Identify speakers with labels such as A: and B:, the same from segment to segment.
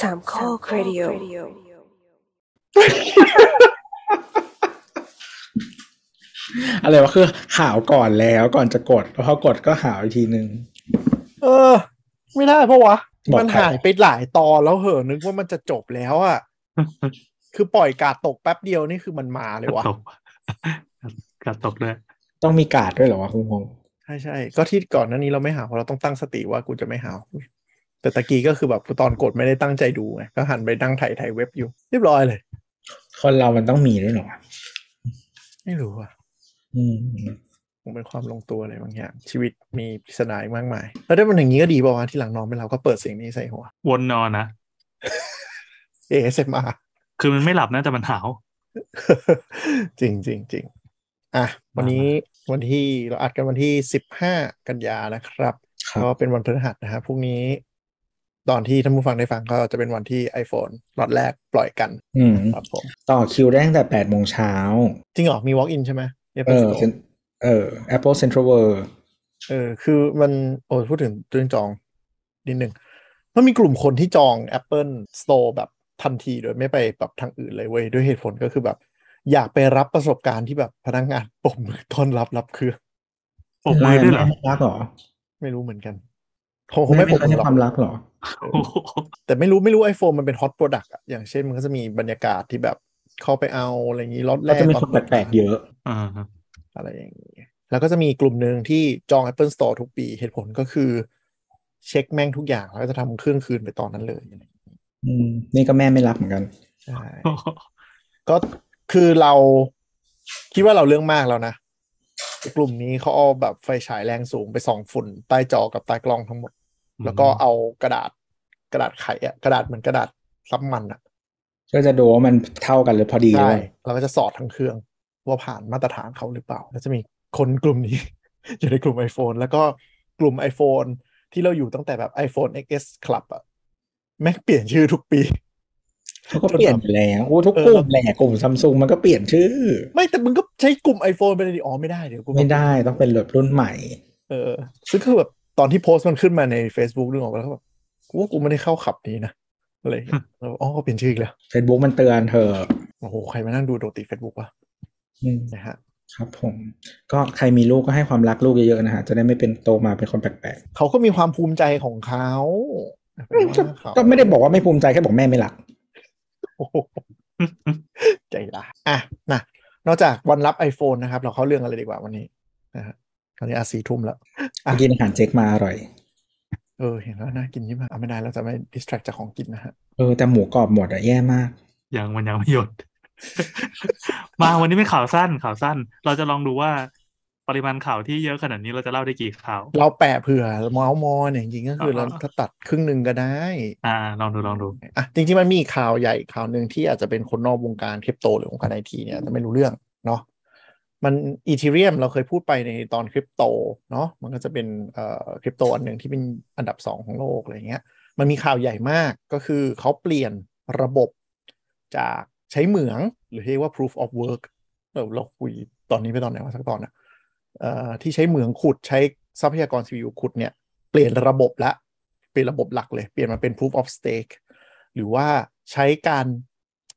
A: สามข้อครดิโอ
B: อะไรวะคือหาวก่อนแล้วก่อนจะกดแล้วพอกดก็หาวอีกทีนึง
C: เออ ไม่ได้เพราะวะ
B: บอก
C: มัน
B: ใคร
C: หายไปหลายตอนแล้วเหอะนึกว่ามันจะจบแล้วอะคือปล่อยกาดตกแป๊บเดียวนี่คือมันมาเลยวะ
D: ตกกระตกด้วย
B: ต้องมีการ์ดด้วยเหรอวะคุณงง
C: ใช่ใช่ก็ที่ก่อนหน้านี้เราไม่หาวเพราะเราต้องตั้งสติว่ากูจะไม่หาว แต่ตะกี้ก็คือแบบตอนกดไม่ได้ตั้งใจดูไงก็หันไปนั่งถ่ายถ่ายเว็บอยู่ เรียบร้อยเลย
B: คนเรามันต้องมีด้วยเหรอวะ
C: ไม่รู้อะ
B: อืม
C: คงเป็นความลงตัวอะไรบางอย่าง ชีวิตมีปริศนาอีกมากมาย แล้วได้มันอย่างนี้ก็ดีป่าวะที่หลังนอนไปเราก็เปิดเสียงนี้ใส่หัว
D: วนนอนนะ
C: ASMR
D: คือมันไม่หลับนะแต่มันหาว
C: จริงจริงจริงอะ วันนี้วันที่เราอัดกันวันที่สิบห้ากันยานะครับ
B: ครับ
C: ก็เป็นวันพฤหัสนะฮะพรุ่งนี้ ตอนที่ท่านผู้ฟังได้ฟังก็จะเป็นวันที่ iPhone ล็อตแรกปล่อยกัน
B: อืม
C: ครับผม
B: ต่อคิวได้ตั้งแต่แปดโมงเช้า
C: จริงเหรอ มี walk in ใช่ไหม
B: เอ
C: Apple
B: อ
C: Store
B: เป็นเออ Apple Central World
C: เออ คือมัน โอ้พูดถึงเรื่องจอง นิดนึงมันมีกลุ่มคนที่จอง Apple Store แบบทันทีโดยไม่ไปแบบทางอื่นเลยเว้ย ด้วยเหตุผลก็คือแบบ อยากไปรับประสบการณ์ที่แบบพนักงานปรบมือต้อนรับรับเครื่อง
D: ปกมือด้วยเหรอ
B: แม่รักเหรอ
C: ไม่รู้เหมือนกัน คงคงไม่ปรบ
B: ไม่
C: มื
B: ใช่
C: อหรอก
B: ความรักเหรอ
C: เออ
D: โอ้โห
C: แต่ไม่รู้ไม่รู้ iPhone มันเป็น hot product อะอย่างเช่นมันก็จะมีบรรยากาศที่แบบเข้าไปเอาอะไรอย่างนี้รถแร
B: ก็
C: ก
B: จะมี
C: ต
B: คนนแปลกๆเยอะ
D: อ่า
C: อะไรอย่างนี้ แล้วก็จะมีกลุ่มหนึ่งที่จอง Apple Store ทุกปีเหตุผลก็คือ เช็คแม่งทุกอย่าง แล้วก็จะทำเครื่องคืนไปตอนนั้นเลยอะไรอย่างนี้
B: อืมนี่ก็แม่ไม่รักเหมือนกัน
C: ใช่ก็คือเราคิดว่าเราเรื่องมากแล้วนะกลุ่มนี้เขาเอาแบบไฟฉายแรงสูงไปส่องฝุ่นใต้จอกับใต้กล้องทั้งหมด แล้วก็เอากระดาษกระดาษไขอะกระดาษเหมือนกระดาษซับมันอะ
B: ก็จะดูว่ามันเท่ากันหรือพอดีหรือ
C: ใช่
B: เปล่า
C: เราก็จะสอดทั้งเครื่องว่าผ่านมาตรฐานเขาหรือเปล่า แล้วจะมีคนกลุ่มนี้ อยู่ในกลุ่ม iPhone แล้วก็กลุ่ม iPhone ที่เราอยู่ตั้งแต่แบบ iPhone XS Club อะแม่งเปลี่ยนชื่อทุกปี
B: เขาก็เปลี่ยนอยู่แล้วโอ้ทุกกลุ่มแหละกลุ่มซัมซุงมันก็เปลี่ยนชื่อ
C: ไม่แต่มึงก็ใช้กลุ่ม iPhone ไปเลยดิอ๋อไม่ได้เดี๋ยวกู
B: ไม่ได้ต้องเป็นแบบรุ่นใหม่
C: เออซึ่งคือแบบ ตอนที่โพสต์มันขึ้นมาใน Facebook นึกออกปะแล้วก็แบบกูว่ากูไม่ได้เข้าขับนี้นะอะไรอย่างเงี้ยแล้วอ๋อเขาเปลี่ยนชื่ออีกแล้ว
B: Facebook มันเตือนเธอ
C: โอ้โห ใครมานั่งดูโดติ Facebook วะ
B: อืม
C: นะฮะ
B: ครับผม ก็ใครมีลูกก็ให้ความรักลูกเยอะๆนะฮะ จะได้ไม่เป็นโตมาเป็นคนแปลก
C: เขาก็มีความภูมิใจของเขาไปว่าเขา
B: ๆก็ไม่ได้บอกว่าไม่ภูมิใจแค่บอกแม่ไม่รัก
C: โอ้โหใจร้ายอะนะนอกจากวันรับ iPhone นะครับ เราเข้าเรื่องอะไรดีกว่าวันนี้นะฮะ ตอนนี้อาสี่ทุ่มแล้วอะ
B: กินอาหารเจ๊กมาอร่อย
C: เออ เห็นแล้วน่ากินยิ่งมากเอาไม่ได้เราจะไม่ distract จากของกินนะฮะ
B: เออ แต่หมูกรอบหมดอะแย่มาก
D: ยังมันยังไม่หยุดมาวันนี้เป็นข่าวสั้นข่าวสั้น เราจะลองดูว่าปริมาณข่าวที่เยอะขนาดนี้เราจะเล่าได้กี่ข่าว
C: เราแปะเผื่อเมาส์มอเนี่ยจริงๆก็คือเรา
D: อ่า
C: ถ้าตัดครึ่งหนึ่งก็ได้
D: อ่า ลองดูลองดู
C: อะจริงๆมันมีข่าวใหญ่ข่าวหนึ่งที่อาจจะเป็นคนนอกวงการคริปโตหรือวงการไอทีเนี่ยจะไม่รู้เรื่องเนาะ มันอีเทเรียมเราเคยพูดไปในตอนคริปโตเนาะมันก็จะเป็นเอ่อคริปโตอันหนึ่งที่เป็นอันดับสองของโลกอะไรเงี้ยมันมีข่าวใหญ่มากก็คือเขาเปลี่ยนระบบจากใช้เหมืองหรือเรียกว่า proof of work เออเราคุยตอนนี้ไปตอนไหนวะสักตอนนะเอ่อที่ใช้เหมืองขุดใช้ทรัพยากร CPU ขุดเนี่ย เปลี่ยนระบบละเปลี่ยนระบบหลักเลย เปลี่ยนมาเป็น proof of stake หรือว่าใช้การ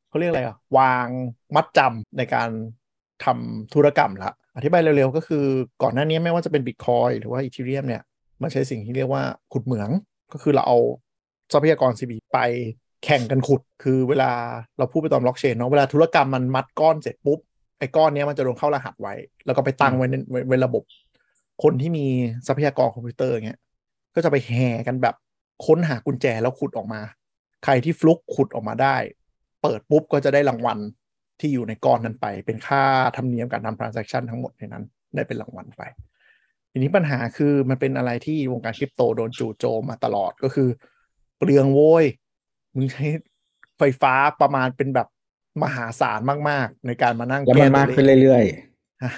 C: เขาเรียกอะไรอะวางมัดจำในการ ทำธุรกรรมละ อธิบายเร็วๆ ก็คือก่อนหน้านี้ไม่ว่าจะเป็น Bitcoin หรือว่า Ethereum เนี่ยมันใช้สิ่งที่เรียกว่าขุดเหมือง ก็คือเราเอาทรัพยากร CPU ไปแข่งกันขุด คือเวลาเราพูดไปตอนบล็อกเชนเนาะเวลาธุรกรรมมันมัดก้อนเสร็จปุ๊บไอ้ก้อนเนี้ยมันจะโดนเข้ารหัสไว้ แล้วก็ไปตั้งไว้ในไว้ไว้ระบบ คนที่มีทรัพยากรคอมพิวเตอร์อย่างเงี้ยก็จะไปแห่กันแบบค้นหากุญแจแล้วขุดออกมา ใครที่ฟลุกขุดออกมาได้ เปิดปุ๊บก็จะได้รางวัล ที่อยู่ในก้อนนั้นไป เป็นค่าธรรมเนียมการทำ transaction ทั้งหมดในนั้น ได้เป็นรางวัลไป ทีนี้ปัญหาคือมันเป็นอะไรที่วงการคริปโตโดนจู่โจมมาตลอดก็คือ เปลืองโว้ย มึงใช้ไฟฟ้าประมาณเป็นแบบมหาศาลมาก ๆ ในการมานั่ง
B: แล้วมัน
C: ก้
B: มาก
C: ตัวเลข
B: ขึ้นเรื่อย
C: ใช่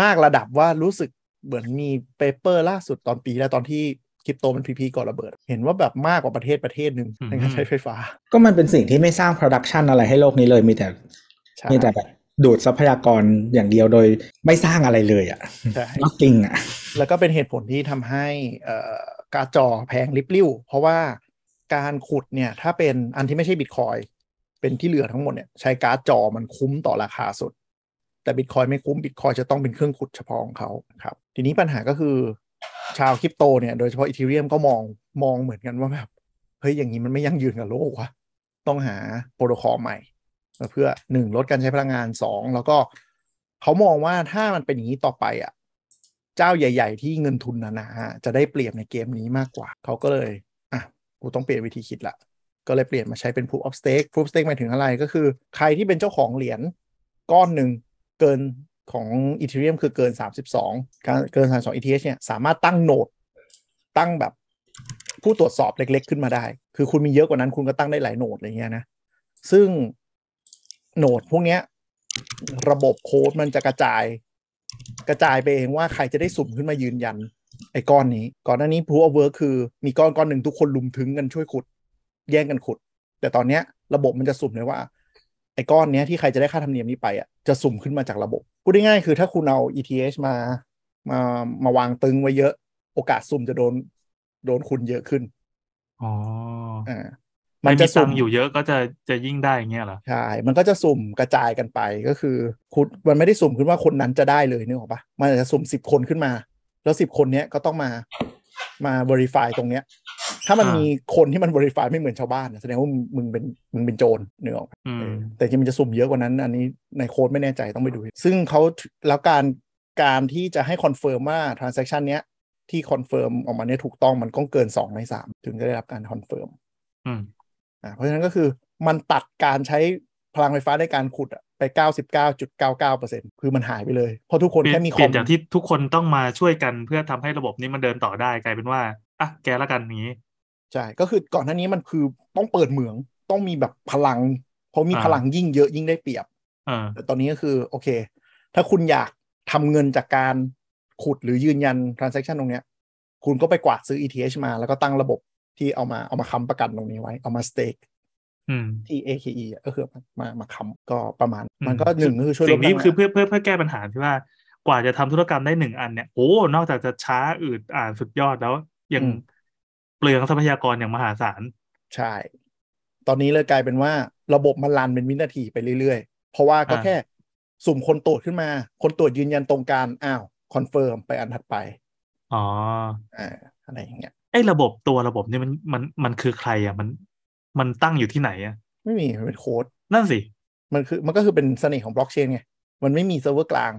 C: มากระดับว่ารู้สึกเหมือนมี paper ล่าสุดตอนปีแล้วตอนที่คริปโตมัน peak peak ก่อนระเบิด เห็นว่าแบบมากกว่าประเทศประเทศหนึ่ง
D: อืม
C: ในการใช้ไฟฟ้า
B: ๆก็มันเป็นสิ่งที่ไม่สร้าง production อะไรให้โลกนี้เลยมีแต่
C: ใช่
B: มีแต่แบบดูดทรัพยากรอย่างเดียวโดยไม่สร้างอะไรเลยอะ
C: ใช่
B: นอกจริงอะ
C: แล้วก็เป็นเหตุผลที่ทำให้เอ่อการ์ดจอแพงริบลิ่วเพราะว่าการขุดเนี่ยถ้าเป็นอันที่ไม่ใช่บิตคอยเป็นที่เหลือทั้งหมดเนี่ยใช้การ์ดจอมันคุ้มต่อราคาสุด แต่บิตคอยไม่คุ้มบิตคอยจะต้องเป็นเครื่องขุดเฉพาะของเขาครับ ทีนี้ปัญหาก็คือชาวคริปโตเนี่ยโดยเฉพาะอีเทเรียมก็มองมองเหมือนกันว่าแบบเฮ้ยอย่างนี้มันไม่ยั่งยืนกับโลกวะต้องหาโปรโตคอลใหม่ เพื่อหนึ่งลดการใช้พลังงานสองแล้วก็เขามองว่าถ้ามันเป็นอย่างนี้ต่อไปอะเจ้าใหญ่ ๆ ที่เงินทุนหนาๆจะได้เปรียบในเกมนี้มากกว่า เขาก็เลยอะกูต้องเปลี่ยนวิธีคิดละก็เลยเปลี่ยนมาใช้เป็น proof of stake proof of stake หมายถึงอะไรก็คือ ใครที่เป็นเจ้าของเหรียญก้อนหนึ่งเกินของ Ethereum คือเกิน 32การเกิน 32 ETH เนี่ยสามารถตั้งโหนดตั้งแบบผู้ตรวจสอบเล็ก ๆ ขึ้นมาได้ คือคุณมีเยอะกว่านั้นคุณก็ตั้งได้หลายโหนดอะไรเงี้ยนะ ซึ่ง โหนดพวกเนี้ย ระบบโค้ดมันจะกระจาย กระจายไปเองว่าใครจะได้สุ่มขึ้นมายืนยัน ไอ้ก้อนนี้ ก่อนหน้านี้ proof of work คือมีก้อนก้อนหนึ่งทุกคนลุมถึงกันช่วยขุด แย่งกันขุด แต่ตอนเนี้ย ระบบมันจะสุ่มเลยว่า ไอ้ก้อนเนี้ยที่ใครจะได้ค่าธรรมเนียมนี้ไปอะจะสุ่มขึ้นมาจากระบบพูดง่ายๆคือถ้าคุณเอา ETH มามามาวางตึงไว้เยอะ โอกาสสุ่มจะโดนโดนคุณเยอะขึ้น
D: อ๋อ
C: อ่า
D: มั
C: มันน
D: จะ
C: จะ
D: สุ่
C: สุ่
D: ม
C: ม
D: อยู่เยอะก็จะจะยิ่งได้อย่างเงี้ยเหรอ
C: ใช่มันก็จะสุ่มกระจายกันไปก็คือคุณมันไม่ได้สุ่มขึ้นว่าคนนั้นจะได้เลยนึกออกปะมันอาจจะสุ่มสิบคนขึ้นมา แล้วสิบคนเนี้ยก็ต้องมามา verify ตรงเนี้ย ถ้ามัน
D: อ่ามี
C: มีคนที่มัน verify ไม่เหมือนชาวบ้านอะแสดงว่ามึงมึงเป็นมึงเป็นโจรนึกออกปะ
D: อืม
C: เออแต่จริงๆมันจะสุ่มเยอะกว่านั้น อันนี้ในโค้ดไม่แน่ใจต้องไปดู ซึ่งเขาแล้วการการที่จะให้ confirm ว่า transaction เนี้ยที่ confirm ออกมาเนี่ยถูกต้องมันต้องเกิน2ใน3ถึงจะได้รับการ confirm อืม
D: อ่า
C: เพราะฉะนั้นก็คือมันตัดการใช้พลังไฟฟ้าในการขุดอะไป 99.99%คือมันหายไปเลย เพราะทุกคน
D: เปลี่ย
C: แค่
D: น
C: มีค
D: เปลี่
C: อยม
D: นจากที่ทุกคนต้องมาช่วยกันเพื่อทำให้ระบบนี้มันเดินต่อได้กลายเป็นว่าอะแกละกันอย่างนี้
C: ใช่ก็คือก่อนหน้านี้มันคือต้องเปิดเหมืองต้องมีแบบพลัง เพราะมี
D: อ่า
C: พลังยิ่งเยอะยิ่งได้เปรียบ
D: เออ
C: แต่ตอนนี้ก็คือโอเค ถ้าคุณอยากทำเงินจากการขุดหรือยืนยัน transaction ตรงเนี้ย คุณก็ไปกวาดซื้อ ETH มาแล้วก็ตั้งระบบ ที่เอามาเอามาค้ำประกันตรงนี้ไว้ เอามา stake
D: อืม
C: ที่ AKE อะก็คือมามามาค้ำก็ประมาณ
D: อืม
C: มันก็หนึ่งก็คือช่วยล
D: สิ่
C: ด
D: งนี้
C: พลัง
D: คือเพื่อเพื่อเพื่อแก้ปัญหาที่ว่ากว่าจะทำธุรกรรมได้หนึ่งอันเนี่ยโอ้นอกจากจะช้าอืดอ่านสุดยอดแล้ว ยังเปลืองทรัพยากรอย่างมหาศาล
C: ใช่ ตอนนี้เลยกลายเป็นว่าระบบมัน run เป็นวินาทีไปเรื่อยๆ เพราะว่าก็
D: อ่า
C: แค่สุ่มคนตรวจขึ้นมา คนตรวจยืนยันตรงกันอ้าว confirm ไปอันถัดไป
D: อ๋อ
C: อ่าอะไรอย่างเงี้ย
D: ไอ้ ระบบตัวระบบนี่มันมันมันคือใครอะมันมันตั้งอยู่ที่ไหนอะ
C: ไม่มีมันเป็นโค้ด
D: นั่นสิ
C: มันคือมันก็คือเป็นเสน่ห์ของบล็อกเชนไง มันไม่มีเซิร์ฟเวอร์กลาง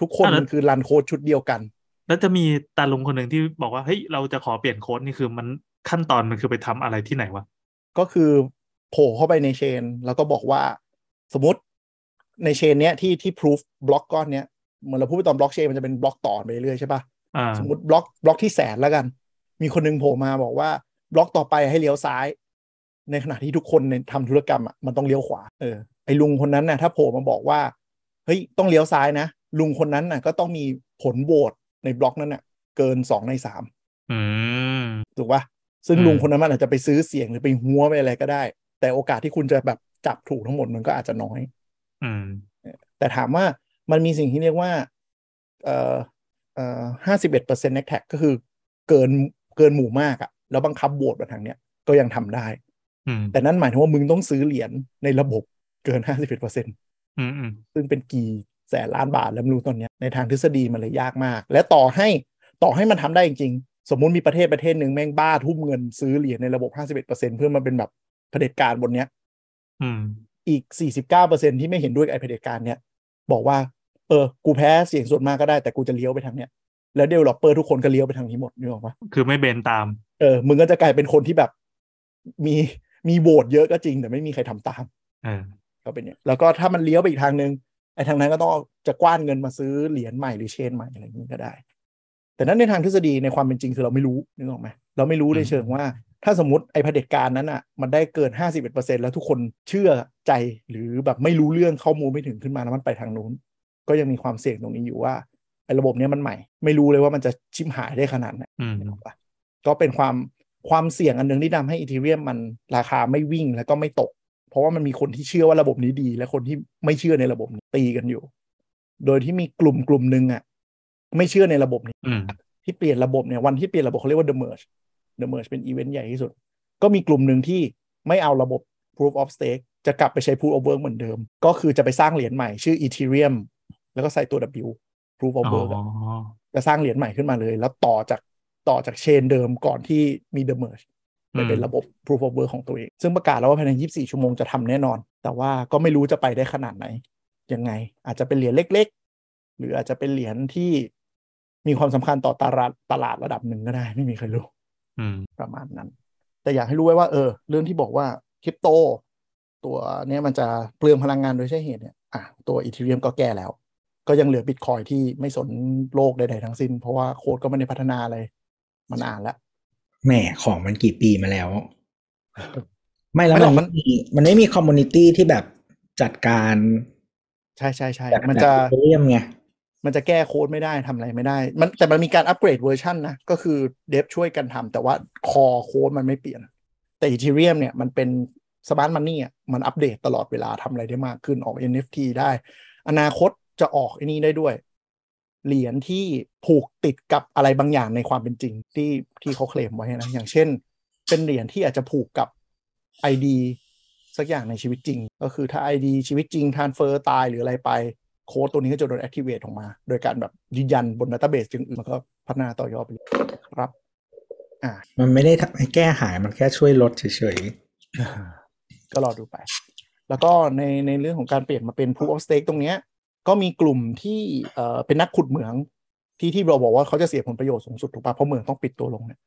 C: ทุกคน
D: อะแล้ว
C: มันคือ run code ชุดเดียวกัน
D: แล้วจะมีตาลุงคนหนึ่งที่บอกว่าเฮ้ยเราจะขอเปลี่ยนโค้ดนี่คือมันขั้นตอนมันคือไปทำอะไรที่ไหนวะ
C: ก็คือโผล่เข้าไปในเชน แล้วก็บอกว่าสมมติในเชนเนี้ยที่ที่ proof บล็อกก้อนเนี้ยเหมือนเราพูดไปตอนบล็อกเชนมันจะเป็นบล็อกต่อไปเรื่อยๆใช่ปะ
D: อ่า
C: สมมติบล็อกบล็อกที่แสนแล้วกัน มีคนหนึงโผล่มาบอกว่าบล็อกต่อไปให้เลี้ยวซ้าย ในขณะที่ทุกคนในทำธุรกรรมอะมันต้องเลี้ยวขวาเออไอ้ลุงคนนั้นน่ะถ้าโผล่มาบอกว่าเฮ้ยต้องเลี้ยวซ้ายนะ ลุงคนนั้นน่ะ ก็ต้องมีผลโหวตในบล็อกนั้นน่ะ เกินสองในสาม
D: อืม
C: ถูกปะซึ่ง
D: อืม
C: ลุงคนนั้นมันอาจจะไปซื้อเสียงหรือไปหัวไปอะไรก็ได้ แต่โอกาสที่คุณจะแบบจับถูกทั้งหมดมันก็อาจจะน้อย
D: อืม
C: แต่ถามว่ามันมีสิ่งที่เรียกว่า เอ่อเอ่อห้าสิบเอ็ดเปอร์เซ็นต์ n ็กแท็กก็คือเกิน เกินหมู่มากอะแล้วบังคับโหวตมาทางเนี้ยก็ยังทำได้
D: อืม
C: แต่นั่นหมายถึงว่ามึงต้องซื้อเหรียญในระบบเกินห้าสิบเอ็ดเปอร์เซ็นต์
D: อืมอืม
C: ซึ่งเป็นกี่แสนล้านบาทแล้วไม่รู้ตอนเนี้ยในทางทฤษฎีมันเลยยากมาก และต่อให้ต่อให้มันทำได้จริงๆสมมุติมีประเทศประเทศหนึ่งแม่งบ้าทุ่มเงินซื้อเหรียญในระบบห้าสิบเอ็ดเปอร์เซ็นต์เพื่อมาเป็นแบบเผด็จการบนเนี้ย
D: อืม
C: อีก 49%ที่ไม่เห็นด้วยกับไอ้เผด็จการเนี่ยบอกว่า เออ กูแพ้เสียงส่วนมากก็ได้แต่กูจะเลี้ยวไปทางเนี้ย แล้ว developer ทุกคนก็เลี้ยวไปทางนี้หมดนึกออกปะ
D: คือไม่เบนตาม
C: เออ มึงก็จะกลายเป็นคนที่แบบมีมีโหวตเยอะก็จริง แต่ไม่มีใครทำตาม
D: เออ
C: ก็เป็นเนี่ยแล้วก็ถ้ามันเลี้ยวไปอีกทางนึงไอ้ทางนั้นก็ต้องเอาจะกว้านเงินมาซื้อเหรียญใหม่หรือเชนใหม่อะไรอย่างนี้ก็ได้ แต่นั้นในทางทฤษฎีในความเป็นจริงคือเราไม่รู้นึกออกไหมเราไม่รู้ในเชิงว่า ถ้าสมมติไอ้เผด็จการนั้นอะ มันได้เกิน51%แล้วทุกคนเชื่อใจหรือแบบไม่รู้เรื่องข้อมูลไม่ถึงขึ้นมาแล้วมันไปทางนู้น ก็ยังมีความเสี่ยงตรงนี้อยู่ว่าไอ้ ระบบเนี้ยมันใหม่ ไม่รู้เลยว่ามันจะชิมหายได้ขนาดไหน
D: อืม
C: นึกออกปะก็เป็นความความเสี่ยงอันหนึ่งที่ทำให้อีเทเรียมมันราคาไม่วิ่งแล้วก็ไม่ตก เพราะว่ามันมีคนที่เชื่อว่าระบบนี้ดี และคนที่ไม่เชื่อในระบบนี้ตีกันอยู่ โดยที่มีกลุ่มกลุ่มหนึ่งอะ ไม่เชื่อในระบบนี้
D: อืม
C: ที่เปลี่ยนระบบเนี่ยวันที่เปลี่ยนระบบเขาเรียกว่า the merge the merge เป็นอีเวนต์ใหญ่ที่สุด ก็มีกลุ่มหนึ่งที่ไม่เอาระบบ proof of stake จะกลับไปใช้ proof of work เหมือนเดิม ก็คือจะไปสร้างเหรียญใหม่ชื่อ ethereum แล้วก็ใส่ตัว W proof of
D: อ๋อ
C: work อะจะสร้างเหรียญใหม่ขึ้นมาเลย แล้วต่อจากต่อจากเชนเดิมก่อนที่มี the merge ไปเป็นระบบ proof of work ของตัวเอง ซึ่งประกาศแล้วว่าภายใน 24 ชั่วโมงจะทำแน่นอน แต่ว่าก็ไม่รู้จะไปได้ขนาดไหน ยังไง อาจจะเป็นเหรียญเล็ก ๆ หรืออาจจะเป็นเหรียญที่มีความสำคัญต่อตลาดตลาดระดับหนึ่งก็ได้ ไม่มีใครรู้
D: อืม
C: ประมาณนั้น แต่อยากให้รู้ไว้ว่าเออ เรื่องที่บอกว่าคริปโต ตัวเนี้ยมันจะเปลืองพลังงานโดยใช่เหตุเนี่ยอะตัว Ethereum ก็แก้แล้ว ก็ยังเหลือบิตคอยที่ไม่สนโลกใดๆทั้งสิ้น เพราะว่าโค้ดก็ไม่ได้พัฒนาอะไรมานานแล้ว
B: แหมของมันกี่ปีมาแล้ว ไม่แล้ว
C: ไม่หร
B: มั
C: อก
B: น
C: มัน
B: ไม่มีมันไม่มี community ที่แบบจัดการ
C: ใช่ใช่ใช่
B: แบบ
C: มันจะ
B: แบบ Ethereum ไง
C: มันจะแก้โค้ดไม่ได้ทำอะไรไม่ได้ มันแต่มันมีการ upgrade version นะ ก็คือ dev ช่วยกันทำแต่ว่าcore โค้ดมันไม่เปลี่ยน แต่ Ethereum เนี่ยมันเป็น smart money อะมันอัปเดตตลอดเวลาทำอะไรได้มากขึ้นออก NFT ได้ อนาคต จะออกไอ้นี่ได้ด้วย เหรียญที่ผูกติดกับอะไรบางอย่างในความเป็นจริงที่ที่เขาเคลมไว้นะอย่างเช่น เป็นเหรียญที่อาจจะผูกกับ ID สักอย่างในชีวิตจริง ก็คือถ้า ID ชีวิตจริง transfer ตายหรืออะไรไปโค้ดตัวนี้ก็จะโดน activate ออกมา โดยการแบบยืนยันบน database จึงอื่นมันก็พัฒนาต่อยอดไปเลยครับอ่า
B: มันไม่ได้ทำให้แก้หายมันแค่ช่วยลดเฉย
C: ก็รอดูไป แล้วก็ในในเรื่องของการเปลี่ยนมาเป็น proof of stake ตรงเนี้ย ก็มีกลุ่มที่เอ่อเป็นนักขุดเหมืองที่ที่เราบอกว่าเขาจะเสียผลประโยชน์สูงสุดถูกปะเพราะเหมืองต้องปิดตัวลงเนี่ย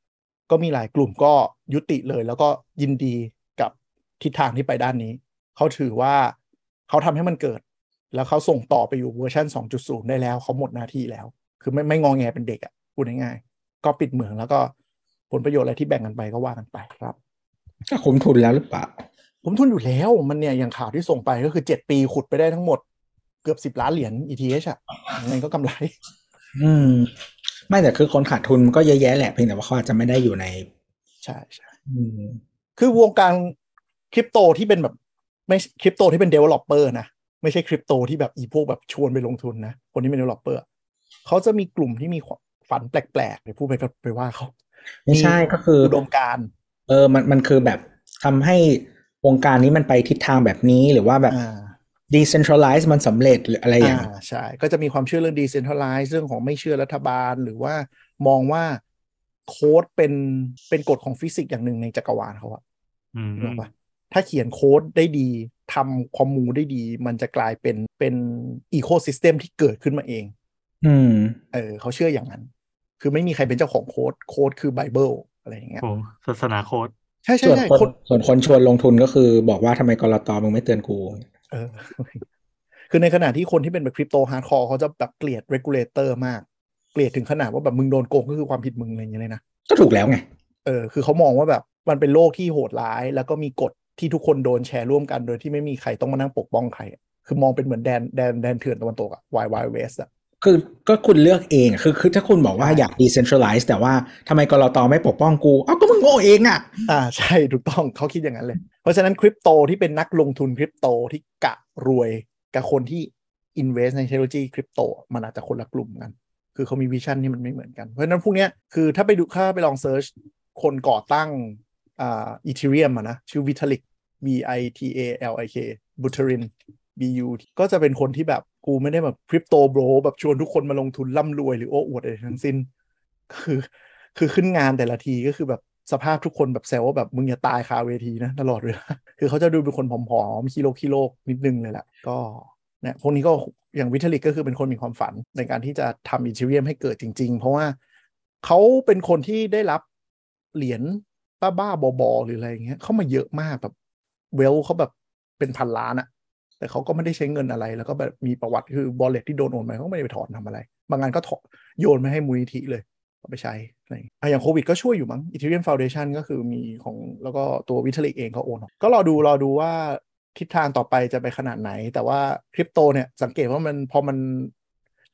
C: ก็มีหลายกลุ่มก็ยุติเลย แล้วก็ยินดีกับทิศทางที่ไปด้านนี้ เขาถือว่าเขาทำให้มันเกิด แล้วเขาส่งต่อไปอยู่เวอร์ชัน2.0 ได้แล้วเขาหมดหน้าที่แล้ว คือไม่ไม่งองแงเป็นเด็กอะ่ะพูดง่ายๆก็ปิดเหมืองแล้วก็ผลประโยชน์อะไรที่แบ่งกันไปก็ว่ากันไปครับ
B: ๆก็คุ้มทุนแล้วหรือเปล่า
C: ผมทุนอยู่แล้วมันเนี่ยอย่างข่าวที่ส่งไปก็คือ 7 ปีขุดไปได้ทั้งหมด เกือบ10ล้านเหรียญ ETH อะยังไงก็กำไร
B: อืม ไม่แต่คือคนขาดทุนมันก็เยอะแยะแหละเพียงแต่ว่าเขาอาจจะไม่ได้อยู่ใน
C: ใช่ใช่
B: อืม
C: คือวงการคริปโตที่เป็นแบบไม่คริปโตที่เป็น developer นะ ไม่ใช่คริปโตที่แบบอีพวกแบบชวนไปลงทุนนะ คนที่เป็น developer อะเขาจะมีกลุ่มที่มีฝันแปลกๆเดี๋ยวพูดไปก็ไปว่าเขา
B: ไม่ใช่ก็คือ
C: อุดมการณ์
B: เออมันมันคือแบบทำให้วงการนี้มันไปทิศทางแบบนี้หรือว่าแบบ
C: อ่า
B: decentralize มันสำเร็จหรืออะไรอย่าง
C: อ่าใช่ ก็จะมีความเชื่อเรื่อง decentralize เรื่องของไม่เชื่อรัฐบาล หรือว่ามองว่าโค้ดเป็นเป็นกฎของฟิสิกส์อย่างหนึ่งในจักรวาลเขาอะ
D: อืม
C: นึกออกปะถ้าเขียนโค้ดได้ดีทำ commu ได้ดี มันจะกลายเป็นเป็นอีโค y ิสเต็มที่เกิดขึ้นมาเอง
B: อืม
C: เออเขาเชื่ออย่างนั้น คือไม่มีใครเป็นเจ้าของโค้ดโค้ดคือไบเบิลอะไรอย่างเงี้ย
D: โอ้ศาสนาโค้ด
C: ใช่ใช่
B: ส่วน
C: ใช่
B: คน
C: คน
B: ส่วนคนชวนลงทุนก็คือบอกว่าทำไม ก.ล.ต. มึงไม่เตือนกู
C: เออ คือในขณะที่คนที่เป็นแบบคริปโต hardcore เขาจะแบบเกลียด regulator มาก เกลียดถึงขนาดว่าแบบมึงโดนโกงก็คือความผิดมึงอะไรอย่างเงี้ยเลยนะ
B: ก็ถูกแล้วไง
C: เออ คือเขามองว่าแบบมันเป็นโลกที่โหดร้าย แล้วก็มีกฎที่ทุกคนโดนแชร์ร่วมกัน โดยที่ไม่มีใครต้องมานั่งปกป้องใครอะคือมองเป็นเหมือนแดนแดนแดนเถื่อนตะวันตกอะ Wild Wild West อะ
B: คือก็คุณเลือกเองอะคือคือถ้าคุณบอกว่า
C: ใช่
B: อยาก decentralize แต่ว่าทำไมกรตไม่ปกป้องกูเอ้าก็มึงโง่เองอะ
C: อ่าใช่ถูกต้องเขาคิดอย่างนั้นเลย เพราะฉะนั้นคริปโตที่เป็นนักลงทุนคริปโตที่กะรวยกับคนที่ invest ในเทคโนโลยีคริปโตมันอาจจะคนละกลุ่มกัน คือเขามี vision ที่มันไม่เหมือนกัน เพราะฉะนั้นพวกเนี้ยคือถ้าไปดูถ้าไปลอง search คนก่อตั้งอ่า Ethereum อะนะชื่อ Vitalik V I T A L I K Buterin B U ก็จะเป็นคนที่แบบกูไม่ได้แบบ crypto bro แบบชวนทุกคนมาลงทุนร่ำรวยหรือโอ้อวดอะไรทั้งสิ้น คือ คือขึ้นงานแต่ละทีก็คือแบบสภาพทุกคนแบบแซวว่าแบบมึงอย่าตายคาเวทีนะ ตลอดเวลา คือเขาจะดูเป็นคนผอมๆขี้โรคขี้โรคนิดนึงเลยแหละก็เนี่ยพวกนี้ก็อย่าง Vitalik ก็คือเป็นคนมีความฝันในการที่จะทำ Ethereum ให้เกิดจริง ๆ เพราะว่าเขาเป็นคนที่ได้รับเหรียญบ้าๆบอๆหรืออะไรอย่างเงี้ยเข้ามาเยอะมากแบบ wealth เขาแบบเป็นพันล้านอะ แต่เขาก็ไม่ได้ใช้เงินอะไร แล้วก็แบบมีประวัติคือ wallet ที่โดนโอนไปเขาไม่ได้ไปถอนทำอะไร บางงานก็ถอนโยนมาให้มูลนิธิเลยเอาไปใช้อะไรอย่างโควิดก็ช่วยอยู่มั้ง Ethereum Foundation ก็คือมีของแล้วก็ตัววิทลิกเองเขาโอนออกก็รอดูรอดูว่าทิศทางต่อไปจะไปขนาดไหน แต่ว่าคริปโตเนี่ยสังเกตว่ามันพอมัน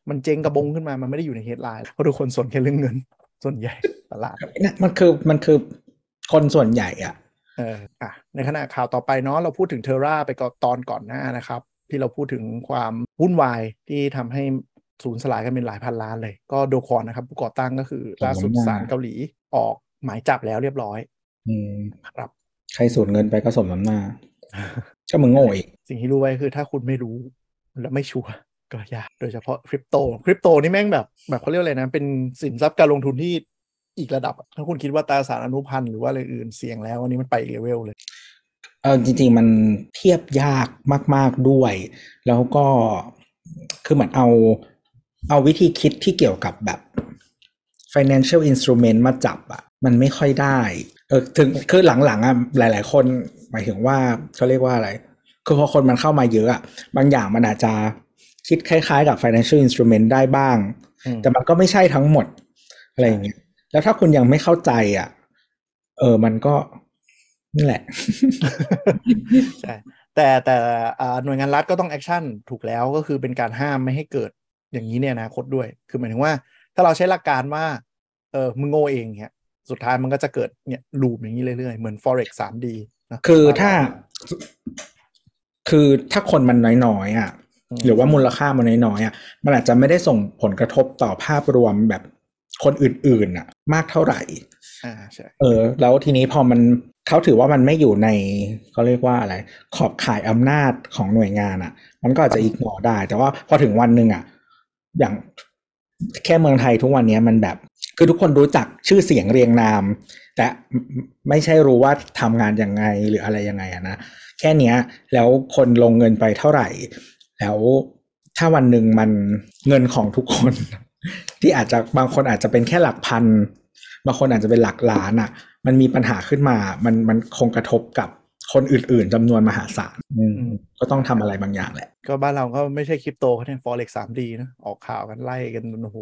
C: มันเจงกระบงขึ้นมา มันไม่ได้อยู่ในเฮดไลน์เพราะทุกคนสนแค่เรื่องเงิน ส่วนใหญ่ตลาด
B: เนี่ยมันคือมันคือคนส่วนใหญ่อะ
C: เอออะในขณะข่าวต่อไปเนาะเราพูดถึงเทอร่าไปก่อนตอนก่อนหน้านะครับ ที่เราพูดถึงความวุ่นวายที่ทำให้สูญสลายกันเป็นหลายพันล้านเลย ก็โดคอนนะครับ ผู้ก่อตั้งก็คือล่าสุด
B: ผมว่า
C: ศาลเกาหลีออกหมายจับแล้วเรียบร้อย
B: อืม
C: ครับ
B: ใครสูญเงินไปก็สมน้ำหน้าก็มึงโง่อีก
C: สิ่งที่รู้ไว้คือถ้าคุณไม่รู้ และไม่ชัวร์ก็ยากโดยเฉพาะคริปโตคริปโตนี่แม่งแบบแบบเขาเรียกอะไรนะ เป็นสินทรัพย์การลงทุนที่ อีกระดับอะถ้าคุณคิดว่าตราสารอนุพันธ์หรือว่าอะไรอื่นเสี่ยงแล้วอันนี้มันไปอีกเลเวลเลย
B: เออจริง ๆ มันเทียบยากมาก ๆด้วย แล้วก็คือเหมือนเอาเอาวิธีคิดที่เกี่ยวกับแบบ financial instrument มาจับอะมันไม่ค่อยได้เออถึงคือหลังๆอะหลาย ๆ คนหมายถึงว่าเขาเรียกว่าอะไรคือพอคนมันเข้ามาเยอะอะบางอย่างมันอาจจะคิดคล้าย ๆ กับ financial instrument ได้บ้าง
C: อืม
B: แต่มันก็ไม่ใช่ทั้งหมดอะไรอย่างเงี้ย แล้วถ้าคุณยังไม่เข้าใจอะ เออ มันก็นี่แหละ
C: ใช่ แต่แต่อ่าหน่วยงานรัฐก็ต้องแอคชั่นถูกแล้วก็คือเป็นการห้ามไม่ให้เกิดอย่างนี้เนี่ยนะคตด้วย คือหมายถึงว่า ถ้าเราใช้หลักการว่า เออมึงโง่เองเนี่ยสุดท้ายมันก็จะเกิดเนี่ยลูปอย่างนี้เรื่อยๆ เหมือน forex 3D นะ
B: คือถ้า คือถ้าคนมันน้อยๆอะหรือว่ามูลค่ามันน้อยๆอะมันอาจจะไม่ได้ส่งผลกระทบต่อภาพรวมแบบ คนอื่นๆอะ มากเท่าไหร่
C: อ่าใช่
B: เออ แล้วทีนี้พอมันเขาถือว่ามันไม่อยู่ในเขาเรียกว่าอะไร ขอบข่ายอำนาจของหน่วยงานอะ มันก็อาจจะอีกหนอได้ แต่ว่าพอถึงวันหนึ่งอะ อย่างแค่เมืองไทยทุกวันนี้มันแบบ คือทุกคนรู้จักชื่อเสียงเรียงนาม แต่ไม่ใช่รู้ว่าทำงานยังไงหรืออะไรยังไงอะนะแค่เนี้ย แล้วคนลงเงินไปเท่าไหร่ แล้วถ้าวันหนึ่งมันเงินของทุกคน ที่อาจจะบางคนอาจจะเป็นแค่หลักพัน บางคนอาจจะเป็นหลักล้านอะ มันมีปัญหาขึ้นมา มันมันคงกระทบกับคนอื่นๆจำนวนมหาศาลอืมก็ต้องทำอะไรบางอย่างแหละ
C: ก็บ้านเราก็ไม่ใช่คริปโตเขาเนี่ย forex 3D นะออกข่าวกันไล่กันโอ้โห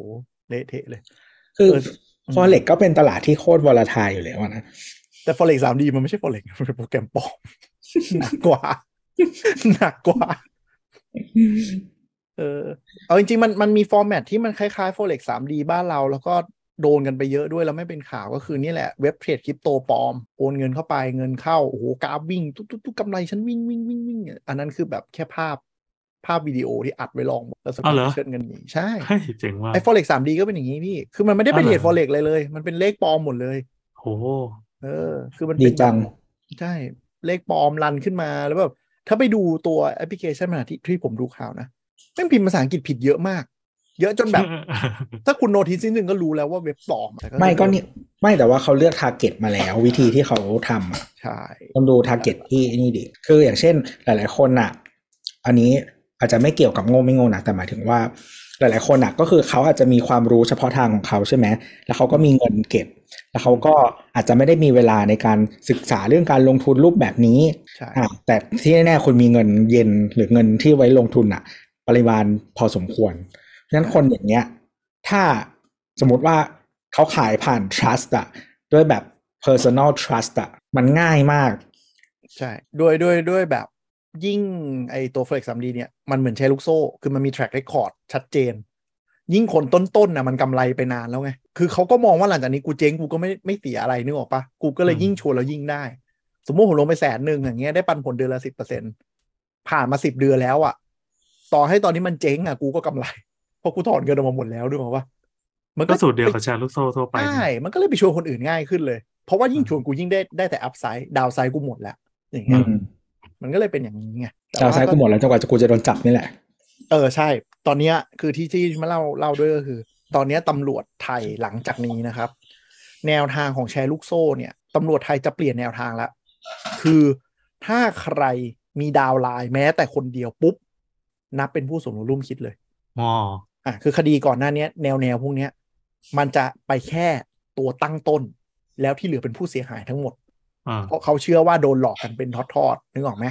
C: เละเทะเลย
B: คือ
C: เออ
B: ฟอเร็กก็เป็นตลาดที่โคตรวอลทายอยู่แล้วอะนะ
C: แต่ forex 3D มันไม่ใช่ forex มันเป็นโปรแกรมปลอมหนักกว่าหนักกว่า เออเอาจริงๆมันมันมีฟอร์แมตที่มันคล้ายๆ forex 3D บ้านเรา แล้วก็โดนกันไปเยอะด้วยแล้วไม่เป็นข่าวก็คือนี่แหละเว็บเทรดคริปโตปลอม โอนเงินเข้าไปเงินเข้า โอ้โหกราฟวิ่งตุ๊กตุ๊กตุ๊กกำไรฉันวิ่งวิ่งวิ่งวิ่งอันนั้นคือแบบแค่ภาพภาพวิดีโอที่อัดไว้ลองแล้วสุด
D: อ๋อเหรอ
C: ท้ายเชิดเงินหนีใช่
D: เฮ้ยเจ๋งว่ะ
C: ไอ้ forex 3D ก็เป็นอย่างนี้พี่ คือมันไม่ได้เป็น
D: อ๋อ
C: เท
D: เหรอ
C: รด forex เลยเลย มันเป็นเลขปลอมหมดเลย
D: โห
C: เออ คือมัน
B: ดี
C: เป็น
B: จัง
C: ใช่ เลขปลอมรันขึ้นมาแล้วแบบถ้าไปดูตัวแอปพลิเคชันมันที่ที่ผมดูข่าวนะ แม่งพิมพ์ภาษาอังกฤษผิดเยอะมาก เยอะจนแบบ ถ้าคุณ notice นิดนึงก็รู้แล้วว่าเว็บปลอมแต่
B: ไม่ก็นี่ไม่แต่ว่าเขาเลือก target มาแล้ว วิธีที่เขาทำอะ
C: ใช่
B: ต้องดู target ที่นี่ดิคืออย่างเช่น หลาย ๆ คนอะ อันนี้อาจจะไม่เกี่ยวกับโง่ไม่โง่นะแต่หมายถึงว่าหลาย ๆ คนอะก็คือเขาอาจจะมีความรู้เฉพาะทางของเขาใช่ไหม แล้วเขาก็มีเงินเก็บ แล้วเขาก็อาจจะไม่ได้มีเวลาในการศึกษาเรื่องการลงทุนรูปแบบนี้
C: ใช่
B: อะแต่ที่แน่ๆคุณมีเงินเย็นหรือเงินที่ไว้ลงทุนอะ ปริมาณพอสมควร เพราะฉะนั้นคนอย่างเงี้ย ถ้าสมมติว่าเขาขายผ่าน trust อะด้วยแบบ personal trust อะมันง่ายมาก
C: ใช่ ด้วยด้วยด้วยแบบยิ่งไอตัว forex 3D เนี่ย มันเหมือนใช้ลูกโซ่ คือมันมี track record ชัดเจน ยิ่งคนต้นๆนะมันกำไรไปนานแล้วไง คือเขาก็มองว่าหลังจากนี้กูเจ๊งกูก็ไม่ไม่เสียอะไรนึกออกปะกูก็เลย
D: อืม
C: ยิ่งชวนแล้วยิ่งได้ สมมติผมลงไปแสนหนึ่งอย่างเงี้ยได้ปันผลเดือนละสิบเปอร์เซ็นผ่านมาสิบเดือนแล้วอะ ต่อให้ตอนนี้มันเจ๊งอะกูก็กำไร เพราะกูถอนเงินออกมาหมดแล้วนึกออกปะมัน
D: ก็สูตรเดียวกับแชร์ลูกโซ่ทั่วไป
C: ใช่
D: เนี่ย
C: มันก็เลยไปชวนคนอื่นง่ายขึ้นเลย เพราะว่ายิ่ง
D: อืม
C: ชวนกูยิ่งได้ได้แต่อัพไซด์ดาวไซด์กูหมดแล้วอย่าง
B: อื
C: เงี้ย
B: ม
C: มันก็เลยเป็นอย่างนี้ไงแต่
B: ดาวไซด์กูหมดแล้วจนกว่าจะกูจะโดนจับนี่แหละ
C: เออใช่ ตอนเนี้ยคือที่ที่มาเล่าเล่าด้วยก็คือ ตอนเนี้ยตำรวจไทยหลังจากนี้นะครับ แนวทางของแชร์ลูกโซ่เนี่ยตำรวจไทยจะเปลี่ยนแนวทางแล้วคือถ้าใครมีดาวน์ไลน์แม้แต่คนเดียวปุ๊บ นับเป็นผู้สมรู้ร่วมคิดเลย
D: อ๋อ
C: อะคือคดีก่อนหน้าเนี้ยแนวแนวพวกเนี้ย มันจะไปแค่ตัวตั้งต้น แล้วที่เหลือเป็นผู้เสียหายทั้งหมด
D: อ่า
C: เพราะเขาเชื่อว่าโดนหลอกกันเป็นทอดๆนึกออกไหม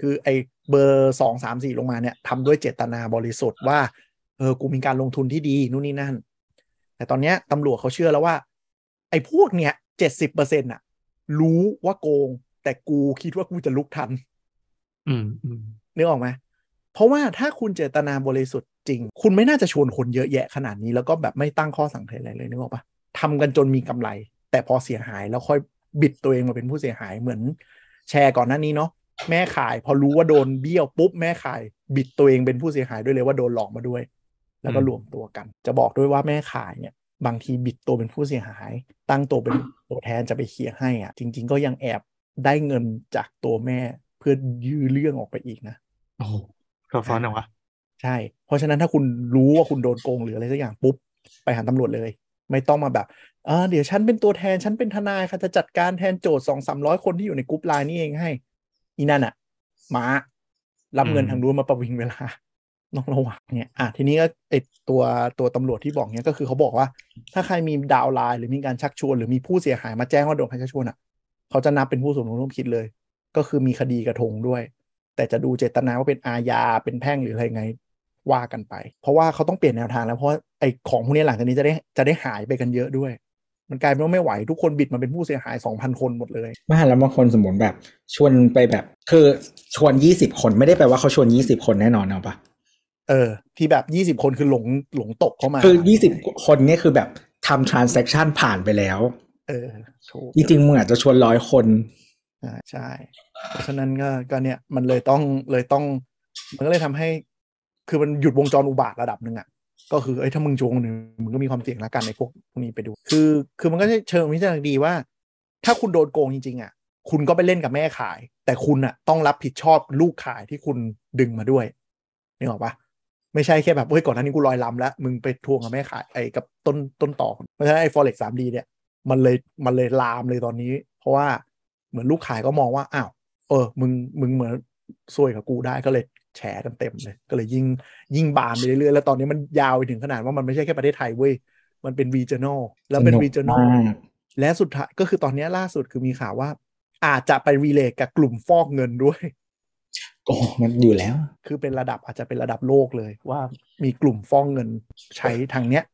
C: คือไอ้เบอร์สองสามสี่ลงมาเนี่ยทำด้วยเจตนาบริสุทธิ์ว่าเออกูมีการลงทุนที่ดีนู่นนี่นั่น แต่ตอนเนี้ยตำรวจเขาเชื่อแล้วว่า ไอ้พวกเนี้ยเจ็ดสิบเปอร์เซ็นต์อะรู้ว่าโกง แต่กูคิดว่ากูจะลุกทัน
D: อืมอืม
C: นึกออกไหม เพราะว่าถ้าคุณเจตนาบริสุทธิ์จริง คุณไม่น่าจะชวนคนเยอะแยะขนาดนี้แล้วก็แบบไม่ตั้งข้อสังเกตอะไรเลยนึกออกปะทำกันจนมีกำไร แต่พอเสียหายแล้วค่อยบิดตัวเองมาเป็นผู้เสียหายเหมือน แชร์ก่อนหน้านี้เนาะแม่ขายพอรู้ว่าโดนเบี้ยวปุ๊บแม่ขายบิดตัวเองเป็นผู้เสียหายด้วยเลยว่าโดนหลอกมาด้วย แล้วก็รวมตัวกัน จะบอกด้วยว่าแม่ขายเนี่ยบางทีบิดตัวเป็นผู้เสียหาย ตั้งตัวเป็นตัวแทนจะไปเคลียร์ให้อะ จริง ๆ ก็ยังแอบได้เงินจากตัวแม่เพื่อยื้อเรื่องออกไปอีกนะ
D: โอ้ โหซับซ้อนเหรอวะ
C: ใช่ เพราะฉะนั้นถ้าคุณรู้ว่าคุณโดนโกงหรืออะไรสักอย่างปุ๊บไปหาตำรวจเลย ไม่ต้องมาแบบเออเดี๋ยวฉันเป็นตัวแทนฉันเป็นทนายค่ะจะจัดการแทนโจทก์สองสามร้อยคนที่อยู่ในกรุ๊ปไลน์นี่เองให้ อีนั่นอะมารับเงินทางนู้นมาประวิงเวลาต้องระวังเนี่ย อะ ทีนี้ก็ไอตัวตัวตำรวจที่บอกเนี่ยก็คือเขาบอกว่า ถ้าใครมี downline หรือมีการชักชวน หรือมีผู้เสียหายมาแจ้งว่าโดนใครชักชวนอะ เขาจะนับเป็นผู้สมรู้ร่วมคิดเลย ก็คือมีคดีกระทงด้วย แต่จะดูเจตนาว่าเป็นอาญาเป็นแพ่งหรืออะไรไงว่ากันไป เพราะว่าเขาต้องเปลี่ยนแนวทางแล้วเพราะไอ้ของพวกนี้หลังจากนี้จะได้จะได้หายไปกันเยอะด้วย มันกลายเป็นว่าไม่ไหวทุกคนบิดมาเป็นผู้เสียหายสองพันคนหมดเลย
B: ไม่แล้วบางคนสมมติแบบ ชวนไปแบบคือชวนยี่สิบคนไม่ได้แปลว่าเขาชวนยี่สิบคนแน่นอนเอาปะ
C: เออ ที่แบบยี่สิบคนคือหลงหลงตกเข้ามา
B: คือยี่สิบคนเนี่ยคือแบบทำ transaction ผ่านไปแล้ว
C: เออถูก
B: จริงๆมึงอาจจะชวนร้อยคน
C: อ่าใช่ เพราะฉะนั้นก็ก็เนี่ยมันเลยต้องเลยต้อง มันก็เลยทำให้ คือมันหยุดวงจรอุบาทระดับหนึ่งอะก็คือเอ้ยถ้ามึงจงหนึ่งมึงก็มีความเสี่ยงละกันในพวกพวกนี้ไปดู คือคือมันก็จะเชิงวิจารณ์ดีว่า ถ้าคุณโดนโกงจริงๆอะคุณก็ไปเล่นกับแม่ขาย แต่คุณอะต้องรับผิดชอบลูกขายที่คุณดึงมาด้วยนึกออกปะไม่ใช่แค่แบบเฮ้ยก่อนหน้านี้กูลอยลำแล้ว มึงไปทวงกับแม่ขายไอ้กับต้นต้นต่อเพราะฉะนั้นไอ้ forex 3D เนี่ย มันเลยมันเลยลามเลยตอนนี้ เพราะว่า เหมือนลูกขายก็มองว่าอ้าวเออมึงมึงเหมือนซวยกับกูได้ก็เลยแฉกันเต็มเลย ก็เลยยิ่งยิ่งบานไปเรื่อยๆแล้วตอนนี้มันยาวไปถึงขนาดว่ามันไม่ใช่แค่ประเทศไทยเว้ยมันเป็น regional แล้วเป็น
B: สนุก
C: regional
B: มาก
C: และสุดท้ายก็คือตอนนี้ล่าสุดคือมีข่าวว่า อาจจะไปรีเลทกับกลุ่มฟอกเงินด้วย
B: โอ้มันอยู่แล้ว
C: คือเป็นระดับอาจจะเป็นระดับโลกเลยว่ามีกลุ่มฟอกเงินใช้ทางเนี้ย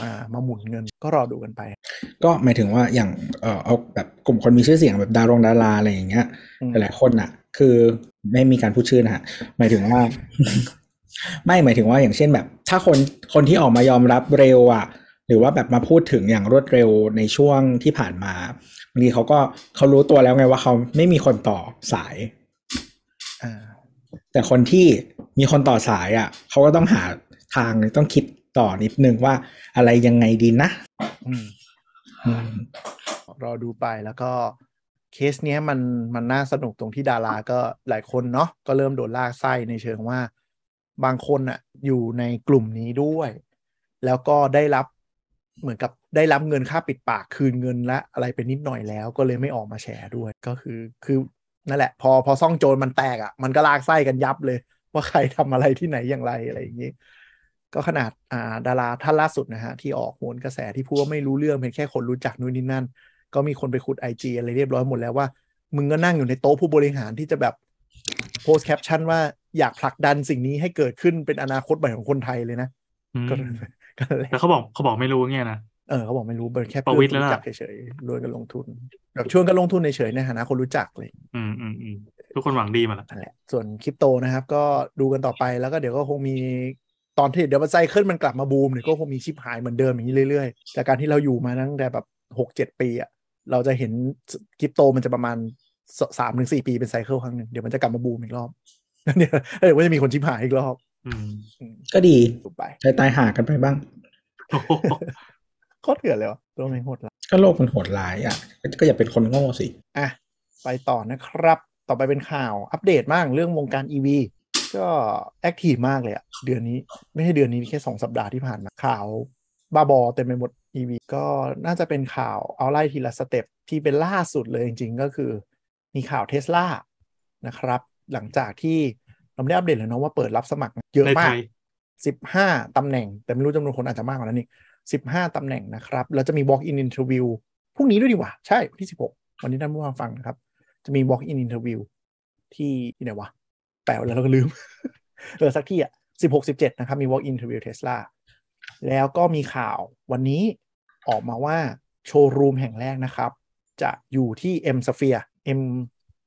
C: มามาหมุนเงินก็รอดูกันไป
B: ก็หมายถึงว่าอย่างเออเอาแบบกลุ่มคนมีชื่อเสียงแบบดารงดาราอะไรอย่างเงี้ย
C: อืม
B: หลายๆคนอะ คือไม่มีการพูดชื่อนะฮะหมายถึงว่า ไม่หมายถึงว่าอย่างเช่นแบบ ถ้าคนคนที่ออกมายอมรับเร็วอะ หรือว่าแบบมาพูดถึงอย่างรวดเร็วในช่วงที่ผ่านมาบางทีเขาก็เขารู้ตัวแล้วไงว่าเขาไม่มีคนต่อสาย
C: อ่า
B: แต่คนที่มีคนต่อสายอะเขาก็ต้องหาทางต้องคิด ต่อนิดนึงว่าอะไรยังไงดีนะ
C: อืม
B: อืม
C: รอดูไปแล้วก็เคสเนี้ยมันมันน่าสนุกตรงที่ดาราก็หลายคนเนาะก็เริ่มโดนลากไส้ในเชิงว่า บางคนอะอยู่ในกลุ่มนี้ด้วย แล้วก็ได้รับเหมือนกับได้รับเงินค่าปิดปากคืนเงินและอะไรไปนิดหน่อยแล้ว ก็เลยไม่ออกมาแชร์ด้วยก็คือคือนั่นแหละ พอพอซ่องโจรมันแตกอะมันก็ลากไส้กันยับเลย ว่าใครทำอะไรที่ไหนอย่างไรอะไรอย่างนี้ ก็ขนาดอ่าดาราท่านล่าสุดนะฮะ ที่ออกโหนกระแสที่พูดว่าไม่รู้เรื่องเป็นแค่คนรู้จักนู่นนี่นั่น ก็มีคนไปขุดไอจีอะไรเรียบร้อยหมดแล้วว่า มึงก็นั่งอยู่ในโต๊ะผู้บริหารที่จะแบบโพสแคปชั่นว่าอยากผลักดันสิ่งนี้ให้เกิดขึ้นเป็นอนาคตใหม่ของคนไทยเลยนะ
D: อืม
C: ก็ก็เลย
D: แต่เขาบอกเขาบอกไม่รู้เงี้ยนะ
C: เออเขาบอกไม่รู้เป็นแค่
D: ประ
C: เพื่
D: วิ
C: อ
D: ตร
C: น
D: แล้ว
C: รู้
D: ล่ะ
C: จักเฉยๆรวยกันลงทุน แบบชวนกันลงทุนเฉยๆในฐานะคนรู้จักเลย
D: อืมอืมอืมทุกคนหวังดีมาแล้ว
C: นั่นแหละส่วนคริปโตนะครับ ก็ดูกันต่อไปแล้วก็เดี๋ยวก็คงมี ตอนที่เดี๋ยวมันไซเคิลมันกลับมาบูมเนี่ยก็คงมีชิปหายเหมือนเดิมอย่างนี้เรื่อยๆจากการที่เราอยู่มาตั้งแต่แบบหกเจ็ดปีอะเราจะเห็นคริปโตมันจะประมาณสามถึงสี่ปีเป็นไซเคิลครั้งหนึ่งเดี๋ยวมันจะกลับมาบูมอีกรอบเดี๋ยวเดี๋ยวว่าจะมีคนชิปหายอีกรอบ
D: อืม
C: อืม
B: ก็ดี
C: ดูไป
B: ใช้ตายหากันไปบ้าง
D: โอ้โห
C: โคตรเถื่อนเลยวะตัวไม่งโหดละ
B: ก็โลกมันโหดร้ายอะ ก็อย่าเป็นคนโง่สิ
C: อะ ไปต่อนะครับ ต่อไปเป็นข่าวอัปเดตมากเรื่องวงการ EV ก็ active มากเลยอะเดือนนี้ไม่ใช่เดือนนี้แค่สองสัปดาห์ที่ผ่านมาข่าวบ้าบอเต็มไปหมด EV ก็น่าจะเป็นข่าวเอาไล่ทีละ step ที่เป็นล่าสุดเลยจริงๆ ก็คือมีข่าวเท s l a นะครับ หลังจากที่เราไม่ได้อัปเดตเลยเนาะว่าเปิดรับสมัครเยอะ
D: ใน
C: มา
D: ไท
C: ก
D: ย
C: สิบห้าตำแหน่ง แต่ไม่รู้จำนวนคนอาจจะมากกว่านั้นอีกสิบห้าตำแหน่งนะครับ แล้วจะมี walk in interview พรุ่งนี้ด้วยดีกว่า ใช่วันที่สิบหกวันนี้ท่านผู้ฟังฟังนะครับ จะมี walk in interview ที่ที่ไหนวะ แปลว่าแล้วเราก็ลืม เออสักที่อะสิบหกสิบเจ็ดนะครับมี walk in interview Tesla แล้วก็มีข่าววันนี้ออกมาว่าโชว์รูมแห่งแรกนะครับ จะอยู่ที่ M Sphere M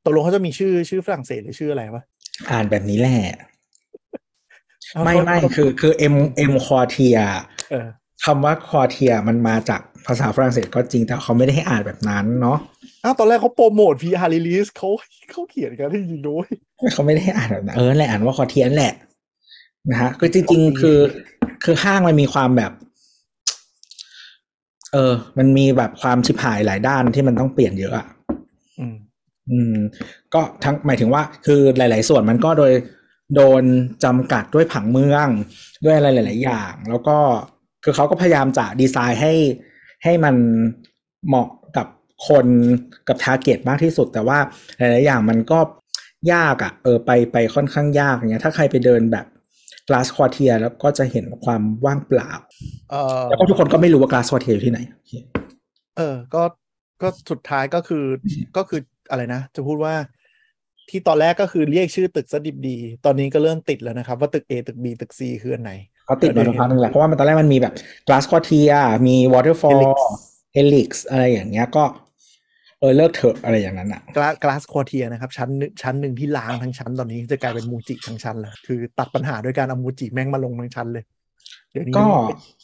C: ตกลงเขาจะมีชื่อชื่อฝรั่งเศสหรือชื่ออะไรวะ
B: อ่านแบบนี้แหละ
C: เอา
B: ไม่
C: เขา
B: ไม่คือคือ M M คอเทีย
C: เออ
B: คำว่า Quartier มันมาจากภาษาฝรั่งเศสก็จริงแต่เขาไม่ได้ให้อ่านแบบนั้นเนาะ
C: อ้าวตอนแรกเขาโปรโมต PR release เขาเขาเขียนกันที่จริงด้วย
B: เขาไม่ได้ให้อ่านแบบนั้นเออแหละอ่านว่า Quartier แหละนะฮะคือจริง ๆ คือ คือห้างมันมีความแบบ เออ มันมีแบบความชิบหายหลายด้านที่มันต้องเปลี่ยนเยอะอะ
C: อืม
B: อืม ก็ทั้งหมายถึงว่า คือหลาย ๆ ส่วนมันก็โดยโดนจำกัดด้วยผังเมือง ด้วยอะไรหลาย ๆ อย่าง แล้วก็คือเขาก็พยายามจะดีไซน์ให้ให้มันเหมาะกับ คนกับทาร์เก็ตมากที่สุด แต่ว่าหลายๆอย่างมันก็ยากอะ่ะเออไปไปค่อนข้างยากอย่างเงี้ยถ้าใครไปเดินแบบ glass quartier แล้วก็จะเห็นความว่างเปล่า
C: เออ
B: แล้วก็ทุกคนก็ไม่รู้ว่า glass quartier อยู่ที่ไหนโอเค
C: เออ ก็ก็สุดท้ายก็คือก็คืออะไรนะ จะพูดว่าที่ตอนแรกก็คือเรียกชื่อตึกซะดิบดี ตอนนี้ก็เริ่มติดแล้วนะครับ ว่าตึก A ตึก B ตึก C คืออันไหน
B: เขาติดมาตรงพักนึงแหละเพราะว่ามันตอนแรกมันมีแบบ glass quartier มี waterfall
C: Helix
B: helix อะไรอย่างเงี้ยก็ เออเลิกเถอะอะไรอย่างนั้นอะ
C: กลา glass quartier นะครับชั้นหนึ่งชั้นหนึ่งที่ล้างทั้งชั้นตอนนี้จะกลายเป็นมูจิทั้งชั้นแล้วคือตัดปัญหาด้วยการเอามูจิแม่งมาลงทั้งชั้นเลยเดี๋ยวนี้
B: ก็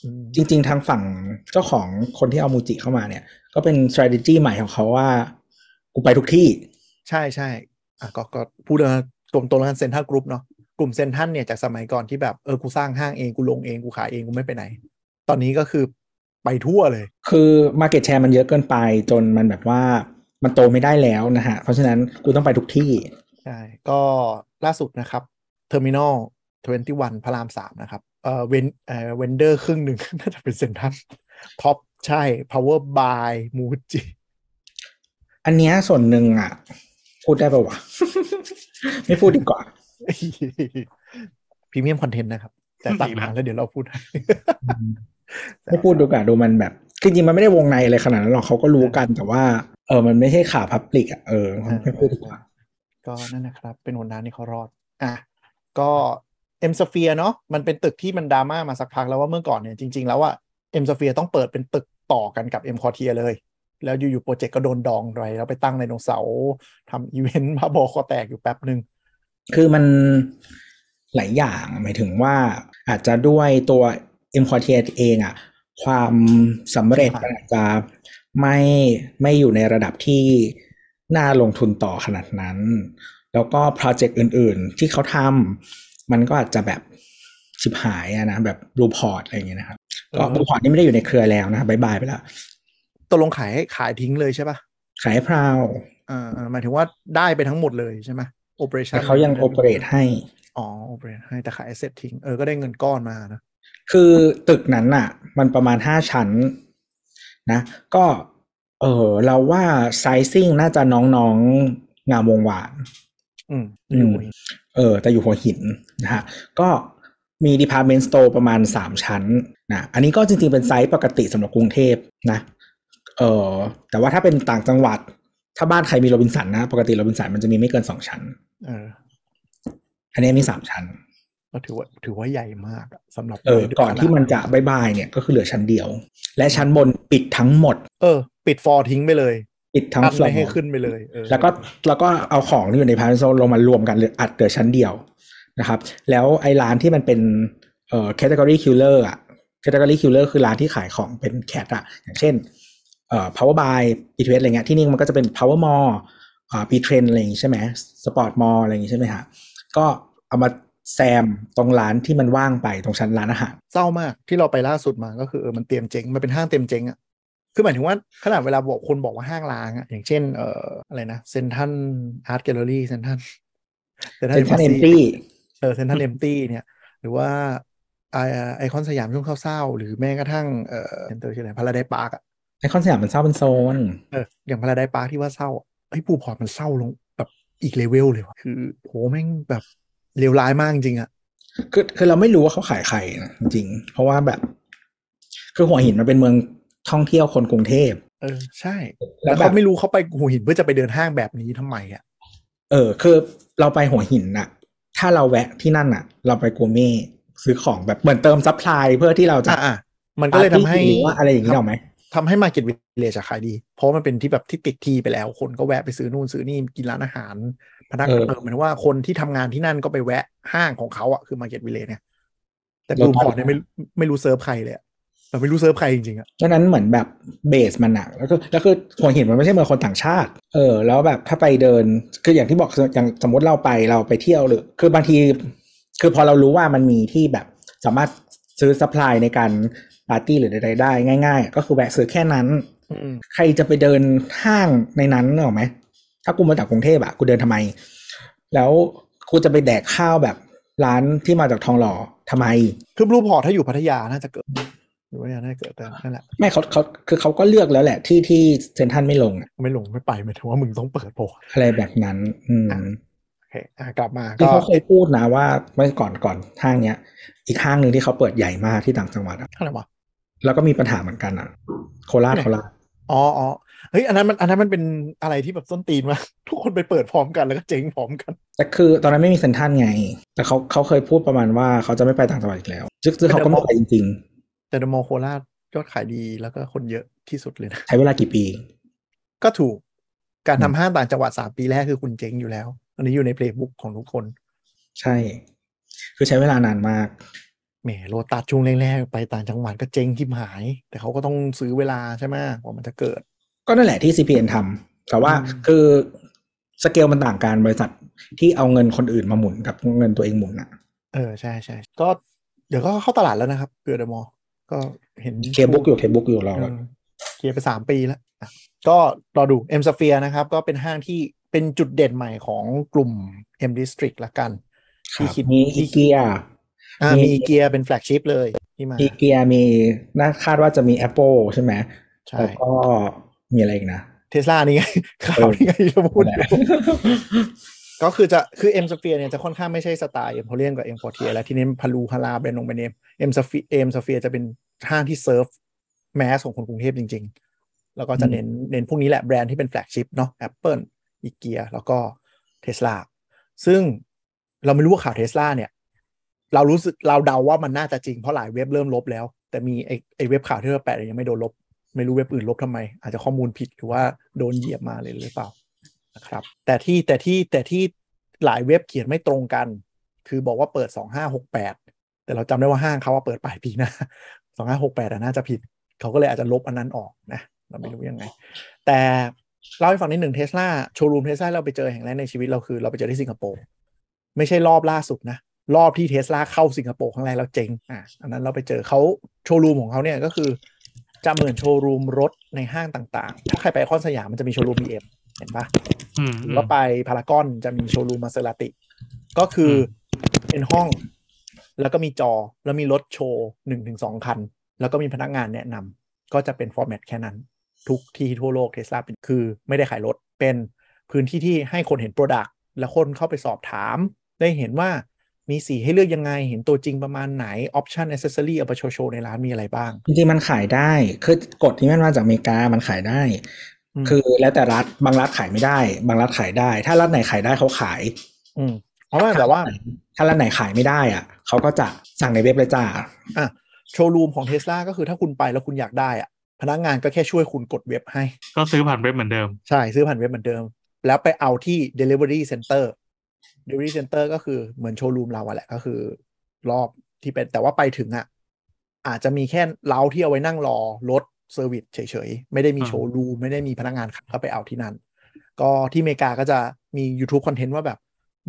C: อืม
B: จริง ๆ ทางฝั่งเจ้าของคนที่เอามูจิเข้ามาเนี่ย ก็เป็น strategy ใหม่ของเขาว่า กูไปทุกที่
C: ใช่ใช่อะก็ก็พูดนะกลุ่มตัวแล้วกันเซ็นทรัลกรุ๊ปเนาะกลุ่มเซ็นทรัลเนี่ยจากสมัยก่อนที่แบบเออกูสร้างห้างเองกูลงเองกูขายเองกูไม่ไปไหน ตอนนี้ก็คือ ไปทั่วเลย
B: คือ market share มันเยอะเกินไปจนมันแบบว่ามันโตไม่ได้แล้วนะฮะ เพราะฉะนั้นกูต้องไปทุกที่
C: ใช่ ก็ล่าสุดนะครับ Terminal 21 พระรามสามนะครับ เอ่อ ven เอ่อ vendor ครึ่งหนึ่งน่าจะเป็นเซ็นทรัล Tops ใช่ power by Muji
B: อันเนี้ยส่วนหนึ่งอะ พูดได้ปะวะ ไม่พูดดีกว่า
C: premium content นะครับ แต่ตัด
D: อีก
C: มา
D: แล้ว
C: แล้วเดี๋ยวเราพูด
B: ไม่พูดดูกว่าดูมันแบบคือจริงๆมันไม่ได้วงในอะไรขนาดนั้นหรอกเขาก็รู้กันแต่ว่า เออ มันไม่ใช่ข่าว public อะเออไม่พูดดีกว่า
C: ก็นั่นนะครับ เป็นหนทางที่เขารอด อะ ก็เอ็มสเฟียเนาะมันเป็นตึกที่มันดราม่ามาสักพักแล้วว่าเมื่อก่อนเนี่ยจริง ๆ แล้วว่าเอ็มสเฟียต้องเปิดเป็นตึกต่อกันกับเอ็มคอเทียเลย แล้วอยู่ๆโปรเจกต์ก็โดนดองไปแล้วไปตั้งไดโนเสาร์ทำอีเวนต์บ้าบอคอแตกอยู่แป๊บหนึ่ง
B: คือมันหลายอย่างหมายถึงว่าอาจจะด้วยตัว m q u a r t i e r เองอะ ความสำเร็จมันอาจจะไม่ไม่อยู่ในระดับที่น่าลงทุนต่อขนาดนั้น แล้วก็โปรเจกต์อื่น ๆ ที่เขาทำมันก็อาจจะแบบชิบหายอะนะแบบ BluPort อะไรอย่างเงี้ยนะครับก็ BluPort นี่ไม่ได้อยู่ในเครือแล้วนะ bye bye ไปแล้ว
C: ตกลงขายให้ขายทิ้งเลยใช่ปะ
B: ขายให้ Proud
C: อ่าอ่าหมายถึงว่าได้ไปทั้งหมดเลยใช่ไหม operation
B: แต่เขายัง operate ให้
C: อ๋อ operate ให้แต่ขาย asset ทิ้งเออก็ได้เงินก้อนมานะ
B: คือตึกนั้นน่ะมันประมาณห้าชั้นนะ ก็ เออเราว่าไซซิ่งน่าจะน้องๆงามวงวาน
C: อืม
B: อืมเออ แต่อยู่หัวหินนะฮะ ก็มี Department Store ประมาณสามชั้นนะ อันนี้ก็จริงๆเป็นไซส์ปกติสำหรับกรุงเทพนะ เออแต่ว่าถ้าเป็นต่างจังหวัด ถ้าบ้านใครมีโรบินสันนะ ปกติโรบินสันมันจะมีไม่เกินสองชั้น
C: เออ
B: อันนี้มีสามชั้น
C: ก็ถือว่าถือว่าใหญ่มากอะสำหรับ
B: เออก่อนที่มันจะ bye bye เนี่ยก็คือเหลือชั้นเดียว และชั้นบนปิดทั้งหมด
C: เออ ปิดฟอร์ทิ้งไปเลย
B: ปิดทั้ง
C: อัน
B: ฟลอ
C: ไม่ให้ขึ้นไปเลยเออ
B: แล้วก็แล้วก็เอาของที่อยู่ใน part โซนลงมารวมกันเหลืออัดเหลือชั้นเดียวนะครับ แล้วไอ้ร้านที่มันเป็นเอ่อ category killer อะ category killer คือร้านที่ขายของเป็น cat อะอย่างเช่นเอ่อ power buy b 2 s อะไรเงี้ยที่นี่มันก็จะเป็น power mall อ่า Betrend อะไรอย่างงี้ใช่ไหม sport mall อะไรอย่างงี้ใช่ไหมฮะก็เอามา แซมตรงร้านที่มันว่างไปตรงชั้นร้านอาหาร
C: เศร้ามากที่เราไปล่าสุดมาก็คือเออมันเตรียมเจ๊งมันเป็นห้างเตรียมเจ๊งอะคือหมายถึงว่าขนาดเวลาบอกคนบอกว่าห้างล้างอะอย่างเช่นเอ่ออะไรนะเซ็นทรัล art gallery เซ็นทรัล
B: เป็นชั้น empty
C: เออเซ็นทรัล empty เนี่ย หรือว่าไอไอคอนสยามช่วงเศร้าๆหรือแม้กระทั่งเอ่อเซ็นเตอร์ชื่ออะไรพาราไดซ์พาร์คอะ
B: ไอคอนสยามมันเศร้าเป็นโซน
C: เอออย่างพาราไดซ์พาร์คที่ว่าเศร้าอะไอ้บลูพอร์ตมันเศร้าลงแบบอีกเลเวลเลยว่ะคือโหแม่งแบบ เลวร้ายมากจริงๆอะ
B: คือคือเราไม่รู้ว่าเขาขายใครนะจริงๆเพราะว่าแบบ คือหัวหินมันเป็นเมืองท่องเที่ยวคนกรุงเทพ
C: เออใช่
B: แล้
C: แล้วว
B: แบบ
C: เขาไม่รู้เขาไปหัวหินเพื่อจะไปเดินห้างแบบนี้ทำไมอะ
B: เออ คือเราไปหัวหินน่ะถ้าเราแวะที่นั่นน่ะเราไป Gourmet ซื้อของแบบเหมือนเติม supply เพื่อที่เราจะ
C: อะอะมันก็เลยทำให้
B: ปาร์ตี้รือว่าอะไรอย่างนี้หรอกไหม
C: ทำให้มาร์เก็ตวิลเลจขายดี เพราะมันเป็นที่แบบที่ติดทีไปแล้ว คนก็แวะไปซื้อนู่นซื้อนี่กินร้านอาหาร พนัก
B: เออ
C: เออหมายถึงว่าคนที่ทำงานที่นั่นก็ไปแวะห้างของเขาอะคือมาร์เก็ตวิลเลจเนี่ย แต่
B: เรา
C: บลูพอร์ต
B: ไป
C: เนี่ยไม่ไม่รู้เซิร์ฟใครเลยอะเราไม่รู้เซิร์ฟใครจริงๆอะ
B: เพราะฉะนั้นเหมือนแบบ base มันหนักแล้วก็แล้วคือหัวหินมันไม่ใช่เมืองคนต่างชาติ เออ แล้วแบบถ้าไปเดินคืออย่างที่บอกอย่างสมมติเราไปเราไปเที่ยวหรือ คือบางที คือพอเรารู้ว่ามันมีที่แบบสามารถซื้อ supply ในการ ปาร์ตี้หรือใดๆได้ ง่าย ๆ ก็คือแวะซื้อแค่นั้น
C: อืม
B: ใครจะไปเดินห้างในนั้นนึกออกไหม ถ้ากูมาจากกรุงเทพอะกูเดินทำไม แล้วกูจะไปแดกข้าวแบบร้านที่มาจากทองหล่อทำไม
C: คือบลูพอร์ตถ้าอยู่พัทยาน่าจะเกิดอยู่พัทยาน่าจะเกิดแต่นั่นแหละ
B: ไม่เขาเขาคือเขาก็เลือกแล้วแหละ ที่ที่เซ็นทรัลไม่ลงอะ
C: ไม่ลงไม่ไปหมายถึงว่ามึงต้องเปิดโพร์ต
B: อะไรแบบนั้น อืม
C: โอเคอะกลับมา
B: ที่
C: ก็
B: เขาเคยพูดนะว่าเมื่อก่อนก่อนห้างเนี้ย อีกห้างหนึ่งที่เขาเปิดใหญ่มากที่ต่างจังหวัดอะ
C: อะไรวะ
B: แล้วก็มีปัญหาเหมือนกันอะโคราช
C: ไหน
B: โคราช
C: อ๋ออ๋อเฮ้ยอันนั้นมันอันนั้นมันเป็นอะไรที่แบบส้นตีนมากทุกคนไปเปิดพร้อมกันแล้วก็เจ๊งพร้อมกัน
B: แต่คือตอนนั้นไม่มีเซนทรันไง แต่เขาเขาเคยพูดประมาณว่าเขาจะไม่ไปต่างจังหวัดอีกแล้วซึ่งซึ่งเขาก็ไม่ไปจริง
C: แต่เดอะมอลล์โคราชยอดขายดีแล้วก็คนเยอะที่สุดเลยนะ
B: ๆใช้เวลากี่ปี
C: ก็ถูกการ
B: อื
C: ทำ
B: ม
C: ห้างต่างจังหวัดสามปีแรกคือคุณเจ๊งอยู่แล้ว อันนี้อยู่ในเพลย์บุ๊กของทุกคน
B: ใช่ คือใช้เวลานานมาก
C: แหมโลตัสช่วงแรกๆไปต่างจังหวัดก็เจ๊งทิมหาย แต่เขาก็ต้องซื้อเวลาใช่ไหมกว่ามันจะเกิด
B: ก็นั่นแหละที่ CPN ทำแต่ว่า
C: อืม
B: คือสเกลมันต่างกันบริษัทที่เอาเงินคนอื่นมาหมุนกับเงินตัวเองหมุนอะ
C: เออใช่ใช่ก็เดี๋ยวก็เข้าตลาดแล้วนะครับเกือเดอะมอลล์ก็เห็น
B: เคบุ๊กอยู่เคบุ๊กอยู่รอ
C: เออเคลียร์ไปสามปีแล้วอะก็รอดู M Sphere นะครับ ก็เป็นห้างที่เป็นจุดเด่นใหม่ของกลุ่ม M District ละกัน
B: ครั
C: ที่
B: บ
C: คิด
B: มีอี
C: ที่
B: เกีย
C: อ่า
B: มี
C: มีอีเกียเป็นแฟลกชิพเลยที่มา
B: อีเกียมีน่าคาดว่าจะมี Apple ใช่ไหม
C: ใช่
B: แล้วก็มีอะไรอีกนะ
C: เทสลานี่ไงข่าวนี่ไงที่เราพูดอยู่ก็คือจะคือ M Sphere เนี่ยจะค่อนข้างไม่ใช่สไตล์ M p o r i u m กับ M Fortier แล้วที่เน้นพาลูฮาราแบรนด์นงแบรนด์เนม M Sphere M Sphere จะเป็นห้างที่ serve mass ของคนกรุงเทพจริง ๆ แล้วก็จะเน้นเน้นพวกนี้แหละแบรนด์ที่เป็น flagship เนาะ Apple อิเกียแล้วก็เทสลาซึ่งเราไม่รู้ว่าข่าวเทสลาเนี่ย เรารู้สึกเราเดาว่ามันน่าจะจริงเพราะหลายเว็บเริ่มลบแล้ว แต่มีไอไอเว็บข่าวที่เราแปะยังไม่โดนลบ ไม่รู้เว็บอื่นลบทำไม อาจจะข้อมูลผิดหรือว่าโดนเหยียบมาเลยหรือเปล่านะครับ แต่ที่แต่ที่แต่ที่หลายเว็บเขียนไม่ตรงกัน คือบอกว่าเปิด2568แปดแต่เราจำได้ว่าห้างเขาว่าเปิดปลายปีหน้า2568อะน่าจะผิด เขาก็เลยอาจจะลบอันนั้นออกนะเราไม่รู้ยังไง แต่เล่าให้ฟังนิดหนึ่งเทสลาโชว์รูมเทสลาเราไปเจอแห่งแรกในชีวิตเราคือเราไปเจอที่สิงคโปร์ไม่ใช่รอบล่าสุดนะ รอบที่เทสลาเข้าสิงคโปร์ครั้งแรกแล้วเจ๊งอะอันนั้นเราไปเจอเขาโชว์รูมของเขาเนี่ยก็คือ จะเหมือนโชว์รูมรถในห้างต่างๆ ถ้าใครไปไอคอนสยามมันจะมีโชว์รูม BM เห็นปะ
D: อืม
C: หรือว่าไปพารากอนจะมีโชว์รูมมาเซราติ ก็คือเป็นห้องแล้วก็มีจอแล้วมีรถโชว์หนึ่งถึงสองคัน แล้วก็มีพนักงานแนะนำก็จะเป็น format แค่นั้น ทุกที่ทั่วโลกเทสลาเป็นคือไม่ได้ขายรถเป็นพื้นที่ที่ให้คนเห็น product และคนเข้าไปสอบถาม ได้เห็นว่า มีสีให้เลือกยังไง เห็นตัวจริงประมาณไหนออปชันอ c เซสซอรี่เอาไปโชว์โชว์ในร้านมีอะไรบ้าง
B: จริงๆ มันขายได้ คือกฎที่มันมาจากอเมริกามันขายได้
C: อืม
B: คือแล้วแต่รัฐบางรัฐขายไม่ได้ บางรัฐขายได้ ถ้ารัฐไหนขายได้เขาขาย
C: อืมเพราะว่าแต่ว่า
B: ถ้ารัฐไหนขายไม่ได้อะเขาก็จะสั่งในเว็บเลยจ้า
C: อะโชว์รูมของเทสลาก็คือถ้าคุณไปแล้วคุณอยากได้อะพนักงานก็แค่ช่วยคุณกดเว็บให้
D: ก็ซื้อผ่านเว็บเหมือนเดิม
C: ใช่ซื้อผ่านเว็บเหมือนเดิม แล้วไปเอาที่ delivery center delivery center ก็คือเหมือนโชว์รูมเราอะแหละก็คือ รอบที่เป็นแต่ว่าไปถึงอะอาจจะมีแค่เล้าที่เอาไว้นั่งรอรถเซอร์วิสเฉยๆ ไม่ได้มี
D: อ่า
C: โชว์รูม ไม่ได้มีพนักงานขับเข้าไปเอาที่นั่น ก็ที่อเมริกาก็จะมี YouTube คอนเทนต์ว่าแบบ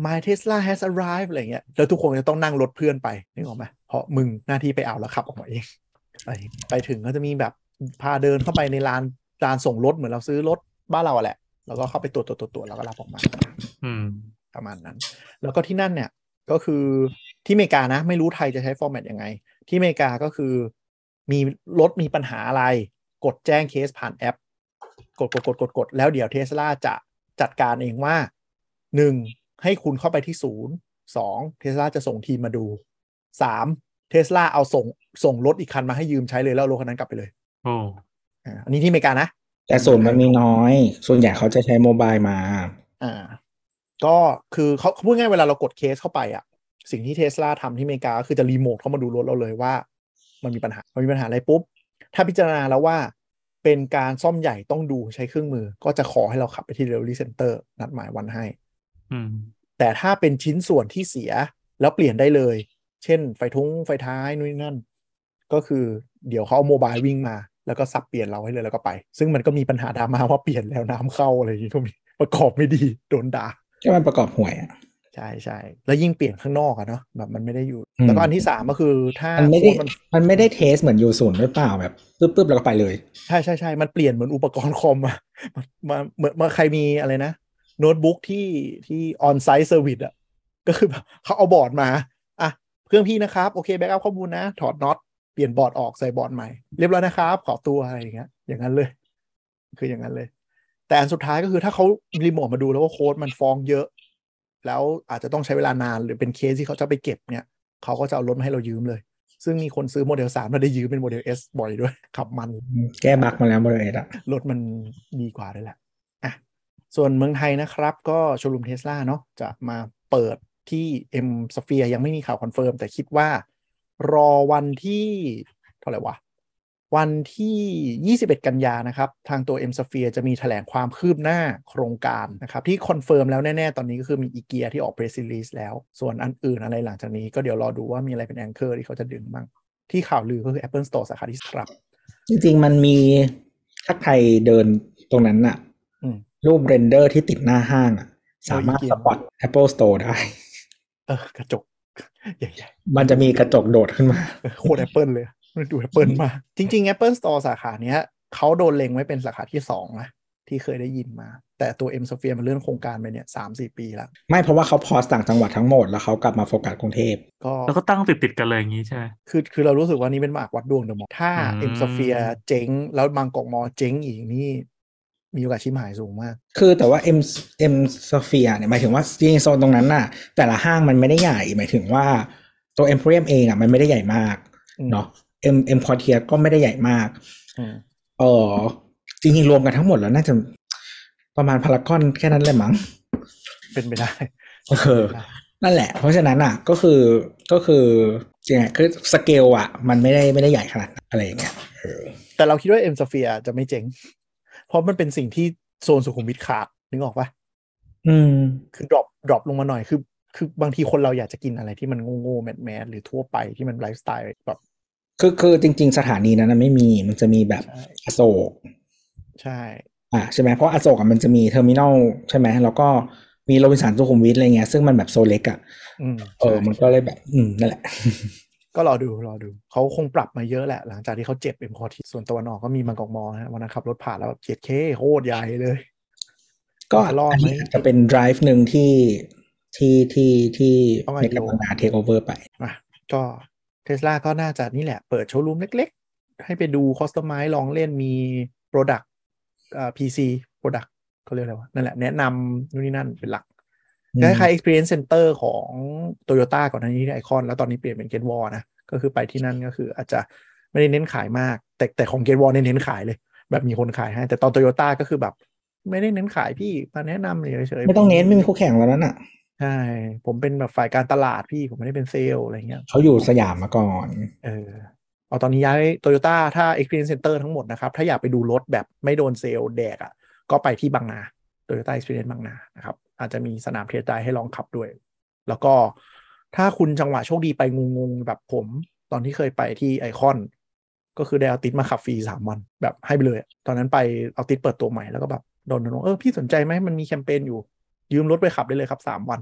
C: my Tesla has arrived อะไรเงี้ย แล้วทุกคนจะต้องนั่งรถเพื่อนไปนึกออกไหมเพราะมึงหน้าที่ไปเอาแล้วขับออกมาเองไปไปถึงก็จะมีแบบพาเดินเข้าไปในร้านร้านส่งรถเหมือนเราซื้อรถบ้านเราอะแหละ แล้วก็เข้าไปตรวจตรวจตรวจตรวจแล้วก็รับออกมา
D: อืม
C: ประมาณนั้น แล้วก็ที่นั่นเนี่ยก็คือที่อเมริกานะไม่รู้ไทยจะใช้ฟอร์แมตยังไง ที่อเมริกาก็คือมีรถมีปัญหาอะไร กดแจ้งเคสผ่านแอป กดกดกดกดกดแล้วเดี๋ยวเทสลาจะจัดการเองว่าหนึ่งให้คุณเข้าไปที่ศูนย์สองเทสลาจะส่งทีมมาดูสามเทสลาเอาส่งส่งรถอีกคันมาให้ยืมใช้เลยแล้วเอารถคันนั้นกลับไปเลย
D: โอ้
C: อ่าอันนี้ที่อเมริกานะ
B: แต่ส่วนมันมีน้อย ส่วนใหญ่เขาจะใช้โมบายมา
C: อ่า ก็คือเขาเขาพูดง่ายๆเวลาเรากดเคสเข้าไปอะสิ่งที่เทสลาทำที่อเมริกาก็คือจะรีโมทเข้ามาดูรถเราเลยว่า มันมีปัญหามันมีปัญหาอะไรปุ๊บ ถ้าพิจารณาแล้วว่าเป็นการซ่อมใหญ่ต้องดูใช้เครื่องมือ ก็จะขอให้เราขับไปที่ delivery center นัดหมายวันให้
D: อืม
C: แต่ถ้าเป็นชิ้นส่วนที่เสียแล้วเปลี่ยนได้เลย เช่น ไฟทุ้งไฟท้ายนู่นนนั่น ก็คือเดี๋ยวเขาเอา mobile วิ่งมา แล้วก็สับเปลี่ยนเราให้เลยแล้วก็ไป ซึ่งมันก็มีปัญหาดราม่าว่าเปลี่ยนแล้วน้ำเข้าอะไรอย่างนี้ก็มีประกอบไม่ดีโดนด่า
B: ก็มันประกอบห่วยอะ
C: ใช่ใช่แล้วยิ่งเปลี่ยนข้างนอกอะเนาะแบบมันไม่ได้อยู่
B: อืม
C: แล้วก็อันที่สามก็คือถ้า
B: มันไม่ได้
C: โค้ดมัน
B: มันไม่ได้ test เหมือนอยู่ศูนย์ด้วยเปล่าแบบปึ๊บปึ๊บแล้วก็ไปเลย
C: ใช่ใช่ใช่มันเปลี่ยนเหมือนอุปกรณ์คอมอะมามาเหมือนเมื่อใครมีอะไรนะโน้ตบุ๊กที่ที่ on-site service อะก็คือแบบเขาเอาบอร์ดมาอะเครื่องพี่นะครับ โอเค backup ข้อมูลนะ ถอดน็อตเปลี่ยนบอร์ดออกใส่บอร์ดใหม่ เรียบร้อยนะครับ ขอตัวอะไรอย่างเงี้ยอย่างนั้นเลย คืออย่างนั้นเลย แต่อันสุดท้ายก็คือถ้าเขารีโมทมาดูแล้วว่าโค้ดมันฟ้องเยอะ แล้วอาจจะต้องใช้เวลานานหรือเป็นเคสที่เขาจะไปเก็บเนี่ยเขาก็จะเอารถมาให้เรายืมเลย ซึ่งมีคนซื้อโมเดลสามแล้วได้ยืมเป็นโมเดล S บ่อยด้วยขับมัน
B: แก้บั๊กมาแล้วบริเวณอะ
C: รถมันดีกว่าด้วยแหละอะส่วนเมืองไทยนะครับ ก็โชว์รูมเทสลาเนาะจะมาเปิดที่ M Sphere ยังไม่มีข่าว confirm แต่คิดว่า รอวันที่เท่าไหร่วะ วันที่ 21 กันยานะครับ ทางตัว M Sphere จะมีแถลงความคืบหน้าโครงการนะครับ ที่ confirm แล้วแน่ ๆ ตอนนี้ก็คือมีอิเกียที่ออก press release แล้ว ส่วนอันอื่นอะไรหลังจากนี้ก็เดี๋ยวรอดูว่ามีอะไรเป็น anchor ที่เขาจะดึงบ้าง ที่ข่าวลือก็คือ Apple Store สาขาที่ครับ
B: จริง ๆ มันมีถ้าใครเดินตรงนั้นน่ะ
C: อืม
B: รูป render ที่ติดหน้าห้างอะสามารถ
C: โอ้ย
B: spot Apple Store ได้
C: เออกระจกใหญ่
B: มันจะมีกระจกโดดขึ้นมา
C: ๆโคตร Apple เลย ดู Apple มากจริง ๆ Apple Store สาขาเนี้ยเขาโดนเล็งไว้เป็นสาขาที่สองนะที่เคยได้ยินมา แต่ตัว M Sphere มันเลื่อนโครงการไปเนี่ยสามสี่ปีแล้ว
B: ไม่เพราะว่าเขา pause ต่างจังหวัดทั้งหมดแล้วเขากลับมาโฟกัสกรุงเทพ
C: ก็
D: แล้วก็ตั้งติดติดๆกันเลยอย่างนี้ใช่ไหม
C: คือคือเรารู้สึกว่านี่เป็นหมากวัดดวงเดอะมอลถ้า
D: อืม
C: M Sphere เจ๊ง แล้วบางกอกมอเจ๊งอีกนี่มีโอกาสชิมหายสูงมาก
B: คือแต่ว่า M M Sphere เนี่ยหมายถึงว่าจริงๆโซนตรงนั้นน่ะ แต่ละห้างมันไม่ได้ใหญ่หมายถึงว่าตัว Emporium เองอะมันไม่ได้ใหญ่มาก
C: อืม
B: เนาะ M M Quartier ก็ไม่ได้ใหญ่มาก
C: อืม
B: เออจริงๆรวมกันทั้งหมดแล้วน่าจะประมาณพารากอนแค่นั้นเลยมั้ง
C: เป็นไปได้
B: เออนั่นแหละ เพราะฉะนั้นอะ ก็คือก็คือจริงๆอะคือสเกลอะ มันไม่ได้ไม่ได้ใหญ่ขนาดนั้นอะไรอย่างเงี้ยเออ
C: แต่เราคิดว่า M Sphere จะไม่เจ๊งเพราะมันเป็นสิ่งที่โซนสุขุมวิทขาดนึกออกปะ
B: อืม
C: คือ drop drop ลงมาหน่อยคือ คือบางทีคนเราอยากจะกินอะไรที่มันโง่ๆแมสแมสหรือทั่วไปที่มันไลฟ์สไตล์แบบ
B: คือคือจริง ๆ สถานีนั้นนะไม่มีมันจะมีแบบ
C: ใช่
B: อโศก
C: ใช่
B: อ่าใช่ไหมเพราะอโศกอะมันจะมีเทอร์มินอลใช่ไหมแล้วก็มีโรบินสันสุขุมวิทอะไรเงี้ยซึ่งมันแบบโซเล็กอะ
C: อืม
B: เออ มันก็เลยแบบ อืมนั่นแหละ
C: ก็รอดูรอดูเขาคงปรับมาเยอะแหละ หลังจากที่เขาเจ็บเอ็มคอทีส่วนตะวันออกก็มีบางกอกมอลนะวันนั้นขับรถผ่านแล้วเจ็ดเคโคตรใหญ่เลย
B: ก็
C: จะรอด
B: อัน
C: ไหม
B: นี้อาจจะเป็น drive หนึ่งที่ที่ที่ที่
C: ต้อง
B: ใน
C: IPO
B: กำลังงาน take over ไป
C: อะก็ เทสลาก็น่าจะนี่แหละเปิดโชว์รูมเล็กๆ ให้ไปดูคอสตอมไมลองเล่นมี Product อ่า PC Product เขาเรียกอะไรวะ นั่นแหละ แนะนำนู่นนี่นั่นเป็นหลัก
B: อืม
C: คล้ายๆ Experience Center ของ Toyota ก่อนหน้านี้ที่ไอคอนแล้วตอนนี้เปลี่ยนเป็น g a t w a l นะ ก็คือไปที่นั่นก็คืออาจจะไม่ได้เน้นขายมาก แต่แต่ของ g a t w a l เน้นขายเลย แบบมีคนขายให้ แต่ตอน Toyota ก็คือแบบ ไม่ได้เน้นขายพี่มาแนะนำเฉยๆ
B: ไม่ต้องเน้นไม่มีคู่แข่งแล้วนั้นอะ
C: ใช่ ผมเป็นแบบฝ่ายการตลาดพี่ผมไม่ได้เป็นเซลล์อะไรเงี้ย
B: เขาอยู่สยามมาก่อน
C: เออเอาตอนนี้ย้าย Toyota ถ้า Experience Center ทั้งหมดนะครับ ถ้าอยากไปดูรถแบบไม่โดนเซลล์แดกอะ่ะ ก็ไปที่บางนา Toyota Experience บางนานะครับ อาจจะมีสนามเทสไดให้ลองขับด้วย แล้วก็ถ้าคุณจังหวะโชคดีไปงงๆแบบผม ตอนที่เคยไปที่ไอคอน ก็คือได้เอาติดมาขับฟรีสามวันแบบให้ไปเลยอะตอนนั้นไปเอาติดเปิดตัวใหม่แล้วก็แบบโดนโดนเออพี่สนใจไหมมันมีแคมเปญอยู่ ยืมรถไปขับได้เลยครับสามวัน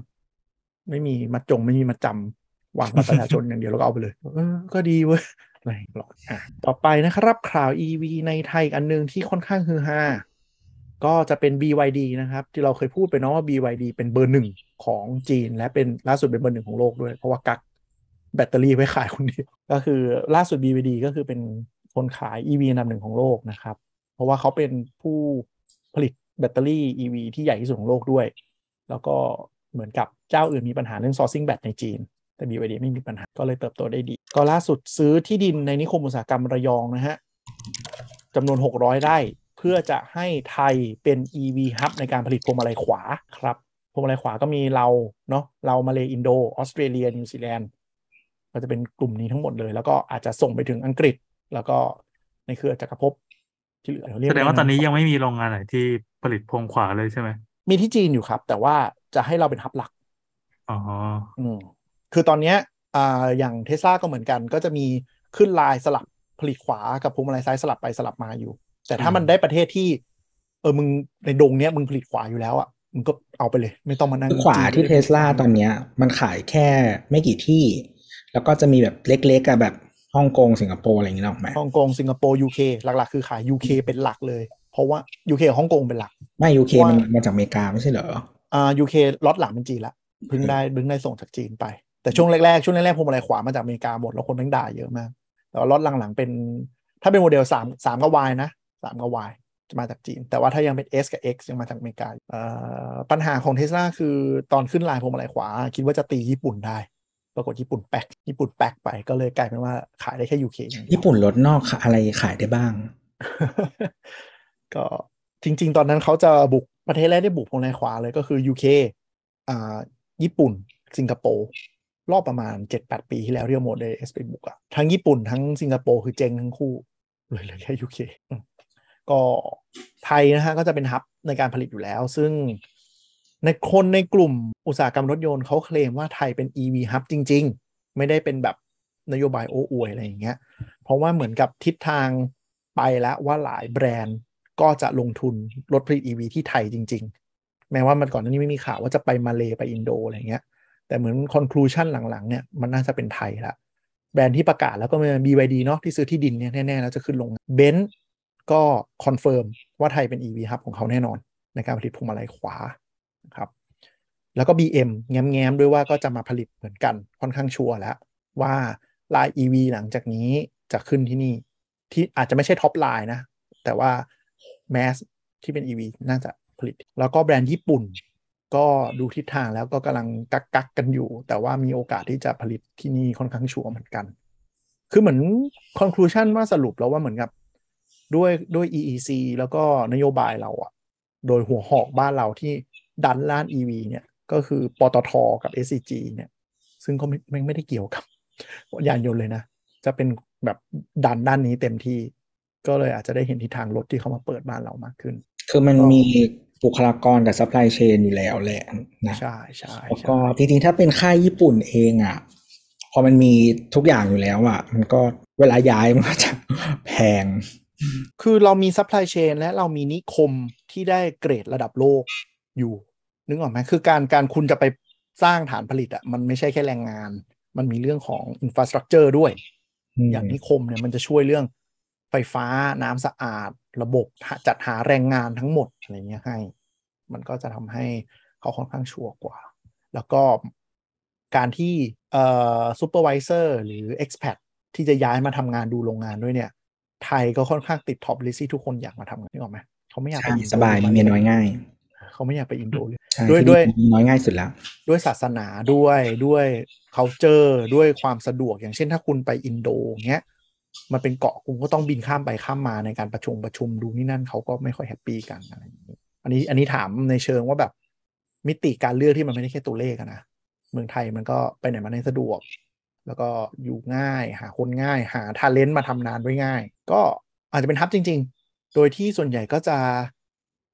C: ไม่มีมัดจงไม่มีมัดจำวางประชาชนอย่างเดียวแล้วก็เอาไปเลยเออก็ดีเว้ยอะไรหรอกอะต่อไปนะครับข่าว EV ในไทยอีกอันหนึงที่ค่อนข้างฮือฮาก็จะเป็น BYD นะครับ ที่เราเคยพูดไปเนาะว่า BYD เป็นเบอร์หนึ่งของจีน และเป็นล่าสุดเป็นเบอร์หนึ่งของโลกด้วย เพราะว่ากักแบตเตอรี่ไว้ขายคนเดียวก็คือล่าสุด BYD ก็คือเป็นคนขาย EV อันดับหนึ่งของโลกนะครับ เพราะว่าเขาเป็นผู้ผลิตแบตเตอรี่ EV ที่ใหญ่ที่สุดของโลกด้วย แล้วก็เหมือนกับเจ้าอื่นมีปัญหาเรื่อง sourcing แบตในจีน แต่ BYD ไม่มีปัญหาก็เลยเติบโตได้ดี ก็ล่าสุดซื้อที่ดินในนิคมอุตสาหกรรมระยองนะฮะจำนวน 600 ไร่เพื่อจะให้ไทยเป็น EV hub ในการผลิตพวงมาลัยขวาครับพวงมาลัยขวาก็มีเราเนาะเรามาเลอินโดออสเตรเลียนิวซีแลนด์ก็จะเป็นกลุ่มนี้ทั้งหมดเลย แล้วก็อาจจะส่งไปถึงอังกฤษ แล้วก็ในเครือจักรภพที่เหลือเรียก
D: แสดงว่าตอนนี้ยังไม่มีโรงงานไหนที่ผลิตพวงขวาเลยใช่ไหม
C: มีที่จีนอยู่ครับ แต่ว่าจะให้เราเป็นฮับหลัก
D: อ๋อ
C: อืมคือตอนเนี้ยอ่าอย่างเทสลาก็เหมือนกัน ก็จะมีขึ้นลายสลับผลิตขวากับพวงมาลัยซ้ายสลับไปสลับมาอยู่ แต่ถ้ามันได้ประเทศที่ เออมึงในดงเนี้ยมึงผลิตขวาอยู่แล้วอะมันก็เอาไปเลย ไม่ต้องมานั่ง
B: คือขวาที่เทสลาตอนเนี้ย มันขายแค่ไม่กี่ที่ แล้วก็จะมีแบบเล็กๆอะแบบฮ่องกงสิงคโปร์อะไรอย่างเงี้ยหรอกไหม
C: ฮ่องกงสิงคโปร์ UK หลักๆ คือขาย UK เป็นหลักเลย เพราะว่า UK ฮ่องกงเป็นหลัก
B: ไม่ UK
C: ว่ามั
B: มันมาจากอเมริกาไม่ใช่เหรอ
C: อ่า UK ล็อตหลังเป็นจีนละเพิ่งได้เพิ่งได้ส่งจากจีนไป แต่ช่วงแรกๆ ช่วงแรกๆพวงมาลัยขวามาจากอเมริกาหมดแล้วคนแม่งด่าเยอะมาก แต่ว่าล็อตหลังๆเป็น ถ้าเป็นโมเดลสามสามกับ Y นะสามกับ Y จะมาจากจีน แต่ว่าถ้ายังเป็น S กับ X ยังมาจากอเมริกาเอ่อปัญหาของเทสลาคือตอนขึ้นไลน์พวงมาลัยขวา คิดว่าจะตีญี่ปุ่นได้ ปรากฏญี่ปุ่นแป๊กญี่ปุ่นแป๊กไปก็เลยกลายเป็นว่าขายได้แค่ UK อย่างเดียว
B: ญี่ปุ่นรถนอกอะไรขายได้บ้าง
C: ก็จริง ๆ ตอนนั้นเขาจะบุกประเทศแรกที่บุกพวงมาลัยขวาเลยก็คือ UK อ่าญี่ปุ่น สิงคโปร์รอบประมาณ 7-8 ปีที่แล้วเรียก Model S ไปบุกอะทั้งญี่ปุ่นทั้งสิงคโปร์คือเจ๊งทั้งคู่เลยเลยแค่ UK อืมก็ไทยนะฮะก็จะเป็นฮับในการผลิตอยู่แล้ว ซึ่งในคนในกลุ่มอุตสาหกรรมรถยนต์เขาเคลมว่าไทยเป็น EV ฮับจริง ๆ ไม่ได้เป็นแบบนโยบายโอ้อวยอะไรอย่างเงี้ย เพราะว่าเหมือนกับทิศทางไปแล้วว่าหลายแบรนด์ ก็จะลงทุนรถผลิต EV ที่ไทยจริง ๆ แม้ว่ามันก่อนหน้านี้ไม่มีข่าวว่าจะไปมาเลไปอินโดอะไรเงี้ย แต่เหมือน conclusion หลังๆเนี่ยมันน่าจะเป็นไทยละแบรนด์ที่ประกาศแล้วก็มี BYD เนาะที่ซื้อที่ดินเนี่ยแน่ๆแล้วจะขึ้นโรงเบนซ์ก็ confirm ว่าไทยเป็น EV ฮับของเขาแน่นอนในการผลิตพวงมาลัยขวานะครับแล้วก็ BM แง้มๆด้วยว่าก็จะมาผลิตเหมือนกันค่อนข้างชัวร์แล้วว่าลาย EV หลังจากนี้จะขึ้นที่นี่ที่อาจจะไม่ใช่ top line นะ แต่ว่า mass ที่เป็น EV น่าจะผลิต แล้วก็แบรนด์ญี่ปุ่น ก็ดูทิศทางแล้วก็กำลังกักกักกันอยู่ แต่ว่ามีโอกาสที่จะผลิตที่นี่ค่อนข้างชัวร์เหมือนกัน คือเหมือน conclusion ว่าสรุปแล้วว่าเหมือนกับ ด้วยด้วย EEC แล้วก็นโยบายเราอะโดยหัวหอกบ้านเราที่ดันล้าน EV เนี่ย ก็คือปตทกับ SCG เนี่ย ซึ่งก็ไม่ไม่ได้เกี่ยวกับยานยนต์เลยนะ จะเป็นแบบดันด้านนี้เต็มที่ ก็เลยอาจจะได้เห็นทิศทางรถที่เขามาเปิดบ้านเรามากขึ้น
B: คือมัน
C: ก็
B: มีบุคลากรกับ supply chain อยู่แล้วแหละนะ
C: ใช่ใช่
B: แล้ว
C: ใช่
B: ก็จริงๆถ้าเป็นค่ายญี่ปุ่นเองอะพอมันมีทุกอย่างอยู่แล้วอะมันก็เวลาย้ายมันก็จะแพง
C: คือเรามี supply chain และเรามีนิคมที่ได้เกรดระดับโลกอยู่ นึกออกไหมคือการการคุณจะไปสร้างฐานผลิตอะมันไม่ใช่แค่แรงงาน มันมีเรื่องของอินฟ a าสตรักเจอร์ด้วย
B: อืม
C: อย่างนิคมเนี่ยมันจะช่วยเรื่อง ไฟฟ้าน้ำสะอาด ระบบหาจัดหาแรงงานทั้งหมดอะไรเงี้ยให้ มันก็จะทำให้เขาค่อนข้างชัวร์กว่า แล้วก็การที่เอ่อ supervisor หรือ expat ที่จะย้ายมาทำงานดูโรงงานด้วยเนี่ย ไทยก็ค่อนข้างติด top list ที่ทุกคนอยากมาทำงานนึกออกไหมเขาไม่อยากไป
B: ใช่
C: อินโด
B: สบายมีเมียน้อยง่าย
C: เขาไม่อยากไปอินโดเลย
B: ใช่
C: ด้วย
B: ที่
C: ด้วย
B: มีเมียน้อยง่ายสุดแล้ว
C: ด้วยศาสนาด้วยด้วย culture ด้วยความสะดวกอย่างเช่นถ้าคุณไปอินโดเงี้ย มันเป็นเกาะคุณก็ต้องบินข้ามไปข้ามมาในการประชุมประชุมดูนี่นั่นเขาก็ไม่ค่อย happy กันอะไรอย่างนี้อันนี้อันนี้ถามในเชิงว่าแบบมิติการเลือกที่มันไม่ได้แค่ตัวเลขนะเมืองไทยมันก็ไปไหนมาไหนสะดวก แล้วก็อยู่ง่าย หาคนง่าย หา talent มาทำงานด้วยง่าย ก็อาจจะเป็น hub จริง ๆ โดยที่ส่วนใหญ่ก็จะ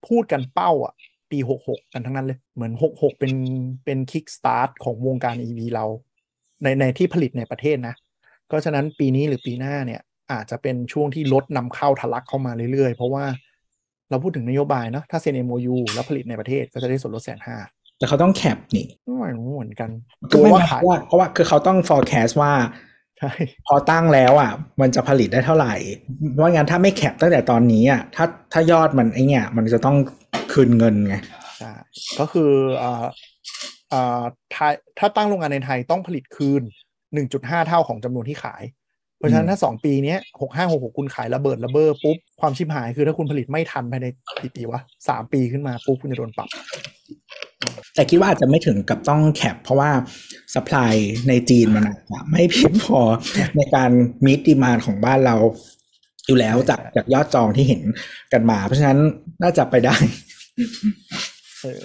C: พูดกันเป้าอะ ปี 66 กันทั้งนั้นเลย เหมือน 66 เป็นเป็น kickstart ของวงการ EV เราในในที่ผลิตในประเทศนะ ก็ฉะนั้นปีนี้หรือปีหน้าเนี่ยอาจจะเป็นช่วงที่รถนำเข้าทะลักเข้ามาเรื่อยๆ เพราะว่าเราพูดถึงนโยบายเนาะถ้าเซ็น MOU แล้วผลิตในประเทศก็จะได้ส่วนลดแสนห้า
B: แต่เขาต้องแคปนี่
C: ไม่รู้เหมือนกัน
B: ก็ไม่
C: ว่า
B: เพ
C: ขาย
B: ราะว่าเพราะว่าคือเขาต้อง forecast ว่า
C: ใช่
B: พอตั้งแล้วอะ มันจะผลิตได้เท่าไหร่ เพราะงั้นถ้าไม่แคปตั้งแต่ตอนนี้อะถ้าถ้ายอดมันไอเนี่ย มันจะต้องคืนเงินไง
C: ใช่ก็คืออ่าอ่าไทยถ้าตั้งโรงงานในไทยต้องผลิตคืน 1.5 เท่าของจำนวนที่ขาย เพราะฉะนั้นถ้า 2 ปีเนี้ย6 5 6 6คุณขายระเบิดระเบ้อปุ๊บ ความชิบหายคือถ้าคุณผลิตไม่ทันภายในกี่ปีวะสามปีขึ้นมาปุ๊บคุณจะโดนปรับ
B: แต่คิดว่าอาจจะไม่ถึงกับต้องแคปเพราะว่าสป라이ในจีนมันอาจจะไม่เพียงพอในการมีดีมานของบ้านเราอยู่แล้วจากจากยอดจองที่เห็นกันมา เพราะฉะนั้นน่าจะไปได้
C: เออ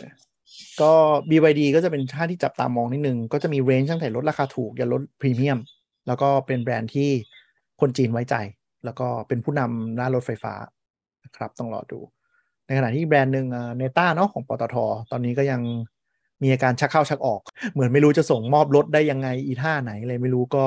C: ก็ BYD ก็จะเป็นชาติที่จับตามองนิดนึง ก็จะมีเรนจ์ตั้งแต่ลดราคาถูกยันลดพรีเมียม แล้วก็เป็นแบรนด์ที่คนจีนไว้ใจ แล้วก็เป็นผู้นำด้านรถไฟฟ้านะครับ ต้องรอดู ในขณะที่แบรนด์หนึ่งเนต้าเนาะของปตท ตอนนี้ก็ยังมีอาการชักเข้าชักออก เหมือนไม่รู้จะส่งมอบรถได้ยังไงอีท่าไหนเลยไม่รู้ก็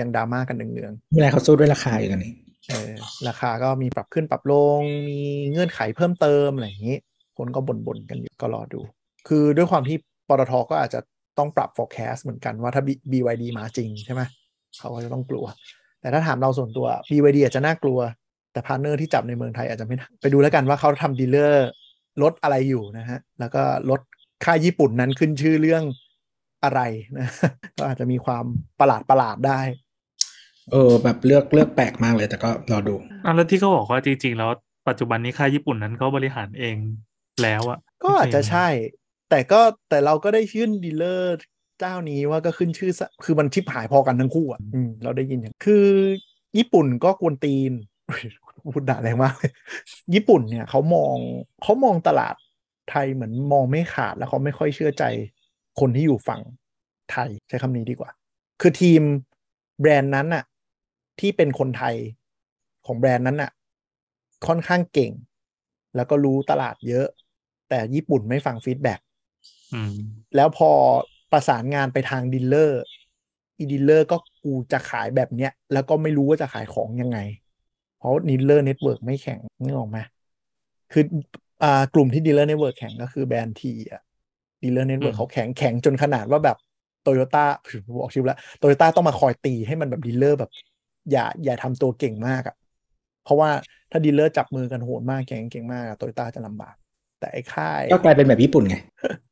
C: ยังดราม่ากันเนืองๆ
B: มีอะไรเขาสู้ด้วยราคาอยู่กันนี่
C: เออราคาก็มีปรับขึ้นปรับลง มีเงื่อนไขเพิ่มเติมอะไรอย่างนี้ คนก็บ่นๆกันอยู่ก็รอดู คือด้วยความที่ปตทก็อาจจะต้องปรับ forecast เหมือนกันว่าถ้า BYD มาจริงใช่ไหมเขาก็จะต้องกลัว แต่ถ้าถามเราส่วนตัว BYD อาจจะน่ากลัว แต่ partner ที่จับในเมืองไทยอาจจะไม่ไปดูแล้วกันว่าเขาทำ dealer รถอะไรอยู่นะฮะ แล้วก็รถค่ายญี่ปุ่นนั้นขึ้นชื่อเรื่องอะไรนะก็อาจจะมีความประหลาดประหลาดได้
B: เออแบบเลือกเลือกแปลกมากเลยแต่ก็รอดู
D: อะแล้วที่เขาบอกว่าจริงๆแล้วปัจจุบันนี้ค่ายญี่ปุ่นนั้นเขาบริหารเองแล้วอะ
C: ก็อาจจะใช่ แต่ก็แต่เราก็ได้ชื่นดีลเลอร์เจ้านี้ว่าก็ขึ้นชื่อซะคือมันชิบหายพอกันทั้งคู่อะอืมเราได้ยินอย่างคือ ญี่ปุ่นก็กวนตีนพูดด่าแรงมากเลยญี่ปุ่นเนี่ยเขามองเขามองตลาดไทยเหมือนมองไม่ขาดแล้วเขาไม่ค่อยเชื่อใจคนที่อยู่ฝั่งไทยใช้คำนี้ดีกว่า คือทีมแบรนด์นั้นน่ะที่เป็นคนไทยของแบรนด์นั้นน่ะค่อนข้างเก่ง แล้วก็รู้ตลาดเยอะ แต่ญี่ปุ่นไม่ฟัง feedback
D: อืม
C: แล้วพอประสานงานไปทาง dealer อี dealer ก็กูจะขายแบบเนี้ย แล้วก็ไม่รู้ว่าจะขายของยังไง เพราะ dealer network ไม่แข็งนึกออกไหมคืออ่ากลุ่มที่ dealer network แข็งก็คือแบรนด์ T อะ dealer network อื
D: ม
C: เขาแข็งแข็งจนขนาดว่าแบบโตโยต้าบอกชื่อแล้วโตโยต้าต้องมาคอยตีให้มันแบบ dealer แบบ อย่าอย่าทำตัวเก่งมากอะ เพราะว่าถ้า dealer จับมือกันโหดมากแข็งเก่งมากโตโยต้าจะลำบาก แต่ไอ้ค่าย
B: ก็กลายเป็นแบบญี่ปุ่นไง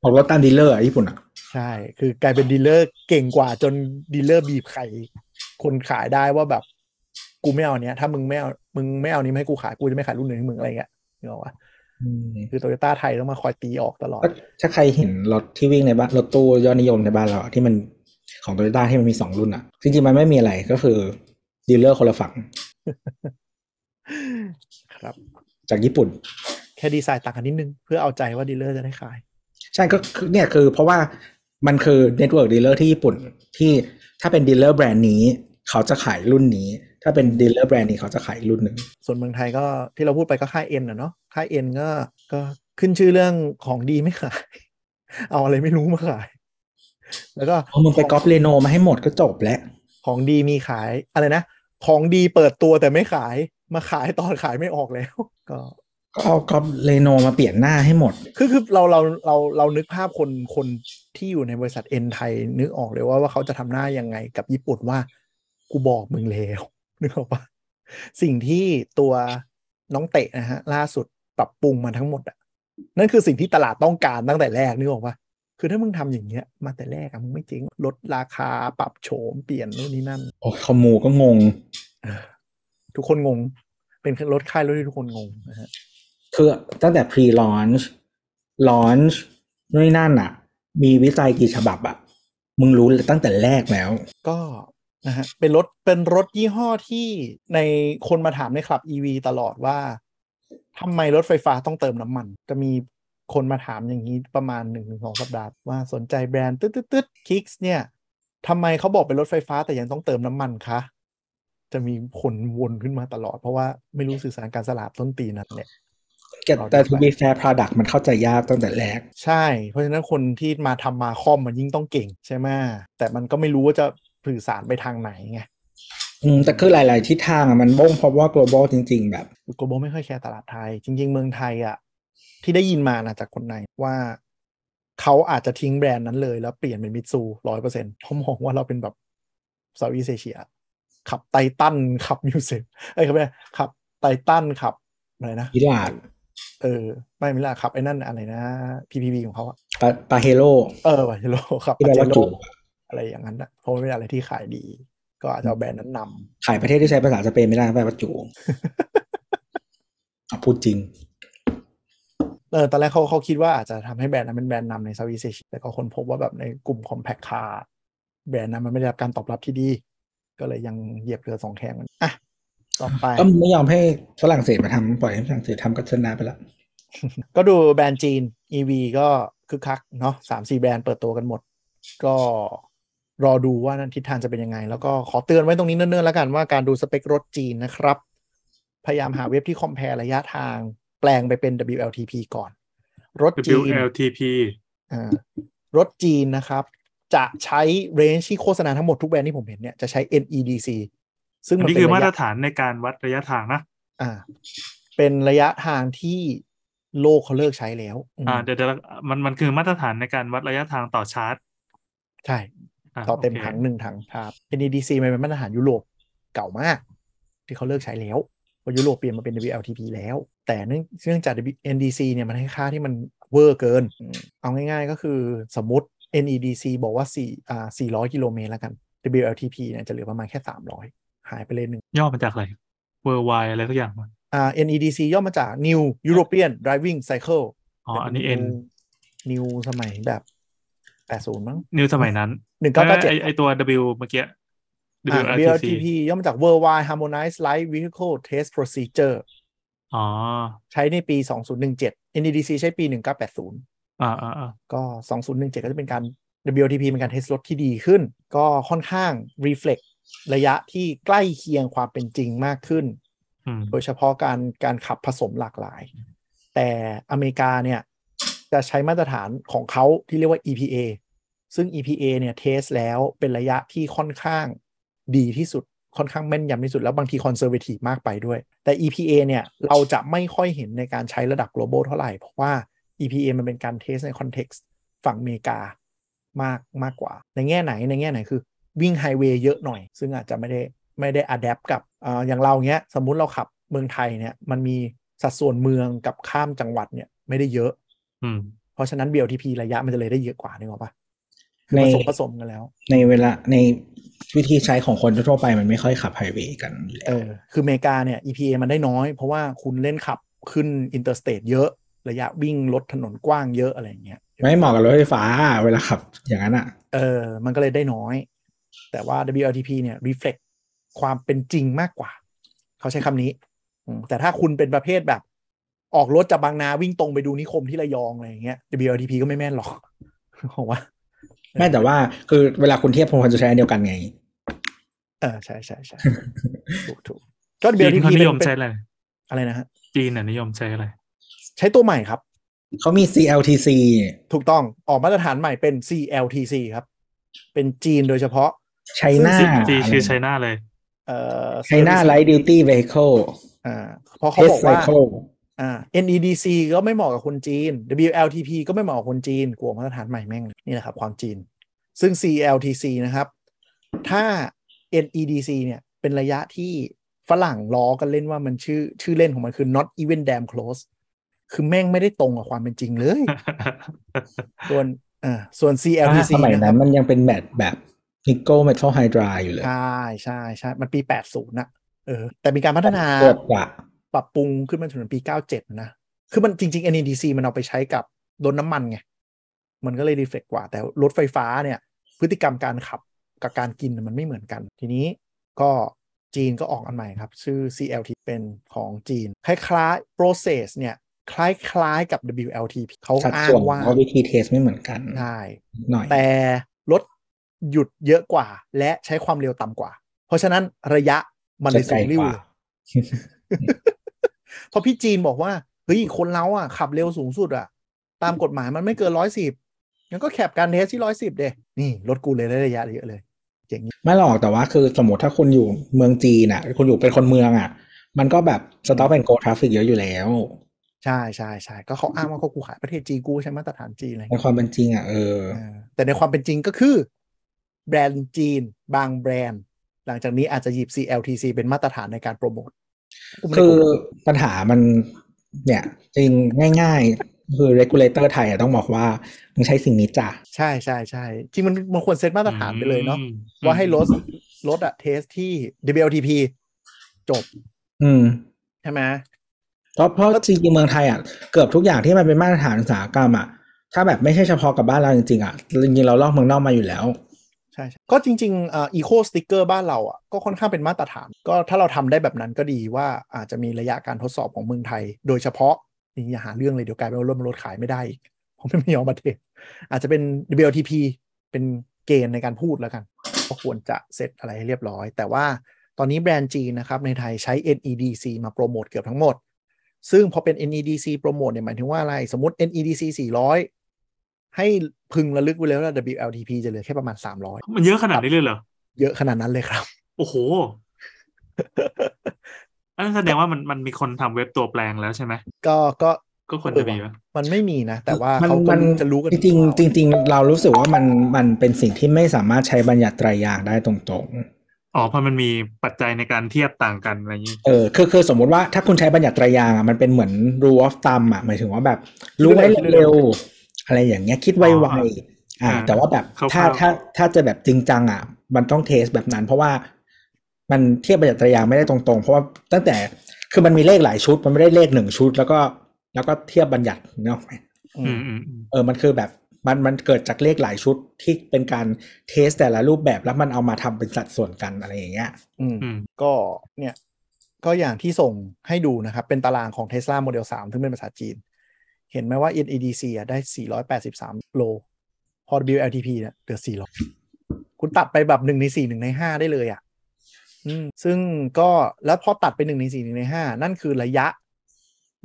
B: ออกรถตาม dealer อะญี่ปุ่นอะ
C: ใช่ คือกลายเป็น dealer เก่งกว่าจนdealer บีบไข่คนขายได้ว่าแบบกูไม่เอาอันเนี้ย ถ้ามึงไม่เอามึงไม่เอานี้มาให้กูขายกูจะไม่ขายรุ่นอื่นให้มึงอะไรเงี้ยนึกออกปะคือโตโยต้าไทยต้องมาคอยตีออกตลอด
B: ก็ถ้าใครเห็นรถที่วิ่งในบ้านรถตู้ยอดนิยมในบ้านเราอะที่มันของโตโยต้าที่มันมีสองรุ่นอะจริงๆมันไม่มีอะไรก็คือ dealer คนละฝั่ง
C: ครับ
B: จากญี่ปุ่น
C: แค่ดีไซน์ต่างกันนิดนึง เพื่อเอาใจว่า dealer จะได้ขาย
B: ใช่ก็คือเนี่ยคือเพราะว่ามันคือ network dealer ที่ญี่ปุ่นที่ถ้าเป็น dealer แบรนด์นี้ เขาจะขายรุ่นนี้ ถ้าเป็น dealer แบรนด์นี้เขาจะขายรุ่นหนึ่ง
C: ส่วนเมืองไทยก็ที่เราพูดไปก็ค่าย N อะเนาะค่าย N ก็ก็ขึ้นชื่อเรื่องของดีไม่ขาย เอาอะไรไม่รู้มาขาย แล้วก็
B: เอามันไปก๊อปเรโนมาให้หมดก็จบแล้ว
C: ของดีมีขายอะไรนะ ของดีเปิดตัวแต่ไม่ขายมาขายตอนขายไม่ออกแล้ว ก็
B: ก็เอาก๊อปเรโนมาเปลี่ยนหน้าให้หมด
C: คือคือเราเราเราเรานึกภาพคนคนที่อยู่ในบริษัทเอ็นไทย นึกออกเลยว่าว่าเขาจะทำหน้ายังไงกับญี่ปุ่นว่า กูบอกมึงแล้วนึกออกปะสิ่งที่ตัวน้องเตะนะฮะ ล่าสุดปรับปรุงมาทั้งหมดอะนั่นคือสิ่งที่ตลาดต้องการตั้งแต่แรกนึกออกปะคือถ้ามึงทำอย่างเงี้ย มาแต่แรกอะมึงไม่จริงลดราคาปรับโฉมเปลี่ยนนู่นนี่นั่น
B: โอ้คอมมูก็งง
C: ทุกคนงง เป็นรถค่ายรถที่ทุกคนงงนะฮะ
B: คือตั้งแต่ pre launch launch นู่นนนั่นอะมีวิจัยกี่ฉบับอะมึงรู้ตั้งแต่แรกแล้ว
C: ก็นะฮะเป็นรถเป็นรถยี่ห้อที่ในคนมาถามในคลับ EV ตลอดว่าทำไมรถไฟฟ้าต้องเติมน้ำมัน จะมีคนมาถามอย่างนี้ประมาณหนึ่งถึงสองสัปดาห์ว่าสนใจแบรนด์ตึ๊ดตึ๊ดตึ๊ดคิกส์เนี่ยทำไมเขาบอกเป็นรถไฟฟ้าแต่ยังต้องเติมน้ำมันคะจะมีคนวนขึ้นมาตลอด เพราะว่าไม่รู้สื่อสารการตลาดต้นปีนั้นเนี่ย
B: แต่ to be fair product มันเข้าใจยากตั้งแต่แรก
C: ใช่ เพราะฉะนั้นคนที่มาทำมาคอมมันยิ่งต้องเก่งใช่ไหมแต่มันก็ไม่รู้ว่าจะสื่อสารไปทางไหนไง
B: อืมแต่คือหลาย ๆ ทิศทางอะมันบ้งเพราะว่า global จริง ๆ แบบ
C: โกลบอลไม่ค่อยแคร์ตลาดไทย จริง ๆ เมืองไทยอะที่ได้ยินมานะจากคนในว่าเขาอาจจะทิ้งแบรนด์นั้นเลยแล้วเปลี่ยนเป็นมิตซูร้อยเปอร์เซ็นต์เพราะมองว่าเราเป็นแบบเซาท์อีสเอเชียขับไททันขับมิวเซฟเอ้ยครับไม่ขับไททันขับอะไรนะ
B: อิลาด
C: เออไม่ไม่ละขับไอ้นั่นอะไรนะ PPV ของเขาอะ
B: ปาปาเฮโล
C: เออวาเจโลขับ
B: ที่แปลว่า
C: Pajero
B: จูบ
C: อะไรอย่างนั้นอะเพราะมันเป็นอะไรที่ขายดี ก็อาจจะเอาแบรนด์นั้นนำ
B: ขายประเทศที่ใช้ภาษาสเปนไม่ได้แปลว่าจูอะพูดจริง
C: เออตอนแรกเขาเขาคิดว่าอาจจะทำให้แบรนด์นั้นเป็นแบรนด์นำในเซาท์อีสเอเชียแต่ก็คนพบว่าแบบในกลุ่ม compact car แบรนด์นั้นมันไม่ได้รับการตอบรับที่ดี ก็เลยยังเหยียบเรือสองแคมมันอะ ต่อไป
B: ก็ไม่ยอมให้ฝรั่งเศสมาทำปล่อยให้ฝรั่งเศสทำก็ชนะไปแล้ว
C: ก็ดูแบรนด์จีน EV ก็คึกคักเนาะสามสี่แบรนด์เปิดตัวกันหมด ก็รอดูว่านั้นทิศทางจะเป็นยังไง แล้วก็ขอเตือนไว้ตรงนี้เนิ่นๆแล้วกันว่าการดูสเปครถจีนนะครับ พยายามหาเว็บที่คอมเพลระยะทางแปลงไปเป็น WLTP ก่อน รถจีน
D: WLTP
C: อ่ารถจีนนะครับ จะใช้เรนจ์ที่โฆษณาทั้งหมดทุกแบรนด์ที่ผมเห็นเนี่ย จะใช้ NEDC ซึ่ง
D: อัน
C: มัน
D: นี้
C: เป็
D: คื
C: น
D: อมา
C: ระ
D: ตร
C: ยะ
D: ฐานในการวัดระยะทางนะ
C: อ่า เป็นระยะทางที่โลกเขาเลิกใช้แล้วม
D: อ่าเดี๋ยวเดี๋ยวมันมันคือมาตรฐานในการวัดระยะทางต่อชาร์จ
C: ใช่ะต่อเต็ม
D: โค
C: ถังหนึ่งถังครับ NEDC มันเป็นมาตรฐานยุโรปเก่ามาก ที่เขาเลิกใช้แล้วเพราะยุโรปเปลี่ยนมาเป็น WLTP แล้ว แต่เนื่องเนื่องจาก NDC เนี่ยมันให้ค่าที่มันเวอร์เกินอืมเอาง่ายๆก็คือสมมติ NEDC บอกว่า4อ่า400 กิโลเมตรแล้วกัน WLTP เนี่ยจะเหลือประมาณแค่ 300 หายไปเลยหนึ่ง
D: ย่อมาจากอะไร worldwide อะไรสักอย่างวะ
C: อ่า NEDC ย่อมาจาก New European Driving Cycle
D: อ๋อ อันนี้ N
C: New สมัยแบบ80มั้ง
D: นิวสมัยนั้น
C: หนึ่งเก้าเก้าเจ็ด
D: ไอไอตัว W เมื่อกี้
C: อ่า
D: WLTP
C: WLTP ย่อมาจาก Worldwide Harmonized Light Vehicle Test Procedure
D: อ๋อ
C: ใช้ในปี 2017 NEDC ใช้ปี 1980
D: อ่าอ่าอ่า
C: ก็ 2017 ก็จะเป็นการ WLTP เป็นการเทสรถที่ดีขึ้น ก็ค่อนข้าง reflect ระยะที่ใกล้เคียงความเป็นจริงมากขึ้น
D: อืม
C: โดยเฉพาะการการขับผสมหลากหลาย แต่อเมริกาเนี่ยจะใช้มาตรฐานของเขาที่เรียกว่า EPA ซึ่ง EPA เนี่ย test แล้วเป็นระยะที่ค่อนข้างดีที่สุดค่อนข้างแม่นยำที่สุด แล้วบางที conservative มากไปด้วย แต่ EPA เนี่ยเราจะไม่ค่อยเห็นในการใช้ระดับ global เท่าไหร่ เพราะว่า EPA มันเป็นการ test ใน context ฝั่งอเมริกามากมากกว่า ในแง่ไหนในแง่ไหนคือ วิ่งไฮเวย์เยอะหน่อย ซึ่งอาจจะไม่ได้ไม่ได้ adapt กับอ่าอย่างเราเนี้ยสมมุติเราขับเมืองไทยเนี่ยมันมีสัดส่วนเมืองกับข้ามจังหวัดเนี่ยไม่ได้เยอะ
D: อืม
C: เพราะฉะนั้น WLTP ระยะมันจะเลยได้เยอะกว่านึกออกปะคือ
B: ใน
C: ผสมผสมกันแล้ว
B: ในเวลาในวิธีใช้ของคนทั่วไปมันไม่ค่อยขับไฮเวย์กันอยู่แล้ว
C: เออคืออเมริกาเนี่ย EPA มันได้น้อย เพราะว่าคุณเล่นขับขึ้น interstate เยอะระยะวิ่งรถถนนกว้างเยอะอะไรอย่างเงี้ย
B: ไม่เหมาะกับรถไฟฟ้าเวลาขับอย่างนั้นอะ
C: เออ มันก็เลยได้น้อย แต่ว่า WLTP เนี่ย reflect ความเป็นจริงมากกว่า เขาใช้คำนี้อืมแต่ถ้าคุณเป็นประเภทแบบ ออกรถจากบางนาวิ่งตรงไปดูนิคมที่ระยองอะไรอย่างเงี้ย WLTP ก็ไม่แม่นหรอกผมว่า
B: ไม่แต่ว่าคือเวลาคุณเทียบคุณควรจะใช้อันเดียวกันไง
C: เออใช่ใช่ใช่ถูกถูกก็
D: จีน
C: WLTP
D: เขานิยม
C: เป็น
D: ใช้อะไร
C: อะไรนะฮะ
D: จีนน่ะนิยมใช้อะไร
C: ใช้ตัวใหม่ครับ
B: เขามี CLTC
C: ถูกต้องออกมาตรฐานใหม่เป็น CLTC ครับ เป็นจีนโดยเฉพาะ
B: ไชน่า
D: จีชื่อไชน่าเลย
C: เอ่อ
B: ไชน่า Light Duty Vehicle
C: อ่าเพราะเขา
B: Test
C: บอกว่า
B: Cycle
C: อ่า NEDC ก็ไม่เหมาะกับคนจีน WLTP ก็ไม่เหมาะกับคนจีนกลัวมาตรฐานใหม่แม่งเลยนี่แหละครับ ความจีน ซึ่ง CLTC นะครับ ถ้า NEDC เนี่ย เป็นระยะที่ฝรั่งล้อกันเล่นว่ามันชื่อชื่อเล่นของมันคือ not even damn close คือแม่งไม่ได้ตรงกับความเป็นจริงเลย ส่วนอ่าส่วน
B: ถ้า
C: CLTC
B: สมัย
C: นะค
B: นั้
C: รับ
B: นมันยังเป็นแบตแบบ Nickel Metal Hydride อยู่เลย
C: ใช่ใช่ใช่มันปี80นะเออ แต่มีการพัฒนา
B: เกิดกว่า
C: ปรับปรุงขึ้นมาถึงปี97นะ คือมันจริง ๆ NEDC มันเอาไปใช้กับรถน้ำมันไง มันก็เลยรีเฟกกว่า แต่รถไฟฟ้าเนี่ย พฤติกรรมการขับกับการกินมันไม่เหมือนกัน ทีนี้ก็จีนก็ออกอันใหม่ครับ ชื่อ CLT เป็นของจีน คล้ายๆ process เนี่ยคล้ายๆกับ WLTP เขา
B: สัด
C: อ้า
B: ส่
C: ง
B: วน
C: ว่า
B: เพราะวิธีเทสไม่เหมือนกัน
C: ใช่
B: หน่อย
C: แต่รถ หยุดเยอะกว่า และใช้ความเร็วต่ำกว่า เพราะฉะนั้นระยะมันเลยสูงริ้วเลยเพราะพี่จีนบอกว่าเฮ้ยคนเราอะขับเร็วสูงสุดอะ ตามกฎหมายมันไม่เกินร้อยสิบงั้นก็แคปการเทสที่ร้อยสิบเดนี่รถกูเลยได้ระยะเยอะเลยเจ๋ง
B: ไม่หรอกแต่ว่าคือสมมติถ้าคุณอยู่เมืองจีนอะ คุณอยู่เป็นคนเมืองอะ มันก็แบบ stop and go traffic เยอะอยู่แล้ว
C: ใช่ใช่ใช่ก็เขาอ้างว่าเขากูขายประเทศจีนกูใช้มาตรฐานจีนอะไร
B: ใน
C: เงี้ย
B: ความเป็นจริงอะเออ
C: เออแต่ในความเป็นจริงก็คือ แบรนด์จีน บางแบรนด์ หลังจากนี้อาจจะหยิบ CLTC เป็นมาตรฐานในการโปรโมทกูไม่ได้
B: คือ
C: โกหก
B: ปัญหามันเนี่ยจริงง่าย ๆ คือ regulator ไทยอะต้องบอกว่ามึงใช้สิ่งนี้จ้ะ
C: ใช่ใช่ใช่จริงมันมันควรเซตมาตรฐานไปเลยเนาะ
D: อืม
C: ว่าให้รถรถอะเทสที่ WLTP จบ
B: อืม
C: ใช่ไหม
B: เพราะเพราะจริงๆเมืองไทยอะเกือบทุกอย่างที่มันเป็นมาตรฐานอุตสาหกรรมอะถ้าแบบไม่ใช่เฉพาะกับบ้านเราจริงๆอะจริงๆเราลอกเมืองนอกมาอยู่แล้ว
C: ใช่ใช่ก็จริงๆอ่า eco sticker บ้านเราอะก็ค่อนข้างเป็นมาตรฐาน ก็ถ้าเราทำได้แบบนั้นก็ดีว่าอาจจะมีระยะการทดสอบของเมืองไทย โดยเฉพาะนี่อย่าหาเรื่องเลยเดี๋ยวกลายเป็นว่ารถมันรถขายไม่ได้อีกผมไม่ยอมประเทศ อาจจะเป็น WLTP เป็นเกณฑ์ในการพูดแล้วกันก็ควรจะเสร็จอะไรให้เรียบร้อย แต่ว่าตอนนี้แบรนด์จีนนะครับในไทยใช้ NEDC มาโปรโมทเกือบทั้งหมด ซึ่งพอเป็น NEDC โปรโมทเนี่ยหมายถึงว่าอะไร สมมติ NEDC 400 ให้พึงระลึกไว้เลยว่า WLTP จะเหลือแค่ประมาณ 300
D: มันเยอะขนาดนี้เลยเหรอ
C: เยอะขนาดนั้นเลยครับ
D: โอ้โหอันนั้นแสดงว่ามันมันมีคนทำเว็บตัวแปลงแล้วใช่ไหม
C: ก็ก็
D: ก็ควรจะมีวะ
C: มันไม่มีนะ แต่ว่า
B: มัน
C: เขาก็
B: มัน
C: จะรู้กัน
B: จริงๆจริงๆเรารู้สึกว่ามันมันเป็นสิ่งที่ไม่สามารถใช้บัญญัติไตรยางค์ได้ตรง
D: อ๋อเพราะมันมีปัจจัยในการเทียบต่างกันอะไรอย่างนี้
B: ๆเออคือคือสมมุติว่าถ้าคุณใช้บัญญัติไตรยางค์อะมันเป็นเหมือน rule of thumb อะหมายถึงว่าแบบรู้ไว้เร็วๆ อะไรอย่างเงี้ยคิดไวๆอ่า
D: อ่า
B: แต่ว่าแบบ
D: คร่าวๆ
B: ถ้าถ้าถ้าจะแบบจริงจังอะ มันต้องเทสแบบนั้น เพราะว่ามันเทียบบัญญัติไตรยางค์ไม่ได้ตรงๆ เพราะว่าตั้งแต่คือมันมีเลขหลายชุด มันไม่ได้เลขหนึ่งชุด แล้วก็แล้วก็เทียบบัญญัติเนาะ
C: อื
D: อื
C: ม
D: มอืมอืม
B: เออมันคือแบบมันมันเกิดจากเลขหลายชุดที่เป็นการเทสแต่ละรูปแบบแล้วมันเอามาทำเป็นสัดส่วนกันอะไรอย่างเงี้ย
C: อืม
D: อืม
C: ก็เนี่ย ก็อย่างที่ส่งให้ดูนะครับ เป็นตารางของ Tesla Model 3 ซึ่งเป็นภาษาจีน เห็นไหมว่า NEDC อะได้ 483 โล พอ WLTP เนี่ยเหลือ 400 คุณตัดไปแบบหนึ่งในสี่หนึ่งในห้าได้เลยอะอืมซึ่งก็แล้วพอตัดไปหนึ่งในสี่หนึ่งในห้านั่นคือระยะ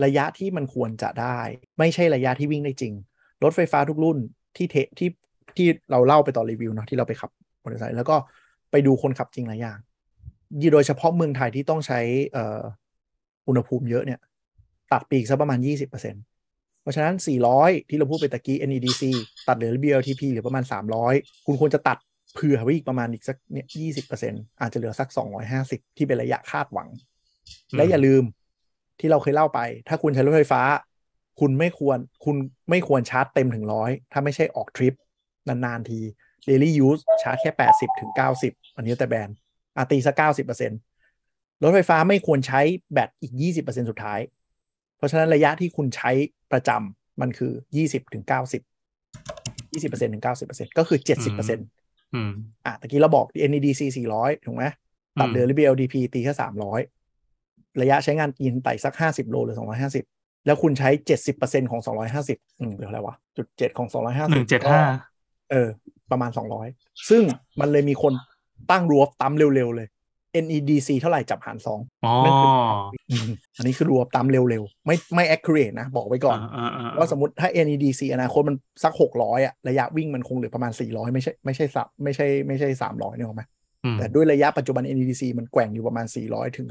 C: ระยะที่มันควรจะได้ ไม่ใช่ระยะที่วิ่งได้จริง รถไฟฟ้าทุกรุ่นที่เทที่ที่เราเล่าไปตอนรีวิวเนาะที่เราไปขับมอเตอร์ไซค์แล้วก็ไปดูคนขับจริงหลายอย่างยี่โดยเฉพาะเมืองไทยที่ต้องใช้อุณหภูมิเยอะเนี่ย ตัดปีกสักประมาณ20%เพราะฉะนั้น 400 ที่เราพูดไปตะกี้ NEDC ตัดเหลือ BLTP เหลือประมาณ 300 คุณควรจะตัดเผื่อไว้อีกประมาณอีกสักเนี่ย20%อาจจะเหลือสัก250ที่เป็นระยะคาดหวัง และอย่าลืมที่เราเคยเล่าไป ถ้าคุณใช้รถไฟฟ้า คุณไม่ควรคุณไม่ควรชาร์จเต็มถึงร้อยถ้าไม่ใช่ออกทริป นานๆที daily use ชาร์จแค่80ถึง90อันนี้แต่แบรนด์อาตีสัก90%รถไฟฟ้าไม่ควรใช้แบตอีก20%สุดท้าย เพราะฉะนั้นระยะที่คุณใช้ประจำมันคือ20ถึง90 20%ถึง90%ก็คือ70%
D: อืม
C: อะตะกี้เราบอก NEDC 400ถูกไหมตัดเหลือ BLDP ตีแค่300ระยะใช้งานกินไต่สัก50โลหรือ250แล้วคุณใช้70%ของ250อืมเดี๋ยวอะไรวะจุดเจ็ดของ250
D: หนึ่งเจ็ดห้า
C: เออ ประมาณ200ซึ่งมันเลยมีคนตั้งรัวตั้มเร็วๆเลย NEDC เท่าไหร่จับหารสอง
D: อ๋อ
C: นั่นคือมอันนี้คือรัวตั้มเร็วๆ ไม่ไม่ accurate นะ บอกไว้ก่อน
D: อ่าอ่า
C: ว่าสมมติถ้า NEDC อนาคตมันสัก 600อะระยะวิ่งมันคงเหลือประมาณ 400 ไม่ใช่ไม่ใช่สับไม่ใช่ไม่ใช่300เนี่ยหรอกไหม
D: อืม
C: แต่ด้วยระยะปัจจุบัน NEDC มันแกว่งอยู่ประมาณ 400 ถึง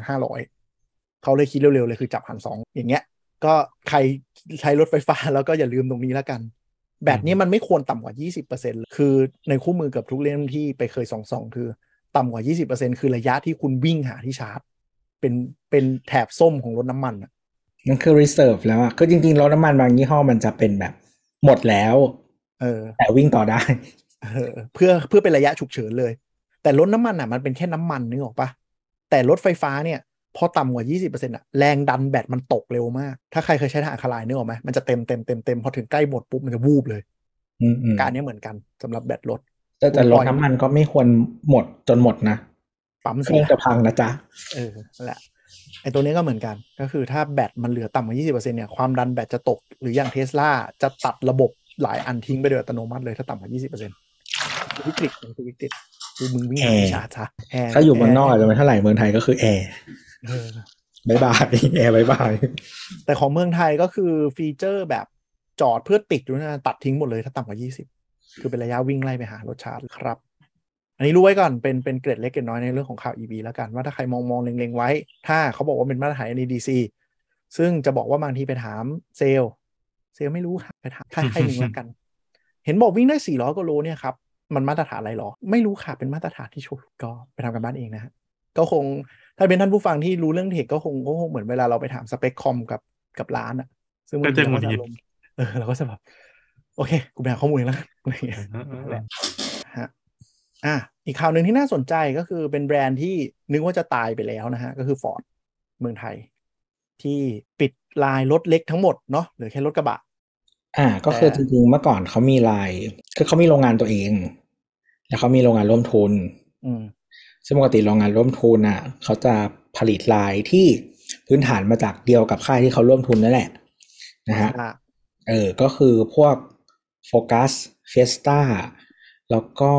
C: 500 เขาเลยคิดเร็วๆ เลยคือจับหันสองอย่างเงี้ย ก็ใครใช้รถไฟฟ้าแล้วก็อย่าลืมตรงนี้แล้วกันแบตเนี้ยมันไม่ควรต่ำกว่า 20%เลยคือในคู่มือเกับทุกเล่มที่ไปเคยส่องๆคือ ต่ำกว่า 20%คือระยะที่คุณวิ่งหาที่ชาร์จ เป็นเป็นแถบส้มของรถน้ำมันอะ
B: มันคือ reserve แล้วอะคือจริงๆรถน้ำมันบางยี่ห้อมันจะเป็นแบบหมดแล้ว
C: เออ
B: แต่วิ่งต่อได้
C: เออเพื่อเพื่อเป็นระยะฉุกเฉินเลย แต่รถน้ำมันอะมันเป็นแค่น้ำมันนึกออกปะแต่รถไฟฟ้าเนี่ยพอต่ำกว่า 20%อะแรงดันแบตมันตกเร็วมาก ถ้าใครเคยใช้ทางอะคาไลน์นึกออกไหมมันจะเต็มเต็มเต็มเต็มพอถึงใกล้หมดปุ๊บมันจะวูบเลย
B: อืมอืม
C: การนี้เหมือนกันสำหรับแบตรถ
B: แต่แต่รถน้ำมันก็ไม่ควรหมดจนหมดนะ
C: ปั๊ม
B: เค
C: เสี
B: รื่อง
C: ย
B: จะพังนะจ๊ะ
C: เออนั่นแหละไอตัวนี้ก็เหมือนกัน ก็คือถ้าแบตมันเหลือต่ำกว่า20%เนี่ยความดันแบตจะตก หรืออย่างเทสลาจะตัดระบบหลายอันทิ้งไปโดยอัตโนมัติเลยถ้าต่ำกว่า 20%วิกฤตมันคือวิกฤตคือมึงวิ่งหาที่ชาร์จซะแอร์
B: ถ้าอยู่เมืองนอกอาจจะไม่เท่าไหร่เมืองไทยก็คือแอร์
C: เออ
B: บายบายแอร์บายบาย
C: แต่ของเมืองไทยก็คือฟีเจอร์แบบจอดเพื่อติดอยู่นะตัดทิ้งหมดเลยถ้าต่ำกว่า 20 คือเป็นระยะวิ่งไล่ไปหารถชาร์จครับ อันนี้รู้ไว้ก่อนเป็นเป็นเกร็ดเล็กเกร็ดน้อยในเรื่องของข่าว EV แล้วกันว่าถ้าใครมองมองเล็งๆไว้ ถ้าเขาบอกว่าเป็นมาตรฐาน NEDC ซึ่งจะบอกว่าบางทีไปถามเซลล์เซลล์ไม่รู้ค่ะไปถามใครใครหนึ่งแล้วกัน เห็นบอกวิ่งได้400กิโลเนี่ยครับมันมาตรฐานอะไรหรอ ไม่รู้ค่ะเป็นมาตรฐานที่โชว์ก็ไปทำกันบ้านเองนะฮะก็คงถ้าเป็นท่านผู้ฟังที่รู้เรื่องเทคก็คงก็คงเหมือนเวลาเราไปถามสเปคคอมกับกับร้านอะซึ่งบางที
D: ก็จะ
C: เราก็จะ
D: หงุดหงิด
C: อารมณ์เออเราก็จะแบบ โอเคกูไปหาข้อมูลเองแล้วกันอะไรอย่างเงี้ย
D: เออเออ
C: นั่นแหละฮะอะอีกข่าวหนึ่งที่น่าสนใจก็คือเป็นแบรนด์ที่นึกว่าจะตายไปแล้วนะฮะ ก็คือ Ford เมืองไทย ที่ปิดลายรถเล็กทั้งหมดเนาะเหลือแค่รถกระบะ
B: อ่า ก็คือ
C: แต่
B: จริงๆเมื่อก่อนเขามีลายคือเขามีโรงงานตัวเอง แล้วเขามีโรงงานร่วมทุน
C: อืม
B: ซึ่งปกติโรงงานร่วมทุนอะเขาจะผลิตลายที่พื้นฐานมาจากเดียวกับค่ายที่เขาร่วมทุนนั่นแหละนะฮะ
C: อะ
B: เออ ก็คือพวก โฟกัสเฟสตาแล้วก็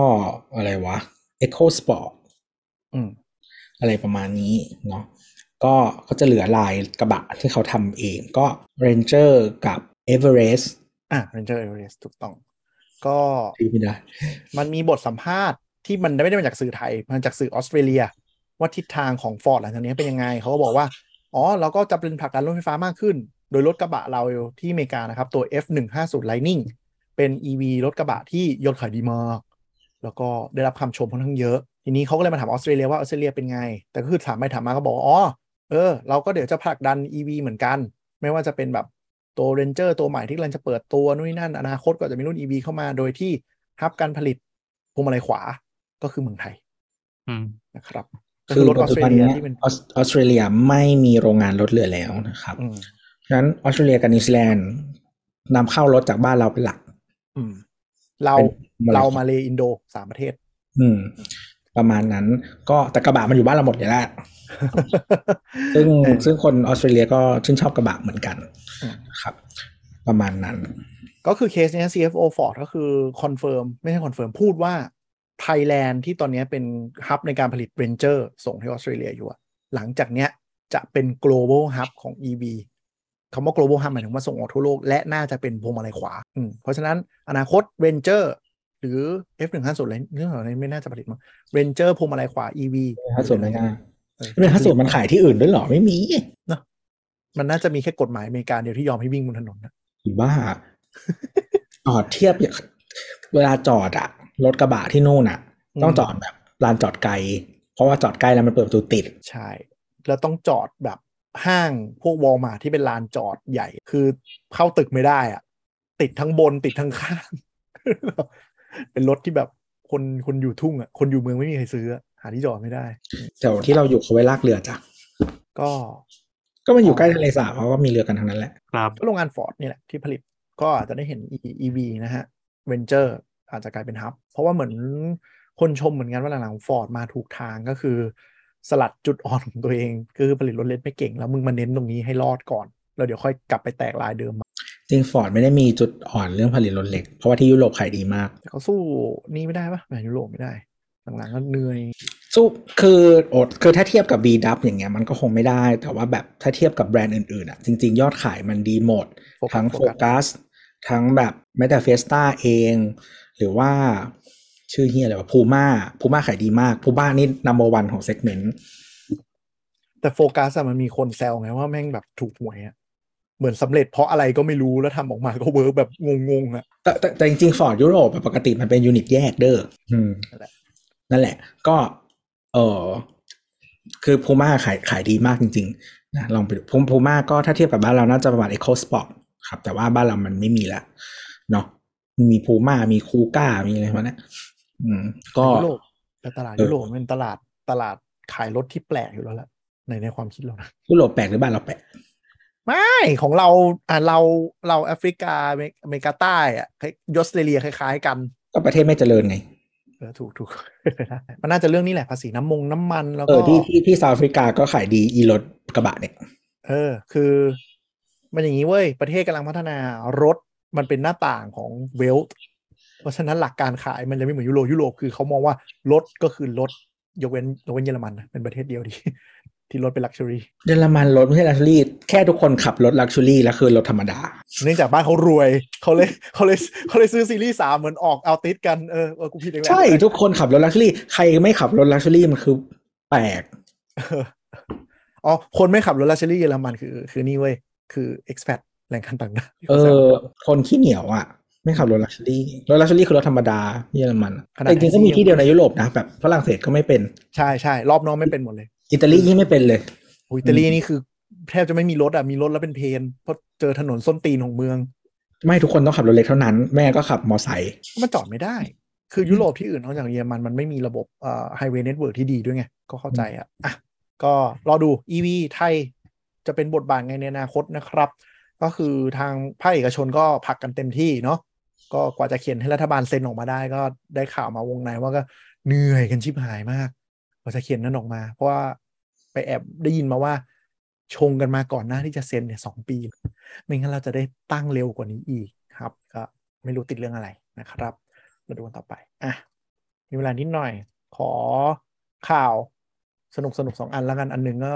B: อะไรวะ Echo Sport
C: อืม
B: อะไรประมาณนี้เนาะก็ก็จะเหลือลายกระบะที่เขาทำเองก็ Ranger กับ Everest
C: อะ Ranger Everest ถูกต้อง ก็
B: ที่ไม่ได้
C: มันมีบทสัมภาษณ์ที่มันไม่ได้มาจากสื่อไทย มันจากสื่อออสเตรเลีย ว่าทิศทางของ Ford หลังจากนี้เป็นยังไง เขาก็บอกว่า อ๋อ เราก็จะเป็นผลักดันรถไฟฟ้ามากขึ้น โดยรถกระบะเราที่อเมริกานะครับ ตัว F150 Lightning เป็น EV รถกระบะที่ยอดขายดีมาก แล้วก็ได้รับคำชมค่อนข้างเยอะ ทีนี้เขาก็เลยมาถามออสเตรเลียว่าออสเตรเลียเป็นไง แต่ก็คือถามไปถามมาก็บอกว่าอ๋อเออ เราก็เดี๋ยวจะผลักดัน EV เหมือนกัน ไม่ว่าจะเป็นแบบตัว Ranger ตัวใหม่ที่กำลังจะเปิดตัวนู่นนนั่น อนาคตก็จะมีรุ่น EV เข้ามาโดยที่ฮับการผลิตพวงมาลัยขวาก็คือเมืองไทย
D: อืม
C: นะครับก็
B: คือ
C: รถอ
B: ปั
C: อ
B: จ
C: ส
B: จุ
C: เตร
B: บัน
C: เลีย
B: เนี้ย
C: ที่เป็น
B: ออสออสเตรเลียไม่มีโรงงานรถเหลือแล้วนะครับ
C: อืม
B: ฉะนั้นออสเตรเลียกับนิวซีแลนด์นำเข้ารถจากบ้านเราเป็นหลัก
C: อืม เรา
B: เป็น
C: เรามาเลอินโดสามประเทศ
B: อืม ประมาณนั้น ก็แต่กระบะมันอยู่บ้านเราหมดอยู่แล้วซึ่ง
C: เออ
B: ซึ่งคนออสเตรเลียก็ชื่นชอบกระบะเหมือนกัน
C: อืม
B: ครับ ประมาณนั้น
C: ก็คือเคสเนี้ย CFO Ford ก็คือ confirm ไม่ใช่ confirm พูดว่าไทยแลนด์ที่ตอนเนี้ยเป็น hub ในการผลิต Ranger ส่งให้ออสเตรเลียอยู่อะหลังจากเนี้ยจะเป็น global hub ของ EV คำว่า global hub หมายถึงว่าส่งออกทั่วโลก และน่าจะเป็นพวงมาลัยขวาอืมเพราะฉะนั้นอนาคต Ranger หรือ F150 อะไรเรื่องอะไรไม่น่าจะผลิตมั้ง Ranger พวงมาลัยขวา EV
B: ถ้าส่วนไม่น่า
C: เออ
B: เป็นถ้าส่วนมันขายที่อื่นด้วยเหรอไม่มี
C: มันน่าจะมีแค่กฎหมายอเมริกาเดียวที่ยอมให้วิ่งบนถนนนะ
B: อีบ้าจอดเทียบอย่างเวลาจอดอะรถกระบะที่นู่นอะต้องจอดแบบลานจอดไกล เพราะว่าจอดใกล้แล้วมันเปิดประตูติด
C: ใช่ แล้วต้องจอดแบบ ห้างพวกวอลมาที่เป็นลานจอดใหญ่ คือเข้าตึกไม่ได้อะติดทั้งบนติดทั้งข้าง เป็นรถที่แบบคนคนอยู่ทุ่งอะคนอยู่เมืองไม่มีใครซื้ออะหาที่จอดไม่ได้
B: แต่ที่เราอยู่เขาไว้ลากเรือจ้ะ
C: ก็
B: ก็มันอยู่ใกล้ทะเลสาบเขาก็มีเรือกันทั้งนั้นแหละ
D: ครับ
C: ก็โรงงานฟอร์ดนี่แหละที่ผลิตก็อาจจะได้เห็น EV นะฮะ Venture อาจจะกลายเป็นฮับ เพราะว่าเหมือนคนชมเหมือนกันว่าหลังๆฟอร์ดมาถูกทางก็คือ สลัดจุดอ่อนของตัวเอง คือผลิตรถเล็กไม่เก่งแล้วมึงมาเน้นตรงนี้ให้รอดก่อน แล้วเดี๋ยวค่อยกลับไปแตกลายเดิมมา
B: จริงฟอร์ดไม่ได้มีจุดอ่อนเรื่องผลิตรถเล็ก เพราะว่าที่ยุโรปขายดีมาก
C: แต่เขาสู้นี่ไม่ได้ปะแมนยุโรปไม่ได้หลังๆก็เหนื่อย
B: สู้คือโอดคือถ้าเทียบกับ B ดับอย่างเงี้ยมันก็คงไม่ได้ แต่ว่าแบบถ้าเทียบกับแบรนด์อื่นๆอะจริง ๆ ยอดขายมันดีหมด
C: โฟกัส
B: ทั้ง
C: โฟ
B: โฟ
C: กัส
B: กัสทั้งแบบแม้แต่เฟสตาเอง หรือว่า ชื่อเฮียอะไรวะพูม่าพูม่าขายดีมากพูม่านี่นัมเบอร์วันของเซกเมนต์
C: แต่โฟกัสอะมันมีคนแซวไงว่าแม่งแบบถูกหวยอะเหมือนสำเร็จเพราะอะไรก็ไม่รู้แล้วทำออกมาก็ work แบบงงๆอะ
B: แต่แต่แต่จริงๆฟอร์ดยุโรปปกติมันเป็น unit แยกเด้ออืม
C: นั่นแหละ
B: นั่นแหละก็เออคือพูม่าขายขายดีมากจริงๆนะลองไปดูพูพูม่าก็ถ้าเทียบกับบ้านเราน่าจะประมาณ Eco Sport ครับ แต่ว่าบ้านเรามันไม่มีแล้วเนาะมีพูม่ามี Kuga มีอะไรพวกนั้น อืม ก็
C: ยุโรปแต่ตลาด
B: เออ
C: ยุโรปมันเป็นตลาดตลาดขายรถที่แปลกอยู่แล้วแหละในในความคิดเรานะ
B: ยุโรปแปลกหรือบ้านเราแปลก
C: ไม่ของเราอ่าเราเราแอฟริกาอเมริอเมริกาใต้อะคล้ายออสเตรเลียคล้าย ๆ กัน
B: ก็ประเทศไม่เจริญไง
C: เออถูกถูกมันน่าจะเรื่องนี้แหละภาษีน้ำมงน้ำมันแล้ว
B: เอ
C: ก็
B: อที่ที่ที่เซาท์แอฟริกาก็ขายดีอีรถกระบะเนี่ย
C: เออ คือ มันอย่างนี้เว้ย ประเทศกำลังพัฒนารถมันเป็นหน้าต่างของ wealth เพราะฉะนั้นหลักการขายมันจะไม่เหมือนยุโรปยุโรปคือเขามองว่ารถก็คือรถยกเว้นยกเว้นเยอรมันนะเป็นประเทศเดียวที่ที่รถเป็น luxury
B: เยอรมันรถไม่ใช่ luxury แค่ทุกคนขับรถ luxury แล้วคือรถธรรมดา
C: เนื่องจากบ้านเขารวยเขาเลยเขาเลยเขาเลยซื้อซีรีส์สามเหมือนออกเอาติดกันเออเออกูผิดเองแหละ
B: ใช่ทุกคนขับรถ luxury ใครไม่ขับรถ luxury มันคือแปลก
C: เอออ๋อคนไม่ขับรถ luxury เยอรมันคือ คือนี่เว้ยคือ expat แรงงานต่างด้าว
B: เออ คนขี้เหนียวอะ ไม่ขับรถลักชัวรี่รถลักชัวรี่คือรถธรรมดาที่เยอรมันอะแต่จริงๆก็มีที่เดียวในยุโรปนะแบบฝรั่งเศสก็ไม่เป็น
C: ใช่ใช่รอบน้องไม่เป็นหมดเลย
B: อิตาลียิ่งไม่เป็นเลย
C: โอ้ยอิตาลีนี่คือแทบจะไม่มีรถอะมีรถแล้วเป็นเพนเพราะเจอถนนส้นตีนของเมือง
B: ไม่ทุกคนต้องขับรถเล็กเท่านั้น แม่งั้นก็ขับมอไซค์
C: มันจอดไม่ได้ คือยุโรปที่อื่นนอกจากเยอรมันมันไม่มีระบบเอ่อไฮเวย์เน็ตเวิร์กที่ดีด้วยไงก็เข้าใจอะอะก็รอดู EV ไทยจะเป็นบทบาทไงในอนาคตนะครับ ก็คือทางภาคเอกชนก็ผลักกันเต็มที่เนาะ ก็กว่าจะเขียนให้รัฐบาลเซ็นออกมาได้ ก็ได้ข่าวมาวงในว่าก็เหนื่อยกันชิบหายมากกว่าจะเขียนนั้นออกมา เพราะว่าไปแอบได้ยินมาว่า ชงกันมาก่อนหน้าที่จะเซ็นเนี่ยสองปี ไม่งั้นเราจะได้ตั้งเร็วกว่านี้อีกครับ ก็ไม่รู้ติดเรื่องอะไรนะครับ มาดูกันต่อไปอะมีเวลานิดหน่อย ขอข่าวสนุกสนุกสองอันแล้วกันอันหนึ่งก็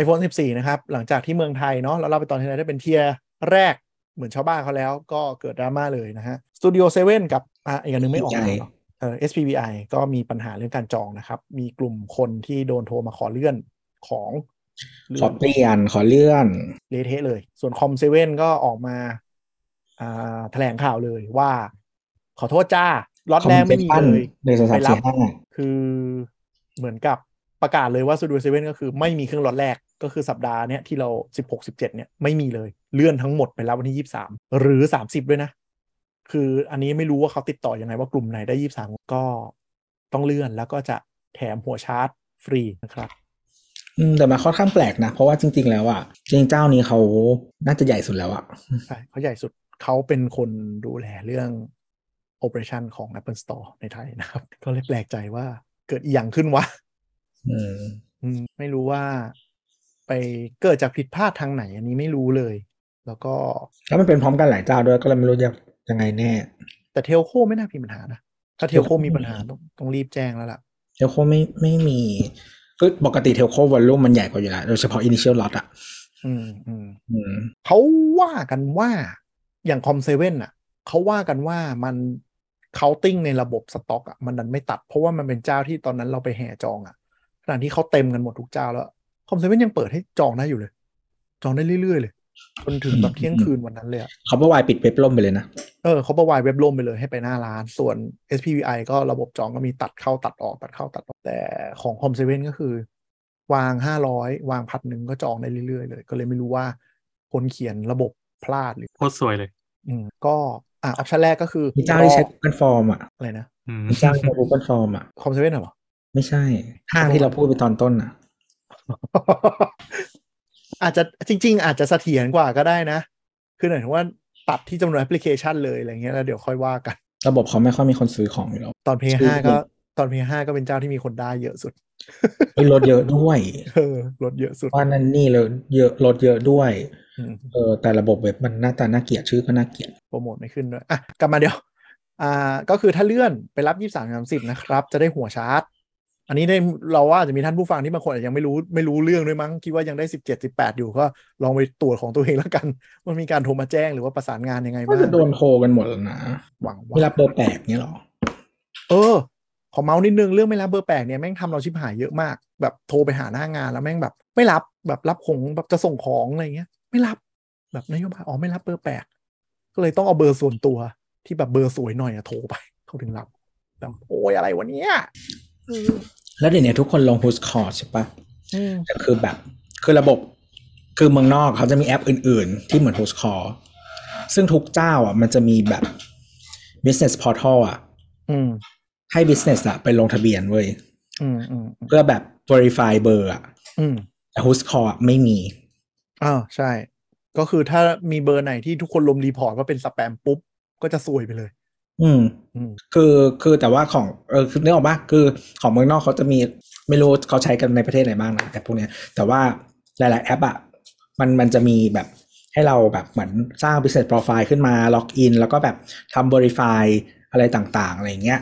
C: iPhone 14 นะครับ หลังจากที่เมืองไทยเนาะแล้วเราไปตอนที่ไหนได้เป็น tier แรก เหมือนชาวบ้านเขาแล้วก็เกิดดราม่าเลยนะฮะ Studio 7กับอะอีกอันหนึงไม่ออกมาเหรอเออ SPVI ก็มีปัญหาเรื่องการจองนะครับ มีกลุ่มคนที่โดนโทรมาขอเลื่อนของ
B: ขอเปลี่ยนขอเลื่อน
C: เละเทะเลย ส่วน Com7ก็ออกมาอ่าแถลงข่าวเลยว่า ขอโทษจ้าล็อตแรกไม่มีเลย
B: หนึ่งสองสาม
C: ไปรั
B: สี่
C: บ
B: ห้า
C: คือเหมือนกับประกาศเลยว่า Studio 7ก็คือไม่มีเครื่องล็อตแรก ก็คือสัปดาห์เนี้ยที่เรา 16 17เนี่ยไม่มีเลยเลื่อนทั้งหมดไปแล้ววันที่ 23 หรือ 30 ด้วยนะ คืออันนี้ไม่รู้ว่าเขาติดต่อยังไงว่ากลุ่มไหนได้ 23 ก็ต้องเลื่อนแล้วก็จะแถมหัวชาร์จฟรีนะครับ
B: อืมแต่มันค่อนข้างแปลกนะ เพราะว่าจริง ๆ แล้วอะจริงๆเจ้านี้เขาน่าจะใหญ่สุดแล้วอะ
C: ใช่เขาใหญ่สุดเขาเป็นคนดูแลเรื่อง operation ของ Apple Store ในไทยนะครับ ก็เลยแปลกใจว่าเกิดอีหยังขึ้นวะ
B: อืม
C: อืม ไม่รู้ว่า ไปเกิดจากผิดพลาดทางไหน อันนี้ไม่รู้เลย แล้วก็
B: แล้วมันเป็นพร้อมกันหลายเจ้าด้วยก็เลยไม่รู้จะยังไงแน่
C: แต่เทลโคไม่น่ามีปัญหานะถ้าเทลโค
B: Telco
C: มีปัญหาต้องต้องรีบแจ้งแล้วล่ะ
B: เทลโคไม่ไม่มีคือปกติ telco volume มันใหญ่กว่าอยู่แล้วโดยเฉพาะ initial lot อะ
C: อืมอืม
B: อืม
C: เขาว่ากันว่าอย่าง Com7 อะเขาว่ากันว่ามัน counting ในระบบสต็อกอะมันดันไม่ตัด เพราะว่ามันเป็นเจ้าที่ตอนนั้นเราไปแห่จองอะขณะที่เขาเต็มกันหมดทุกเจ้าแล้ว Com7 ยังเปิดให้จองได้อยู่เลย จองได้เรื่อยๆเลยจนถึงแบบเที่ยงคืนวันนั้นเลยอะ
B: เขาบอกวายปิดเว็บล่มไปเลยนะ
C: เออเขาประวายเว็บล่มไปเลยให้ไปหน้าร้าน ส่วน SPVI ก็ระบบจองก็มีตัดเข้าตัดออกตัดเข้าตัดออก แต่ของ Com 7ก็คือ วาง500วางพันหนึ่งก็จองได้เรื่อยๆเลย ก็เลยไม่รู้ว่าคนเขียนระบบพลาดหรือ
D: โคตรสวยเลย
C: อืมก็อะออปชันแรกก็คือ
B: มีเจ้าที่ใช้ Google Form อะ
C: อะไรนะ
D: อืม
B: มีเจ้าที่ใช้ Google Form อะ
C: Com 7เหรอ
B: ไม่ใช่ห้างที่เราพูดไปตอนต้นอะ
C: อาจจะจริง ๆ อาจจะเสถียรกว่าก็ได้นะ คือหมายถึงว่าตัดที่จำนวนแอปพลิเคชันเลยอะไรเงี้ยแล้วเดี๋ยวค่อยว่ากัน
B: ระบบเขาไม่ค่อยมีคนซื้อของอยู่แล้ว
C: ตอน Play
B: ซื้อ
C: 5ก็ตอน Play 5ก็เป็นเจ้าที่มีคนได้เยอะสุด
B: เฮ้ยลดเยอะด้วย
C: เออลดเยอะสุด
B: ว่านั่นนี่เลยเยอะลดเยอะด้วย
C: อืม
B: เออแต่ระบบเว็บมันหน้าตาน่าเกลียดชื่อก็น่าเกลียด
C: โปรโมทไม่ขึ้นด้วยอะกลับมาเดี๋ยวอ่าก็คือถ้าเลื่อนไปรับยี่สามสามสิบนะครับ จะได้หัวชาร์จ อันนี้ได้เราว่าอาจจะมีท่านผู้ฟังที่บางคนอาจจะยังไม่รู้ไม่รู้เรื่องด้วยมั้งคิดว่ายังได้สิบเจ็ดสิบแปดอยู่ก็ลองไปตรวจของตัวเองแล้วกันว่ามีการโทรมาแจ้งหรือว่าประสานงานยังไง
B: ก็
C: บ้าง
B: จะโดนโทรกันหมดแล้วนะ
C: หวัง
B: ไม่รับ
C: ว่า
B: เบอร์แปลกเนี้ยหรอ
C: เออ ขอเมาส์นิดนึงเรื่องไม่รับเบอร์แปลกเนี่ยแม่งทำเราชิบหายเยอะมาก แบบโทรไปหาหน้างานแล้วแม่งแบบ ไม่รับแบบรับของแบบจะส่งของอะไรเงี้ย ไม่รับแบบนโยบายอ๋อไม่รับเบอร์แปลกก็เลยต้องเอาเบอร์ส่วนตัวที่แบบเบอร์สวยหน่อยอะโทรไปเขาถึงรับแบบโอ้ยอะไรวะเนี่ยอืม
B: แล้วเดี๋ยวนี้ทุกคนลง Who's Call ใช่ปะ
C: อืม
B: แต่คือแบบ คือระบบ คือเมืองนอกเขาจะมีแอปอื่น ๆ ที่เหมือน Whoscall ซึ่งทุกเจ้าอะ มันจะมีแบบ business portal อะ
C: อืม
B: ให้ business อะ ไปลงทะเบียนเว้ย
C: อืมอืม
B: เพื่อแบบ verify เบอร์อะ
C: อืม
B: แต่ Whoscall อะไม่มี
C: อ้าวใช่ ก็คือถ้ามีเบอร์ไหนที่ทุกคนลง report ว่าเป็นสแปมปุ๊บ ก็จะซวยไปเลย
B: อืม
C: อืม
B: คือคือแต่ว่าของเออคือนึกออกปะคือของเมืองนอกเขาจะมีไม่รู้เขาใช้กันในประเทศไหนบ้างนะแอปพวกเนี้ย แต่ว่าหลาย ๆ แอปอะมันมันจะมีแบบให้เราแบบเหมือนสร้าง business profile ขึ้นมาล็อกอินแล้วก็แบบทำ verify อะไรต่าง ๆ อะไรเงี้ย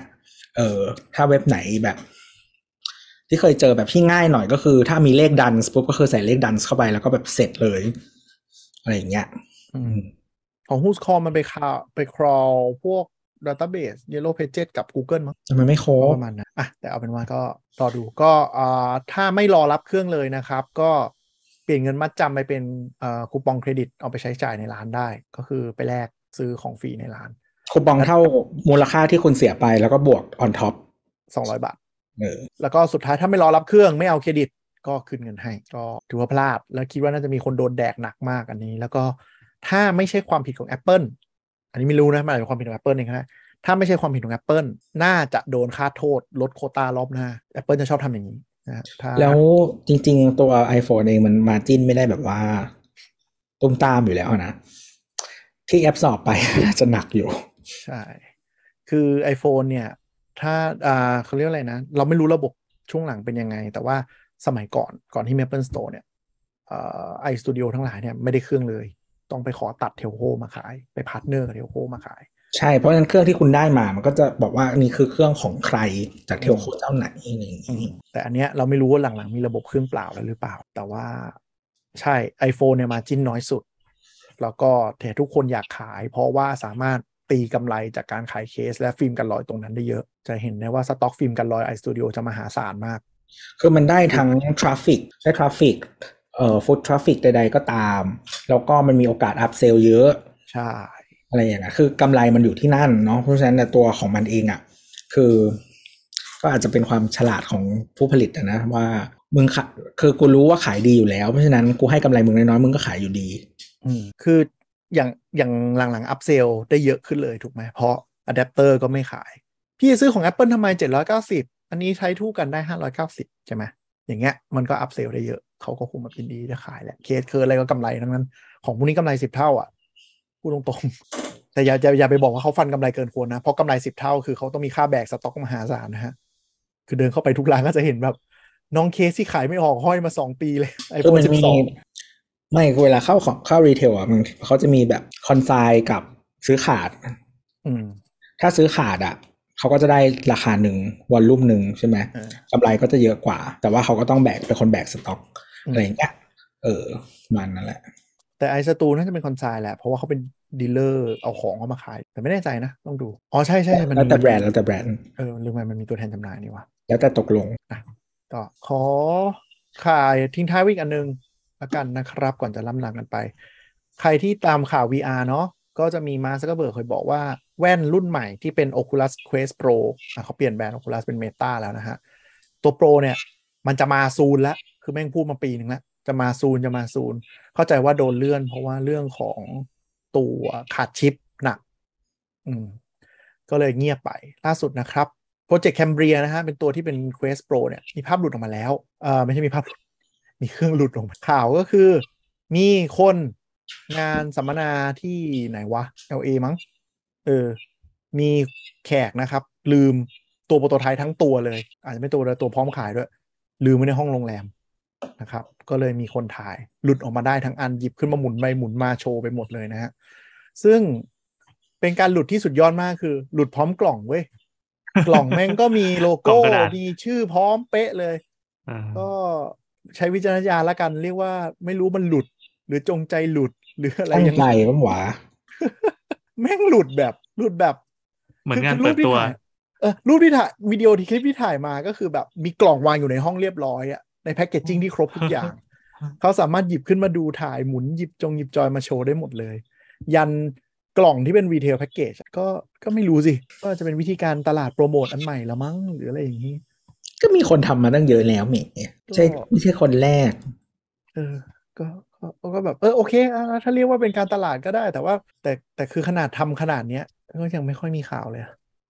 B: เออถ้าเว็บไหนแบบ ที่เคยเจอแบบที่ง่ายหน่อยก็คือ ถ้ามีเลขดันปุ๊บก็คือใส่เลขดันเข้าไปแล้วก็แบบเสร็จเลย อะไรอย่างเงี้ย
C: อื
B: อื
C: ม
B: ม
C: ของ Who's Call มันไปคาไปครอลพวก Database Yellow Pages กับ Google มั้ง
B: ทำไมไม่โค้
C: ก็
B: ด
C: ประมาณนั้นอะแต่เอาเป็นว่าก็รอดูก็อ่าถ้าไม่รอรับเครื่องเลยนะครับ ก็เปลี่ยนเงินมัดจำไปเป็นเอ่อคูปองเครดิตเอาไปใช้จ่ายในร้านได้ ก็คือไปแลกซื้อของฟรีในร้าน
B: คูปองเท่ามูลค่าที่คุณเสียไปแล้วก็บวก on top
C: 200บาท
B: เออ
C: แล้วก็สุดท้ายถ้าไม่รอรับเครื่องไม่เอาเครดิตก็คืนเงินให้ ก็ถือว่าพลาด แล้วคิดว่าน่าจะมีคนโดนแดกหนักมากอันนี้ แล้วก็ถ้าไม่ใช่ความผิดของ Apple อันนี้ไม่รู้นะมันอาจจะเป็นความผิดของ Apple เองก็ได้ถ้าไม่ใช่ความผิดของ Apple น่าจะโดนค่าโทษลดโควตารอบหน้า Apple จะชอบทำอย่างนี้นะฮะถ้า
B: แล้วจริง ๆ ตัว iPhone เองมันมาจิ้นไม่ได้แบบว่าตุ้มตามอยู่แล้วนะ ที่แอปสอบไปน่าจะหนักอยู่
C: ใช่ คือ iPhone เนี่ย ถ้าอ่าเขาเรียกอะไรนะ เราไม่รู้ระบบช่วงหลังเป็นยังไง แต่ว่าสมัยก่อนก่อนที่ Maple Store เนี่ยเอ่อ iStudio ทั้งหลายเนี่ยไม่ได้เครื่องเลย ต้องไปขอตัดเทลโ o มาขาย ไป partner กับ telco มาขาย
B: ใช่เพราะฉะนั้นเครื่องที่คุณได้มามันก็จะบอกว่านี่คือเครื่องของใครจาก telco เจ้าไหนอะไรอย่าง
C: อืม
B: นี้
C: แต่อันเนี้ยเราไม่รู้ว่าหลังๆมีระบบเครื่องเปล่าแล้วหรือเปล่า แต่ว่าใช่ iPhone เนี่ย margin น้อยสุด แล้วก็แต่ทุกคนอยากขาย เพราะว่าสามารถตีกำไรจากการขายเคสและฟิล์มกันรอยตรงนั้นได้เยอะ จะเห็นได้ว่าสต็อกฟิล์มกันรอย iStudio จะมหาศาลมาก
B: คือมันได้ทั้ง traffic ได้ traffic เอ่อ foot traffic ใดๆก็ตาม แล้วก็มันมีโอกาส upsell เยอะ
C: ใช่
B: อะไรอย่างเงี้ยคือกำไรมันอยู่ที่นั่นเนาะเพราะฉะนั้นเนี่ยตัวของมันเองอะ คือ ก็อาจจะเป็นความฉลาดของผู้ผลิตอะนะว่ามึงขายคือกูรู้ว่าขายดีอยู่แล้ว เพราะฉะนั้นกูให้กำไรมึงน้อยๆมึงก็ขายอยู่ดี
C: อืมคืออย่างอย่างหลังๆ upsell ได้เยอะขึ้นเลยถูกไหมเพราะอะแดปเตอร์ก็ไม่ขาย พี่จะซื้อของ Apple ทำไม 790 อันนี้ใช้คู่กันได้ 590 ใช่ไหมอย่างเงี้ยมันก็ upsell ได้เยอะ เขาก็คงมายินดีจะขายแหละเคสเคอร์อะไรก็กำไรทั้งนั้น ของพวกนี้กำไร10เท่าอะพูดตรงๆ แต่อย่าอย่าอย่าไปบอกว่าเขาฟันกำไรเกินควรนะ เพราะกำไร10เท่าคือเขาต้องมีค่าแบกสต็อกมหาศาลนะฮะ คือเดินเข้าไปทุกร้านก็จะเห็นแบบ น้องเคสที่ขายไม่ออกห้อยมา2ปีเลยไอ
B: คือ
C: โฟน
B: มันมี
C: 12
B: ไม่เวลาเข้าของเข้า retail อะมันเขาจะมีแบบ consign กับซื้อขาด
C: อืม
B: ถ้าซื้อขาดอะเขาก็จะได้ราคาหนึ่ง volume หนึ่งใช่ไหม
C: เออกำ
B: ไรก็จะเยอะกว่า แต่ว่าเขาก็ต้องแบกเป็นคนแบกสต็อก
C: อืม
B: อะไรอย่างเงี้ยเออมันนั่นแหละ
C: แต่ iStu น่าจะเป็น consign แหละ เพราะว่าเขาเป็น dealer เอาของเขามาขาย แต่ไม่แน่ใจนะ ต้องดู อ๋อใช่ใช่มัน
B: แล้วแต่แบรนด์แล้วแต่แบรนด์
C: เออลืมไปมันมีตัวแทนจำหน่ายนี่วะ
B: แล้วแต่ตกลง
C: ก็ขอขายทิ้งท้ายไว้อีกอันหนึ่งละกันนะครับ ก่อนจะล่ำลากันไป ใครที่ตามข่าว VR เนาะก็จะมีมาสก์เบิร์กเคยบอกว่าแว่นรุ่นใหม่ที่เป็น Oculus Quest Pro อะเขาเปลี่ยนแบรนด์ Oculus เป็น Meta แล้วนะฮะ ตัว Pro เนี่ย มันจะมา soon แล้ว คือแม่งพูดมาปีหนึ่งแล้วจะมา soon จะมา soon เข้าใจว่าโดนเลื่อน เพราะว่าเรื่องของตัวขาดชิปหนัก อืม ก็เลยเงียบไปล่าสุดนะครับ Project Cambria นะฮะ เป็นตัวที่เป็น Quest Pro เนี่ย มีภาพหลุดออกมาแล้วเออไม่ใช่มีภาพ มีเครื่องหลุดออกมาข่าวก็คือ มีคนงานสัมมนาที่ไหนวะ LA มั้ง เออ มีแขกนะครับ ลืมตัวโปรโตไทป์ทั้งตัวเลย อาจจะไม่ตัวเดียวตัวพร้อมขายด้วย ลืมไว้ในห้องโรงแรม นะครับ ก็เลยมีคนถ่ายหลุดออกมาได้ทั้งอันหยิบขึ้นมาหมุนไปหมุนมาโชว์ไปหมดเลยนะฮะซึ่งเป็นการหลุดที่สุดยอดมากคือ หลุดพร้อมกล่องเว้ยกล่องแม่งก็มีโล
D: กล่
C: โก้
D: องกระดาษ
C: มีชื่อพร้อมเป๊ะเลย
D: อ่า
C: ก็ใช้วิจารณญาณละกันเรียกว่าไม่รู้มันหลุด หรือจงใจหลุดหรืออะไร
B: ตั้ง
C: ยัง
B: ใจ
C: ไง
B: มั้งหวา
C: แม่งหลุดแบบหลุดแบบ
D: เหมือนงาน
C: คือ
D: เปิดตัว
C: รูปที่ถ่ายเออรูปที่ถ่ายวิดีโอที่คลิปที่ถ่ายมาก็คือแบบมีกล่องวางอยู่ในห้องเรียบร้อยอะ ในแพ็กเกจจิ้งที่ครบทุกอย่าง เขาสามารถหยิบขึ้นมาดูถ่ายหมุนหยิบจงหยิบจอยมาโชว์ได้หมดเลย ยันกล่องที่เป็นรีเทลแพ็กเกจก็ก็ไม่รู้สิ ก็จะเป็นวิธีการตลาดโปรโมทอันใหม่ละมั้งหรืออะไรอย่างนี้
B: ก็มีคนทำมาตั้งเยอะแล้วเมใช่ไม่ใช่คนแรก
C: เออ ก็ก็ก็แบบเออโอเคอะถ้าเรียกว่าเป็นการตลาดก็ได้ แต่ว่า แต่แต่คือขนาดทำขนาดเนี้ยก็ยังไม่ค่อยมีข่าวเลย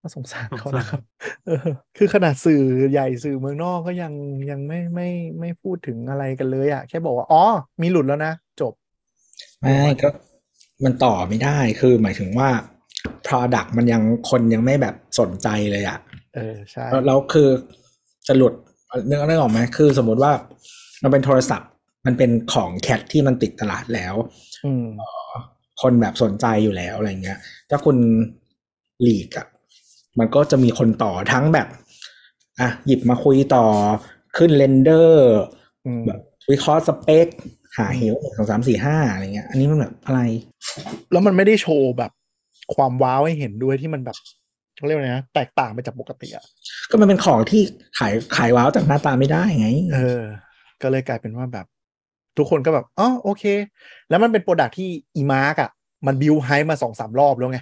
C: อะน่าสงสารเขานะครับเออคือขนาดสื่อใหญ่สื่อเมืองนอกก็ยังยังไม่ไม่ไม่พูดถึงอะไรกันเลยอะแค่บอกว่า อ๋อ มีหลุดแล้วนะ จบ
B: ไม่ก็มันต่อไม่ได้คือหมายถึงว่า product มันยังคนยังไม่แบบสนใจเลยอะ
C: เออใช่
B: แล้วแล้วคือจะหลุดนึกนึกออกไหมคือสมมติว่ามันเป็นโทรศัพท์ มันเป็นของแคทที่มันติดตลาดแล้ว
C: อืม
B: คนแบบสนใจอยู่แล้วอะไรเงี้ย ถ้าคุณหลีกอะ มันก็จะมีคนต่อทั้งแบบอะหยิบมาคุยต่อขึ้น render อื
C: ม
B: แบบวิเคราะห์สเปคหาเหวหนึ่งสองสามสี่ห้าอะไรเงี้ย อันนี้มันแบบอะไร
C: แล้วมันไม่ได้โชว์แบบความว้าวให้เห็นด้วยที่มันแบบเขาเรียกว่าไงนะแตกต่างไปจากปกติอะ
B: ก็มันเป็นของที่ขายขายว้าวจากหน้าตาไม่ได้ไง
C: เออ ก็เลยกลายเป็นว่าแบบ ทุกคนก็แบบอ๋อโอเค แล้วมันเป็น product ที่อีมาร์กอะ มันบิวไฮมาสองสามรอบแล้วไง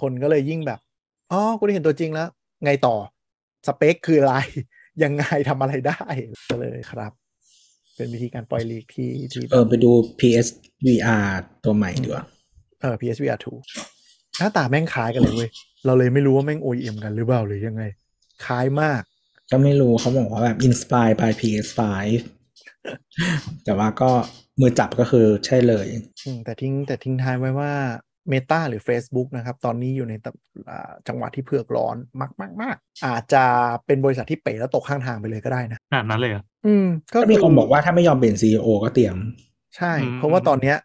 C: คนก็เลยยิ่งแบบ อ๋อกูได้เห็นตัวจริงแล้ว ไงต่อสเปคคืออะไร ยังไงทำอะไรได้ก็เลยครับ เป็นวิธีการปล่อยลีกที่ที่
B: เออไปดู PSVR ตัวใหม่ดีกว่า
C: เออ PSVR 2หน้าตาแม่งคล้ายกันเลยเว้ย เราเลยไม่รู้ว่าแม่ง OEM กันหรือเปล่าหรือยังไง คล้ายมาก
B: ก็ไม่รู้เขาบอกว่าแบบ inspire by PS5 แต่ว่าก็มือจับก็คือใช่เลย
C: อืมแต่ทิ้งแต่ทิ้งท้ายไว้ว่า Meta หรือ Facebook นะครับตอนนี้อยู่ในตำอ่าจังหวะที่เผือกร้อนมากมากมากอาจจะเป็นบริษัทที่เป๋แล้วตกข้างทางไปเลยก็ได้นะ
D: ขนาดนั้นเลยเหรอ
C: อืมก็
B: ก็มีคนบอกว่าถ้าไม่ยอมเป็น CEO ก็เตรียม
C: ใช่
D: อืม
C: เพราะว่าตอนเนี้ย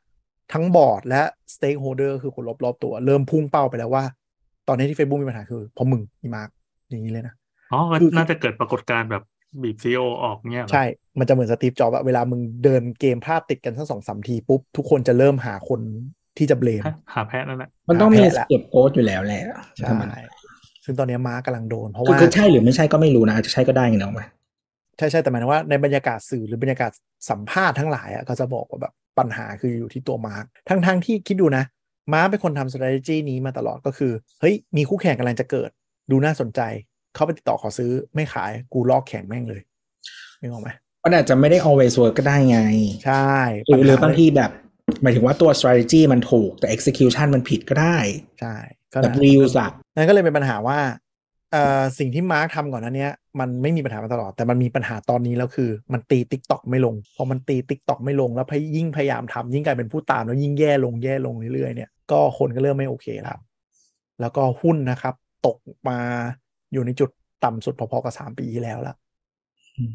C: ทั้งบอร์ดและ Stakeholder คือคนรอบๆตัว เริ่มพุ่งเป้าไปแล้วว่า ตอนนี้ที่ Facebook มีปัญหาคือเพราะมึงอีมาร์กอย่างนี้เลยนะ
D: อ๋อก็
C: คือ
D: น่าจะเกิดปรากฏการณ์แบบบีบ CEO ออกเงี้ยเหรอ
C: ใช่ มันจะเหมือนสตีฟจ็อบส์อะเวลามึงเดินเกมพลาดติดกันสักสองสามทีปุ๊บ ทุกคนจะเริ่มหาคน ที่จะเบลม
D: ฮะหาแพะนั่นแหละ
B: มันต้องมี
C: แพ้ละ
B: เก็บโค้ดอยู่แล้วแหละ
C: ใช่
B: ธรรมดา
C: ซึ่งตอนนี้มาร์กกำลังโดน เพราะ
B: คือ
C: ว่า
B: คือใช่หรือไม่ใช่ก็ไม่รู้นะอาจจะใช่ก็ได้ไงเนาะไหม
C: ใช่ใช่แต่หมายถึงว่าในบรรยากาศสื่อหรือบรรยากาศสัมภาษณ์ทั้งหลายอะก็จะบอกว่าแบบปัญหาคืออยู่ที่ตัวมาร์กทั้งทั้งที่คิดดูนะมาร์กเป็นคนทำ strategy นี้มาตลอดก็คือ เฮ้ย มีคู่แข่งกำลังจะเกิด ดูน่าสนใจ เข้าไปติดต่อขอซื้อไม่ขายกูลอกแข่งแม่งเลยนึกออกไหม
B: มันอาจจะไม่ได้ always work ก็ได้ไง
C: ใช่
B: หรือหรือ
C: ปัญ
B: บางทีแบบ หมายถึงว่าตัว strategy มันถูกแต่ execution มันผิดก็ได้
C: ใช่ก็
B: แบบ
C: นะ
B: reuse อะ
C: นั่นก็เลยเป็นปัญหาว่าเอ่อสิ่งที่มาร์คทำก่อนนั้นเนี้ยมันไม่มีปัญหามาตลอด แต่มันมีปัญหาตอนนี้แล้วคือ มันตี TikTok ไม่ลง พอมันตี TikTok ไม่ลงแล้วพยยิ่งพยายามทำยิ่งกลายเป็นผู้ตามแล้วยิ่งแย่ลงแย่ลงเรื่อยๆเนี่ยก็คนก็เริ่มไม่โอเคแล้ว แล้วก็หุ้นนะครับ ตกมาอยู่ในจุดต่ำสุดพอๆกับสามปีที่แล้วละ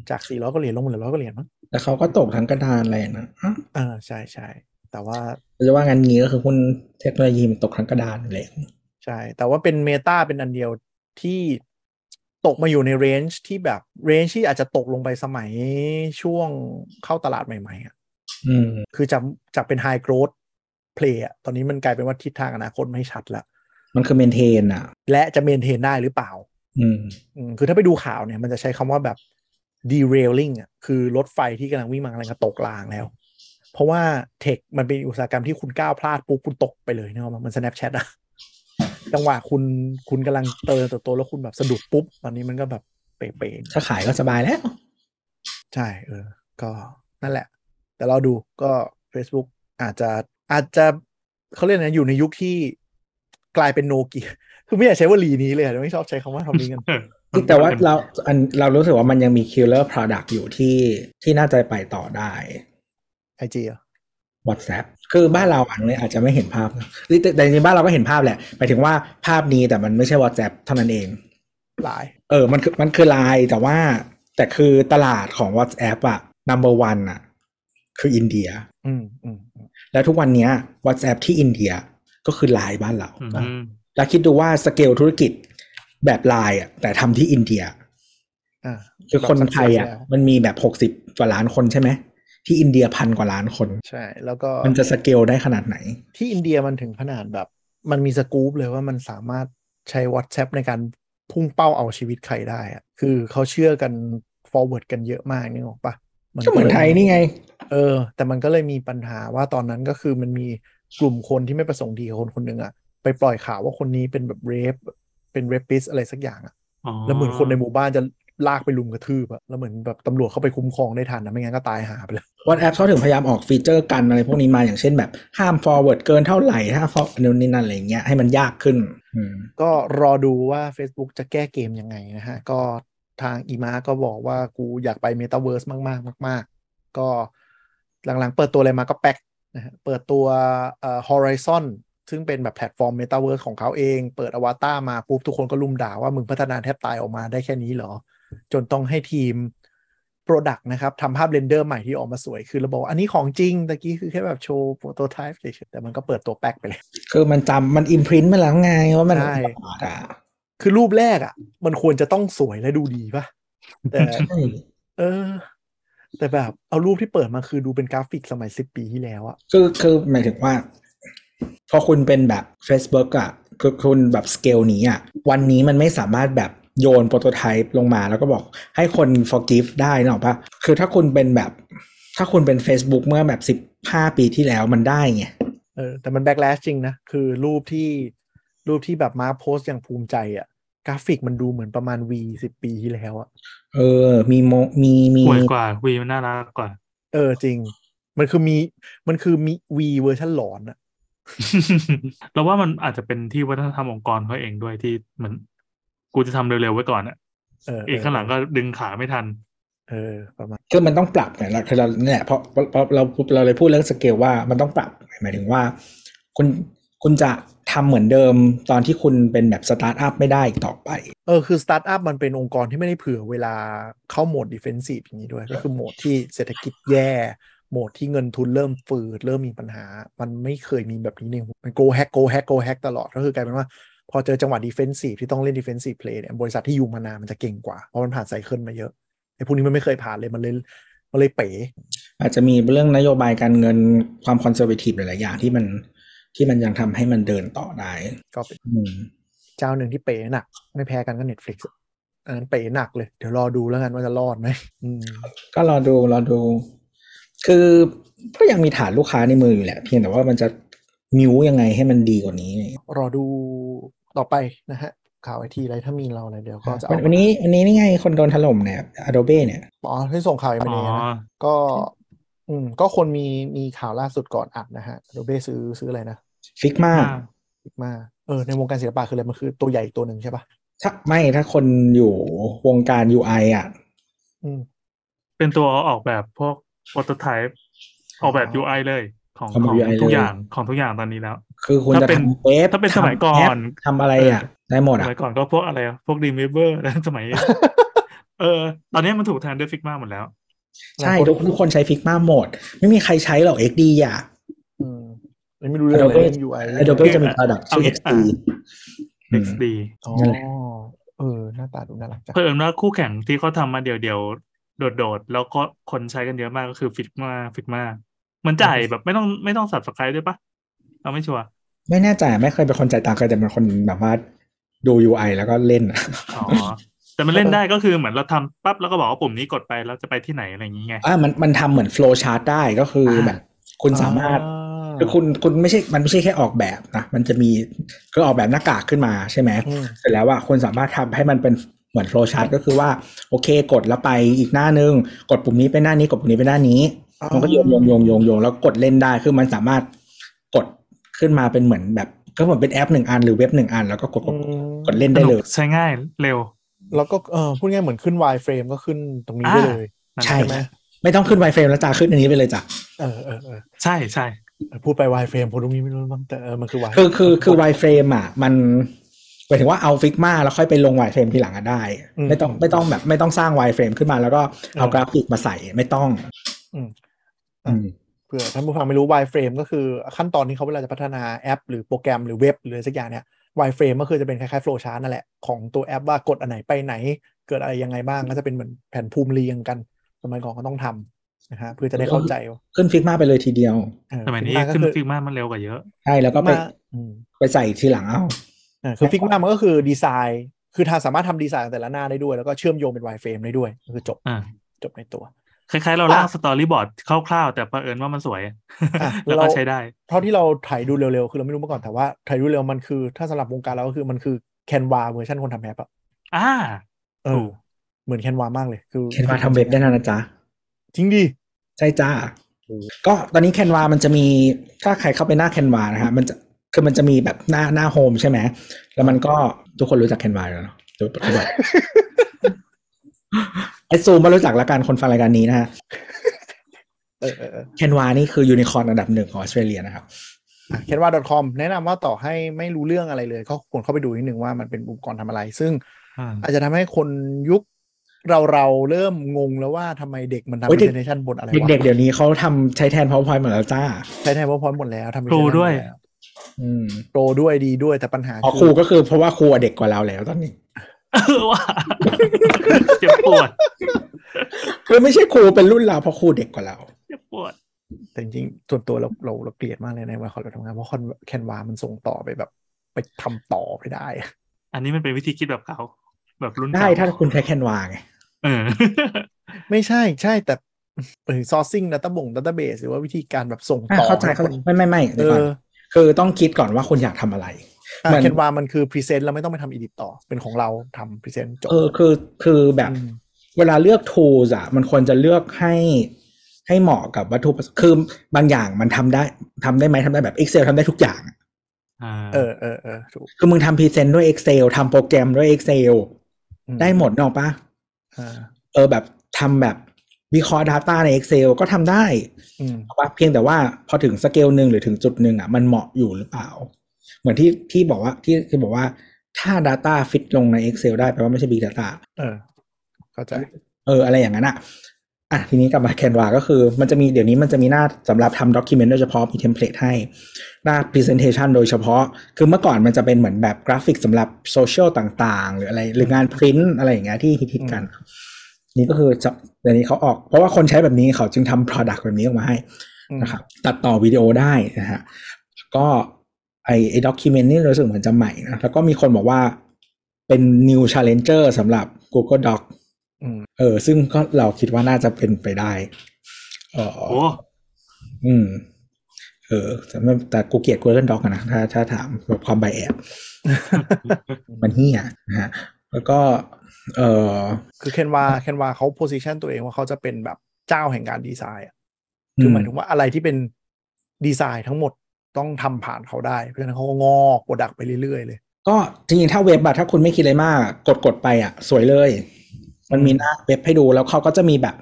C: จากสี่ร้อยก็เหรียญลงมาเหลือร้อยก็เหรียญมั้ง
B: แต่เขาก็ตกทั้งกระดานเลยนะอะ
C: เออใช่ใช่ แต่ว่า
B: จะว่างั้นงี้ก็คือหุ้นเทคโนโลยีมันตกทั้งกระดานเลย
C: ใช่ แต่ว่าเป็น Meta เป็นอันเดียวที่ตกมาอยู่ใน range ที่แบบ range ที่อาจจะตกลงไปสมัยช่วงเข้าตลาดใหม่ๆอะ
B: อืม
C: คือจากจากเป็น high growth play อะตอนนี้มันกลายเป็นว่าทิศทางอนาคตไม่ชัดแล้ว
B: มันคือ maintain อะ
C: และจะเมนเทนได้หรือเปล่า
B: อืม
C: อืมคือถ้าไปดูข่าวเนี่ย มันจะใช้คำว่าแบบ derailing อะคือรถไฟที่กำลังวิ่งมากำลังจะตกรางแล้ว เพราะว่าเทคมันเป็นอุตสาหกรรมที่คุณก้าวพลาดปุ๊บคุณตกไปเลยเนอะมัน Snapchat อะจังหวะคุณคุณกำลังเติบโตแล้วคุณแบบสะดุดปุ๊บ ตอนนี้มันก็แบบเป๋ๆ
B: ถ้าขายก็สบายแล้ว
C: ใช่ เออ ก็นั่นแหละ แต่เราดูก็ Facebook อาจจะอาจจะเขาเรียกนะอยู่ในยุคที่กลายเป็นโนเกียคือไม่อยากใช้วลีนี้เลยไม่ชอบใช้คำว่าทำนี้กัน
B: แต่ว่าเราอันเรารู้สึกว่ามันยังมี killer product อยู่ที่ที่น่าจะไปต่อได้
C: ไอจีอะ
B: WhatsApp คือบ้านเราอันนี้อาจจะไม่เห็นภาพนะแต่แต่จริงๆบ้านเราก็เห็นภาพแหละหมายถึงว่าภาพนี้แต่มันไม่ใช่ WhatsApp เท่านั้นเอง
C: หลาย
B: เออมันคือมันคือไลน์แต่ว่า แต่คือตลาดของ WhatsApp อะ number one อะคืออินเดีย
C: อืมอืมอืม
B: แล้วทุกวันเนี้ย WhatsApp ที่อินเดียก็คือไลน์บ้านเรา
D: อืม
B: แล้วคิดดูว่าสเกลธุรกิจแบบไลน์อะแต่ทำที่อินเดีย
C: อ่า
B: คือคนไทยอะ
C: แล้ว
B: มันมีแบบหกสิบกว่าล้านคนใช่ไหม ที่อินเดียพันกว่าล้านคน
C: ใช่ แล้วก็
B: มันจะเกลได้ขนาดไหน
C: ที่อินเดียมันถึงขนาดแบบ มันมีสกู๊ปเลยว่ามันสามารถใช้ WhatsApp ในการพุ่งเป้าเอาชีวิตใครได้อะคือเขาเชื่อกัน forward กันเยอะมากนึกออกปะ
B: ก็เหมือนไทยนี่ไง
C: เออ แต่มันก็เลยมีปัญหาว่าตอนนั้นก็คือมันมีกลุ่มคนที่ไม่ประสงค์ดีกับคนคนหนึ่งอะไปปล่อยข่าวว่าคนนี้เป็นแบบเรฟเป็นเรปิสอะไรสักอย่างอะ
D: อ๋อ
C: แล้วเหมือนคนในหมู่บ้านจะ ลากไปลุมกระทืบอะแล้วเหมือนแบบตำรวจเข้าไปคุ้มครองได้ทันนะไม่งั้นก็ตายหาไปเลย
B: WhatsApp เขาถึงพยายามออกฟีเจอร์กันอะไรพวกนี้มาอย่างเช่นแบบห้าม forward เกินเท่าไหร่ถ้า forward นู่นนี่นั่นอะไรอย่างเงี้ยให้มันยากขึ้นอืม
C: ก็รอดูว่า Facebook จะแก้เกมยังไงนะฮะ ก็ทางอีมาร์กก็บอกว่ากูอยากไป Metaverse มากๆ มาก ๆ ก็หลังๆ เปิดตัวอะไรมาก็แป๊กนะฮะเปิดตัวเอ่อ Horizon ซึ่งเป็นแบบแพลตฟอร์ม Metaverse ของเขาเอง เปิดอวตารมาปุ๊บทุกคนก็รุมด่าว่ามึงพัฒนาแทบตายออกมาได้แค่นี้เหรอ จนต้องให้ทีม Product นะครับทำภาพ render ใหม่ที่ออกมาสวย คือเราบอกว่าอันนี้ของจริงตะกี้คือแค่แบบโชว์ prototype เฉยๆแต่มันก็เปิดตัวแป๊กไปเลย
B: คือมันจำมันอิมพ i ิ t มาแล้วไงว่ามัน
C: ใช่
B: bad อะ
C: คือรูปแรกอะ่ะ มันควรจะต้องสวยและดูดีป่ะ แต่
B: ใช่
C: เออ แต่แบบเอารูปที่เปิดมาคือดูเป็นกราฟิกสมัยสิบปีที่แล้วอะ
B: คือคือหมายถึงว่า พอคุณเป็นแบบ Facebook อะคือคุณแบบสเกลนี้อะ วันนี้มันไม่สามารถแบบ โยน prototype ลงมาแล้วก็บอกให้คน forgive ได้นะหรอกปะคือถ้าคุณเป็นแบบ ถ้าคุณเป็น Facebook เมื่อแบบสิบห้าปีที่แล้วมันได้ไง
C: เออแต่มัน backlash จริงนะ คือรูปที่รูปที่แบบมาโพสต์อย่างภูมิใจอะกราฟิกมันดูเหมือนประมาณ Wii สิบปีที่แล้วอะ
B: เออ มีโม Mii มี
D: สวยกว่า Wii มันน่ารักกว่า
C: เออจริง มันคือ Mii มันคือ Mii Wii เวอร์ชันหลอนอะ
D: เราว่ามันอาจจะเป็นที่วัฒนธรรมองค์กรเขาเองด้วยที่เหมือน กูจะทำเร็วๆไว้ก่อนอะ
C: เออ
D: อีกข้างหลังก็ดึงขาไม่ทัน
C: เออประมาณ
B: คือมันต้องปรับไงเราคือเราเนี่ยเพราะเพราะเพราะเราเราเลยพูดเรื่องสเกลว่ามันต้องปรับหมายถึงว่า คุณคุณจะทำเหมือนเดิมตอนที่คุณเป็นแบบสตาร์ทอัพไม่ได้อีกต่อไป
C: เออคือสตาร์ทอัพมันเป็นองค์กรที่ไม่ได้เผื่อเวลาเข้าโหมด defensive อย่างนี้ด้วย ก็คือโหมดที่เศรษฐกิจแย่ โหมดที่เงินทุนเริ่มฝืดเริ่มมีปัญหา มันไม่เคยมีแบบนี้ในมัน go hack go hack go hack ตลอดก็คือกลายเป็นว่า พอเจอจังหวะ defensive ที่ต้องเล่น defensive play เนี่ยบริษัทที่อยู่มานานมันจะเก่งกว่า เพราะมันผ่าน cycle มาเยอะไอ้พวกนี้มันไม่เคยผ่านเลยมันเลยมันเลยเป๋
B: อาจจะมีเรื่องนโยบายการเงินความ conservative หลาย ๆ อย่างที่มันที่มันยังทำให้มันเดินต่อได้
C: ก็เป็น
B: อืม
C: เจ้าหนึ่งที่เป๋หนัก ไม่แพ้กันก็ Netflix อะอันนั้นเป๋หนักเลย เดี๋ยวรอดูแล้วกันว่าจะรอดไหมอืม
B: ก็รอดูรอดู คือก็ยังมีฐานลูกค้าในมืออยู่แหละเพียงแต่ว่ามันจะ มิวยังไงให้มันดีกว่านี้
C: รอดูต่อไปนะฮะ ข่าวไอทีอะไรถ้ามีเราอะไรเดี๋ยวก็จะ
B: วัน
C: เอา
B: วันนี้วันนี้นี่ไงคนโดนถล่มเนี่ย Adobe เนี่ย
C: อ๋อให้ส่งข่าวเอ็ม
D: อ๋อ
C: นะก็ อืม ก็คนมีมีข่าวล่าสุดก่อนอัดนะฮะโดเบซื้อซื้ออะไรนะ
B: Figma
D: อ่า
C: มาเออในวงการศิลปะคืออะไรมันคือตัวใหญ่อีกตัวหนึ่งใช่ปะ
B: ถ้าไม่ถ้าคนอยู่วงการ UI อะ
C: อืม
D: เป็นตัวออกแบบพวกโปรโตไทป์ออกแบบ
C: อ๋อ
D: UI เลย ของ
B: ทำ
D: ของ
B: UI
D: ทุก
B: เลย
D: อย่างของทุกอย่างตอนนี้แล้ว
B: คือคุณ
D: ถ้า
B: จะ
D: เป็น
B: ทำเว็บ
D: ถ้าเป็นสมัยก่อน
B: ทำแปทำอะไรอะ ได้หมด
D: ส
B: อะ
D: มัยก่อนก็พวกอะไรอะพวก Dreamweaver แล้วสมัย เออ ตอนนี้มันถูกแทนด้วย Figma หมดแล้ว
B: ใช่ ทุกทุกคนใช้ Figma หมด ไม่มีใครใช้หรอก XD อะ
C: อืมไม่รู้เรื่องอะไร
B: Adobe
C: เรื่อง UI เรื่อง
B: Adobe จะมี
D: เอา
B: product ชื่อ
D: เอา
B: XD
D: อะ XD
C: อ๋อ
B: นั่นแหละ
C: เออ หน้าตาดูน่ารักจัง
D: เพิ่มว่าคู่แข่งที่เขาทำมาเดี่ยวๆ โดดๆ แล้วก็คนใช้กันเยอะมากก็คือ Figma Figma มั นจ่ายแบบไม่ต้องไม่ต้อง subscribe ด้วยปะเราไม่ชัวร์
B: ไม่แน่ใจไม่เคยเป็นคนจ่ายตังค์เคยแต่เป็นคนแบบว่าดู UI แล้วก็เล่นอะ
D: อ๋อแต่มันเล่นได้ก็คือเหมือนเราทำปั๊บแล้วก็บอกว่าปุ่มนี้กดไปแล้วจะไปที่ไหนอะไรอย่างงี้ไง
B: อ่ามันมันทำเหมือน flow chart ได้ก็คืออาแบบ คุณสามารถคือคุณคุณไม่ใช่มันไม่ใช่แค่ออกแบบนะมันจะมีคือออกแบบหน้ากากขึ้นมาใช่ไหม
C: อืม
B: เสร็จแล้วว่าคุณสามารถทำให้มันเป็นเหมือนโฟล์ชาร์ตก็คือว่า โอเค กดแล้วไปอีกหน้านึง กดปุ่มนี้ไปหน้านี้กดปุ่มนี้ไปหน้านี้
C: อ๋อ
B: มันก็โยงโยงโยงโยงโยงแล้วกดเล่นได้คือมันสามารถกดขึ้นมาเป็นเหมือนแบบ ก็เหมือนเป็นแอปหนึ่งอันหรือเว็บหนึ่งอัน แล้วก็กดก
C: อื
B: ด
C: ม
B: กดเล่นได้เลย
D: สนุกใช้ง่ายเร็ว
C: แล้วก็เออพูดง่ายเหมือนขึ้น Y frame ก็ขึ้นตรงนี้ได้เลย
D: นั่น
B: ใช่
C: ใช่ไหม
B: ไม่ต้องขึ้นไวเฟรมแล้วจ้าขึ้นอันนี้ไปเลยจ้ะ
C: เออเออเออ
D: ใช่ใช่
C: พูดไป Y frame ผมตรงนี้ไม่รู้บ้างแต่เออมันคือ Y
B: คือคือคือ wireframe อะ มันหมายถึงว่าเอา Figma แล้วค่อยไปลง wireframe ทีหลังอะได้ ไม่ต้องไม่ต้องแบบไม่ต้องสร้าง wireframe ขึ้นมาแล้วก็เอากราฟิกมาใส่ไม่ต้อง
C: อืม
B: อืม
C: เผื่อท่านผู้ฟังไม่รู้ wireframe ก็คือขั้นตอนที่เขาเวลาจะพัฒนาแอป หรือโปรแกรมหรือเว็บหรืออะไรสักอย่างเนี่ย wireframe ก็คือจะเป็นคล้ายๆ flow chart นั่นแหละ ของตัวแอปว่ากดอันไหนไปไหน เกิดอะไรยังไงบ้างก็จะเป็นเหมือนแผนภูมิเรียงกันสมัยก่อนก็ต้องทำนะฮะเพื่อจะได้เข้าใจว่า
B: ขึ้น Figma ไปเลยทีเดียว
C: เออ
D: สมัยนี้
C: Figma ก็
D: ขึ้น
C: คือ
D: Figma มันเร็วกว่าเยอะ
B: ใช่แล้วก็ไป
C: Figma อืม
B: ไปใส่ทีหลังเอา
C: อ่าคือ Figma มันก็คือดีไซน์คือถ้าสามารถทำดีไซน์แต่ละหน้าได้ด้วย แล้วก็เชื่อมโยงเป็น wireframe ได้ด้วยก็คือจบ
D: อ่า
C: จบในตัว
D: คล้ายๆ เราร่าง storyboard คร่าวๆ แต่ประเอิญว่ามันสวย
C: อะ
D: แล้วก็
C: เรา
D: ใช้ได้
C: เท่าที่เราถ่ายดูเร็วๆ คือเราไม่รู้มาก่อนแต่ว่าถ่ายดูเร็วมันคือ ถ้าสำหรับวงการเราก็คือมันคือ Canva เวอร์ชันคนทำแอปอะ
D: อ่า
C: เอ
D: ถู
C: อกเหมือนแคนวามากเลย คือ
B: แคนวาทำเว็บได้นะจ๊ะ
C: จริงดิ
B: ใช่จ้าก็ตอนนี้แคนวามันจะมีถ้าใครเข้าไปหน้าแคนวานะฮะมันจะคือมันจะมีแบบหน้าหน้าโฮมใช่ไหมแล้วมันก็ทุกคนรู้จักแคนวาอยู่แล้วเนาะเดี๋ยวทุกคน ไอซูมมารู้จักแล้วกันคนฟังรายการนี้นะฮะ
C: เออเออเออ
B: แคนวานี่คือยูนิคอร์นอันดับหนึ่งของออสเตรเลียนะครับ
C: แคนวา .com แนะนำว่าต่อให้ไม่รู้เรื่องอะไรเลยก็ควรเข้าไปดูนิดนึงว่ามันเป็นอุปกรณ์ทำอะไร ซึ่ง
D: อ่า
C: อาจจะทำให้คนยุคเราเราๆเริ่มงงแล้วว่าทำไมเด็กมันทำ
B: เฮ้ยเด็ก
C: presentation บนอะไรวะ
B: เด็กๆเดี๋ยวนี้เขาทำใช้แทน powerpoint หมดแล้วจ้า
C: ใช้แทน PowerPoint หมดแล้วทำ
D: ครูด้วย
C: presentation หมแล้ว
B: อืม
C: โปรด้วยดีด้วยแต่ปัญหา
B: อ๋อครูก็คือเพราะว่าครูอะเด็กกว่าเราแล้วตอนนี้
D: เออว่าเจ็บปวด
B: คือไม่ใช่ครูเป็นรุ่นเราเพราะครูเด็กกว่าเรา
D: เจ็บปวด
C: แต่จริงๆส่วนตัวเราเราเราเกลียดมากเลยในวัยเราทำงานเพราะคอนแคนวามันส่งต่อไปแบบ ไปทำต่อไม่ได้
D: อันนี้มันเป็นวิธีคิดแบบเขาแบบรุ่น
B: ได้
D: เก่
B: ถ้าคุณใช้แคนวาไง
D: เออ
C: ไม่ใช่ใช่แต่เออ sourcing data บ่ง database หรือว่าวิธีการแบบส่ง
B: อะ
C: ต่อ
B: เข้าใจ
C: ให้
B: เข้า
C: ค
B: ใจ
C: น
B: ไม่ไม่ไม่
C: เอ
B: เดี๋ยวก่อน
C: อ
B: คือต้องคิดก่อนว่าคุณอยากทำอะไรเหมือน
C: แคนวามันคือ present แล้วไม่ต้องไปทำ edit ต่อเป็นของเราทำ present จบ
B: เออคือคือแบบ
C: อืม
B: เวลาเลือก tools อะมันควรจะเลือกให้ให้เหมาะกับวัตถุประสงค์คือบางอย่างมันทำได้ทำได้ไหมทำได้แบบ Excel ทำได้ทุกอย่าง
D: อ่า
C: เออเออเออถูก
B: คือมึงทำพรีเซนต์ด้วย Excel ทำโปรแกรมด้วย Excel
C: อืม
B: ได้หมดเนกออกปะ
C: อ่า
B: เออแบบทำแบบวิเคราะห์ Data ใน Excel ก็ทำได้
C: อืม
B: ว่าเพียงแต่ว่าพอถึงสเกลหนึ่งหรือถึงจุดหนึ่งอะมันเหมาะอยู่หรือเปล่า เหมือนที่ที่บอกว่าที่ที่บอกว่าถ้า Data fit ลงใน Excel ได้แปลว่าไม่ใช่ Big Data
C: เออ เข้าใจ
B: เออ อะไรอย่างนั้นอะอะทีนี้กลับมา Canva ก็คือ มันจะมีเดี๋ยวนี้มันจะมีหน้าสำหรับทำ document โดยเฉพาะมี template ให้ หน้า presentation โดยเฉพาะ คือเมื่อก่อนมันจะเป็นเหมือนแบบกราฟิกสำหรับโซเชียลต่างๆ หรืออะไรหรืองานพริ้นอะไรอย่างเงี้ยที่ฮิตๆกัน นี่ก็คือจะเดี๋ยวนี้เขาออก เพราะว่าคนใช้แบบนี้เขาจึงทำ product แบบนี้ออกมาให้
C: อืม
B: นะครับตัดต่อวิดีโอได้นะฮะก็ไอ้ไอ้ document นี่รู้สึกเหมือนจะใหม่นะแล้วก็มีคนบอกว่าเป็น new challenger สำหรับ Google Doc
C: อืม
B: เออ ซึ่งก็เราคิดว่าน่าจะเป็นไปได้เออ
D: โอ้
B: อืม เออแต่ไม่แต่กูเกลียด Google Doc อะนะถ้าถ้าถามแบบความไบแอบมันเฮียนะฮะแล้วก็ เออ
C: คือเคนวาเคนวาเขาโพสิชันตัวเองว่าเขาจะเป็นแบบเจ้าแห่งการดีไซน์อะคือหมายถึงว่าอะไรที่เป็นดีไซน์ทั้งหมดต้องทำผ่านเขาได้ เพราะฉะนั้นเขาก็งอก product ไปเรื่อยๆเลย
B: ก็จริงๆถ้าเว็บอะถ้าคุณไม่คิดอะไรมาก กดกดไปอะสวยเลย มันมีหน้าเว็บให้ดูแล้วเขาก็จะมีแบบ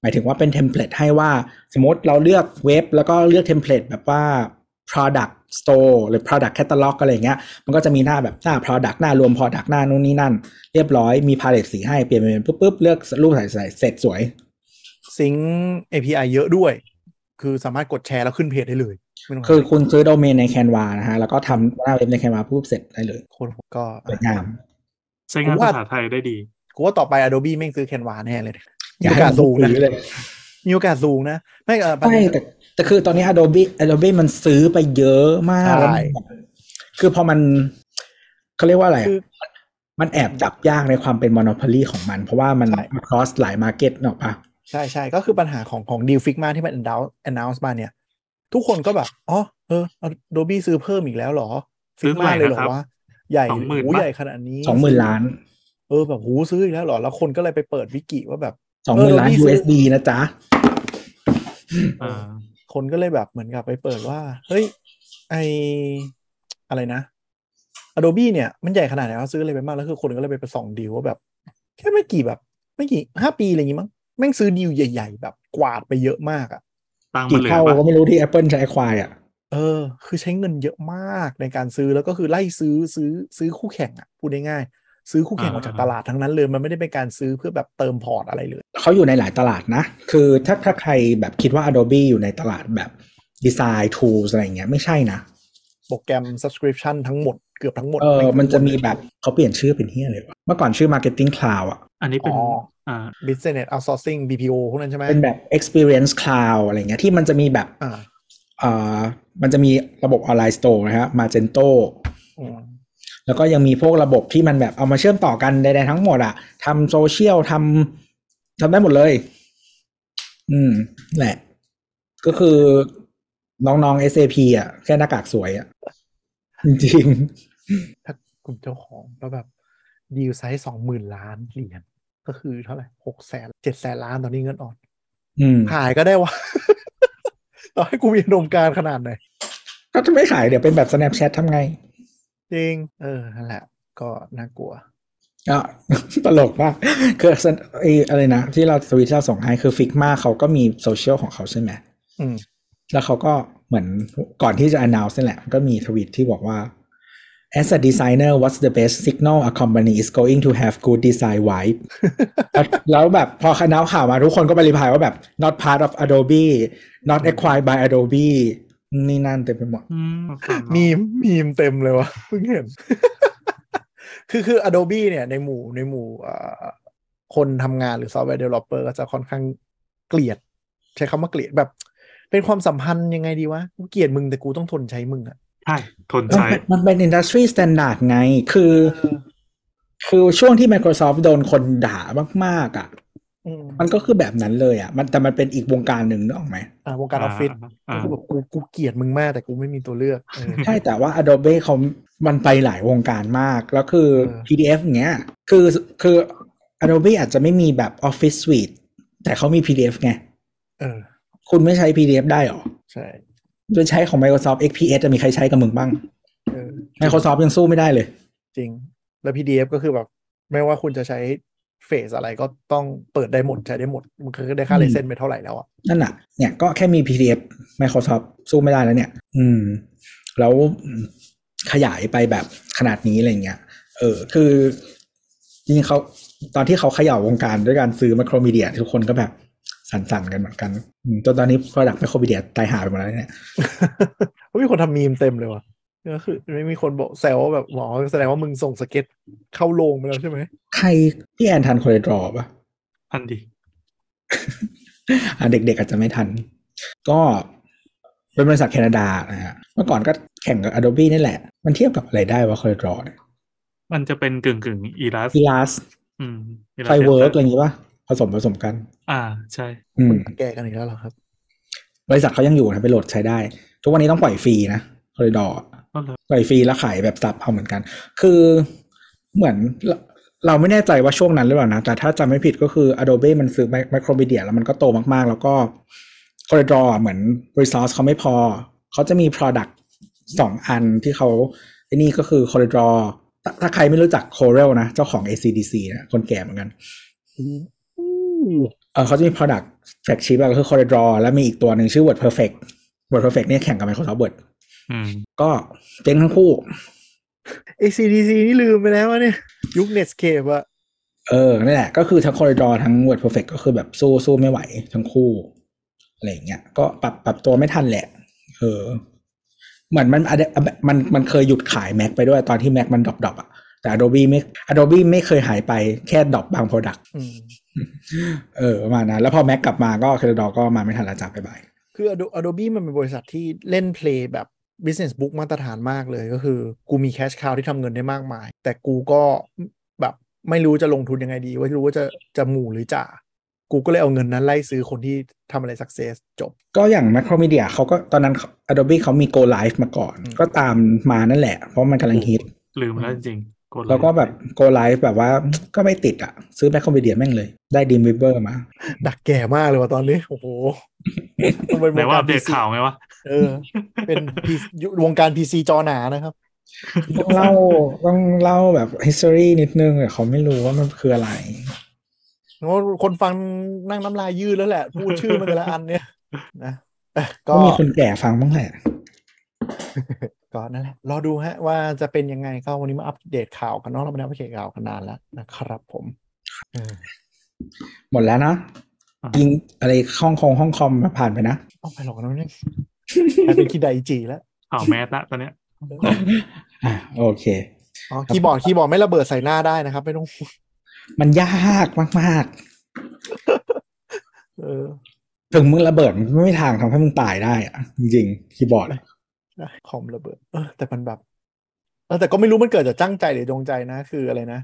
B: หมายถึงว่าเป็น template ให้ว่า สมมติเราเลือกเว็บ แล้วก็เลือก template แบบว่า product store หรือ product catalog อะไรอย่างเงี้ย มันก็จะมีหน้าแบบหน้า product หน้ารวม product หน้านู่นนี่นั่น เรียบร้อยมี palette สีให้เปลี่ยนเป็นปุ๊บปุ๊บเลือกรูปใส่ใส่เสร็จสวย
C: ซิง API เยอะด้วย คือสามารถกดแชร์แล้วขึ้นเพจได้เลยไม่ต้อง
B: คือคุณซื้อโดเมนใน Canva นะฮะ แล้วก็ทำหน้าเว็บใน Canva ปุ๊บเสร็จได้เลย
C: คนก็
B: สวยงาม
D: ใช้งานภาษาไทยได้ดี
C: กูว่าต่อไป Adobe แม่งซื้อ Canva แน่เลย
B: อ
C: มี
B: ย่า
C: โอ
B: ให้
C: กาส
B: มัน
C: สูงนะ
B: ซื้อเลย
C: มีโอกาสสูงนะไม่เออประ
B: ใช่
C: เด็น
B: แต่แต่คือตอนนี้ Adobe Adobe มันซื้อไปเยอะมาก
C: ใช่
B: แล้วมันแบบคือพอมันเขาเรียกว่าอะไรอะ
C: คือ
B: มันแอบจับยากในความเป็น monopoly ของมัน เพราะว่ามัน
C: ใช่
B: across หลาย market เนอะปะ
C: ใช่ใช่ก็คือปัญหาของของ Deal Figma ที่มัน announce announce มาเนี่ย ทุกคนก็แบบอ๋อเออ Adobe ซื้อเพิ่มอีกแล้วเหรอ
D: ซื้อ
C: Figma
D: เท่าไหร่
C: เลยเหรอ
D: นะครับ
C: วะใหญ่
D: สองหมื่น
C: หู
D: ปะ
C: ใหญ่ขนาดนี้
B: สองหมื่นล้าน
C: เออแบบหูซื้ออีกแล้วเหรอ แล้วคนก็เลยไปเปิดวิกิว่าแบบ
B: สองหมื่นล้าน
C: เออ Adobe ซื้อ
B: USD นะจ๊ะ
D: อ่า
C: คนก็เลยแบบเหมือนกับไปเปิดว่า เฮ้ย ไออะไรนะ Adobe เนี่ย มันใหญ่ขนาดไหนวะซื้ออะไรไปมากแล้วคือคนก็เลยไปไปส่องดีลว่าแบบ แค่ไม่กี่แบบ ไม่กี่ห้าปีอะไรอย่างงี้มั้งแม่งซื้อดีลใหญ่ ๆ แบบกวาดไปเยอะมากอะ
D: ตังค์มั
B: กี่
D: นเหลือ
B: เท่า
D: ปะ
B: ก็ไม่รู้ที่ Apple ใช้ควายอะ
C: เออ คือใช้เงินเยอะมากในการซื้อแล้วก็คือไล่ซื้อซื้อซื้อคู่แข่งอะพูดง่ายๆ ซื้อคู่แข่งออกจากตลาดทั้งนั้นเลยมันไม่ได้เป็นการซื้อเพื่อแบบเติมพอร์ตอะไรเลย
B: เขาอยู่ในหลายตลาดนะ คือถ้าถ้าใครแบบคิดว่า Adobe อยู่ในตลาดแบบดีไซน์ tools อะไรอย่างเงี้ยไม่ใช่นะ
C: โปรแกรม subscription ทั้งหมดเกือบทั้งหมด
B: เออ
C: แง
B: มันจะมีแบบเขาเปลี่ยนชื่อเป็นเฮียเลยวะเมื่อก่อนชื่อ Marketing Cloud อะ
D: อันนี้เป็น
C: อ๋อ
D: อ่า
C: business outsourcing BPO พวกนั้นใช่ไหม
B: เป็นแบบ Experience Cloud อะไรเงี้ยที่มันจะมีแบบ
C: อ่า
B: อ่ามันจะมีระบบ online store นะฮะ Magento
C: อืม
B: แล้วก็ยังมีพวกระบบที่มันแบบเอามาเชื่อมต่อกันใดๆทั้งหมดอะทำโซเชียลทำทำได้หมดเลย อืมแหละ ก็คือน้องๆ SAP อะแค่หน้ากากสวยอะจริง
C: ถ้ากูเป็นเจ้าของแล้วแบบ deal size สองหมื่นล้านเหรียญก็คือเท่าไหร่หกแสนเจ็ดแสนล้านตอนนี้เงินอ่อน
B: ๆอืม
C: ขายก็ได้วะต่อให้กูมีอุดมการณ์ขนาดไหน
B: ก็จะไม่ขายเดี๋ยวเป็นแบบ Snapchat ทำไง
C: จริง เออนั่นแหละ ก็น่ากลัว
B: อะตลกมากคือไอ้อะไรนะ ที่เราทวีตที่เราส่งให้คือ Figma เขาก็มีโซเชียลของเขาใช่ไหม
C: อืม
B: แล้วเขาก็เหมือนก่อนที่จะ announce นั่นแหละก็มีทวีตที่บอกว่า as a designer what's the best signal a company is going to have good design vibe แล้วแล้วแบบพอคณะข่าวมาทุกคนก็ไปรีพายว่าแบบ not part of Adobe not acquired by Adobe นี่นั่นเต็มไปหมด
D: อืมฟังเนอะ
C: มีมมีมเต็มเลยวะเพิ่งเห็น คือคือ Adobe เนี่ย ในหมู่ในหมู่เอ่อคนทำงานหรือ software developer ก็จะค่อนข้างเกลียด ใช้คำว่าเกลียดแบบ เป็นความสัมพันธ์ยังไงดีวะ กูเกลียดมึงแต่กูต้องทนใช้มึงอะ
D: ใช่ทน
B: มัน
D: ใช้
B: เป็นมันเป็น industry standard ไง คือ คือช่วงที่ Microsoft โดนคนด่ามาก ๆอะ
C: อื ม
B: มันก็คือแบบนั้นเลยอะ มันแต่มันเป็นอีกวงการหนึ่งนึกออกไหม
C: อ่าวงการออฟฟิศ
D: อ่า
C: ก็คือแบบกูกูเกลียดมึงมากแต่กูไม่มีตัวเลือกเออ
B: ใช่แต่ว่า Adobe เขามันไปหลายวงการมาก แล้วคือ
C: เออ
B: PDF อย่างเงี้ย คือคือ Adobe อาจจะไม่มีแบบ Office Suite แต่เขามี PDF ไง
C: เออ
B: คุณไม่ใช้ PDF ได้หรอ
C: ใช่
B: โดยใช้ของ Microsoft XPS จะมีใครใช้กับมึงบ้าง
C: เออ
B: Microsoft ยังสู้ไม่ได้เลย
C: จริง แล้ว PDF ก็คือแบบไม่ว่าคุณจะใช้ เฟสอะไรก็ต้องเปิดได้หมดใช้ได้หมด มันคือได้ค่า
B: อืม
C: เลเซนไปเท่าไหร่แล้วอะ
B: นั่นน่ะเนี่ยก็แค่มี PDF Microsoft สู้ไม่ได้แล้วเนี่ย อืม แล้วขยายไปแบบขนาดนี้อะไรเงี้ย เออ คือจริงๆเขาตอนที่เขาเขย่าวงการด้วยการซื้อ Macromedia ทุกคนก็แบบสั่นๆกันเหมือนกันอืมจนตอนนี้ Product Macromedia ตายห่าไปหมดแล้วเนี่ย
C: ก็มีคนทำมีมเต็มเลยว่ะ ก็คือไม่มีคนบอกแซวว่าแบบหมอแสดงว่ามึงส่งสเก็ตเข้าโลงไปแล้วใช่ไหม
B: ใครพี่แอนทัน CorelDRAW ปะ
D: ทันดี
B: อะเด็กๆอาจจะไม่ทัน ก็เป็นบริษัทแคนาดานะฮะเมื่อก่อนก็แข่งกับ Adobe นี่แหละ มันเทียบกับอะไรได้วะ Corel Draw เนี่ย
D: มันจะเป็นกึ่งกึ่งอีลัส
B: อีลาส
D: อืม Elas
B: ไฟเวิร์ก
D: Data
B: อะไรอย่างงี้ป่ะผสมผสมกัน
D: อ่าใช่
B: อืม
C: แก้กันอีกแล้วเหรอครับ
B: บริษัทเขายังอยู่นะไปโหลดใช้ได้ ทุกวันนี้ต้องปล่อยฟรีนะ Corel Draw
D: ก็เลย
B: ปล่อยฟรีแล้วขายแบบ sub เอาเหมือนกัน คือเหมือนเราไม่แน่ใจว่าช่วงนั้นหรือเปล่านะ แต่ถ้าจำไม่ผิดก็คือ Adobe มันซื้อ Micromedia แล้วมันก็โตมากๆ แล้วก็ Corridor เหมือน resource เขาไม่พอ เขาจะมี product สองอันที่เขาไอ้นี่ก็คือ Corridor ถ้าถ้าใครไม่รู้จัก Corel นะ เจ้าของ ACDC นะคนแก่เหมือนกันเออเขาจะมี product flagship ก็คือ Corridor แล้วมีอีกตัวหนึ่งชื่อ Word Perfect Word Perfect เนี่ยแข่งกับ Microsoft Word ก็เจ๊งทั้งคู่
C: ACDC นี่ลืมไปแล้ววะเนี่ย ยุค Netscape อะ
B: เออนั่นแหละ ก็คือทั้ง Corel Draw ทั้ง WordPerfect ก็คือแบบสู้สู้ไม่ไหว ทั้งคู่ อะไรอย่างเงี้ยก็ปรับปรับตัวไม่ทันแหละ เออ เหมือนมันมันมันเคยหยุดขาย Mac ไปด้วยตอนที่ Mac มัน drop drop อะแต่ Adobe ไม่ Adobe ไม่เคยหายไปแค่ดรอปบาง Product
C: อืม
B: เออประมาณนั้นแล้วพอ Mac กลับมาก็ Corridor ก็มาไม่ทันแล้วจากไป bye
C: คือ Ado- Adobe มันเป็นบริษัทที่เล่น play แบบ business book มาตรฐานมากเลยก็คือ กูมี cash cow ที่ทำเงินได้มากมาย แต่กูก็แบบไม่รู้จะลงทุนยังไงดีว่ารู้ว่าจะจะหมู่หรือจ่ากูก็เลยเอาเงินนั้นไล่ซื้อคนที่ทำอะไร success จบ
B: ก็อย่าง Macromedia เขาก็ตอนนั้น Adobe เขามี Go Live มาก่อน
C: อืม
B: ก็ตามมานั่นแหละ เพราะมันกำลังฮิต
D: ลืมแล้วจริงๆกดเย
B: แล้วก็แบบ Go Live แบบว่าก็ไม่ติดอะ ซื้อ Macromedia แม่งเลย ได้ Dream Weaver มา
C: ดักแก่มากเลยว่ะตอนนี้ โอ้โหต้องเป็น
D: ไหน
C: วง
D: ว่า
C: การ
D: อัปเดต
C: PC
D: ข่าวไหมวะ
C: เออ เป็น PC วงการ PC จอหนานะครับ
B: ต้องเล่าต้องเล่าแบบ history นิดนึงแต่เขาไม่รู้ว่ามันคืออะไร
C: เพราะคนฟังนั่งน้ำลายยืดแล้วแหละ พูดชื่อมันแต่ละอันเนี่ยนะเอ้ย
B: ก็
C: ก็
B: มีคนแก่ฟังบ้างแหละ
C: ก็นั่นแหละ รอดูฮะว่าจะเป็นยังไงก็วันนี้มาอัปเดตข่าวกันเนาะเราไม่ได้อัปเดตข่าวกันนานแล้วนะครับผมเออ
B: หมดแล้วนะ
D: อะ
B: ยิงอะไรห้องคงห้องคอมมาผ่านไปนะ
C: เอาไปหรอกนะเนี่ยกลายเป็นคีย์ไดจีแล้ว
D: ข่าวแมสละตอนเนี้ย
B: อะโอเค
C: อ๋อคีย์บอร์ดคีย์บอร์ดไม่ระเบิดใส่หน้าได้นะครับ ไม่ต้อง
B: มันยากมาก
C: เออ
B: ๆถึงมึงระเบิดมันไม่มีทางทำให้มึงตายได้อะจริงๆคีย์บอร์ด อะ
C: นะคอมระเบิด เออ แต่มันแบบเออแต่ก็ไม่รู้มันเกิดจากจ้างใจหรือจงใจนะ คืออะไรนะ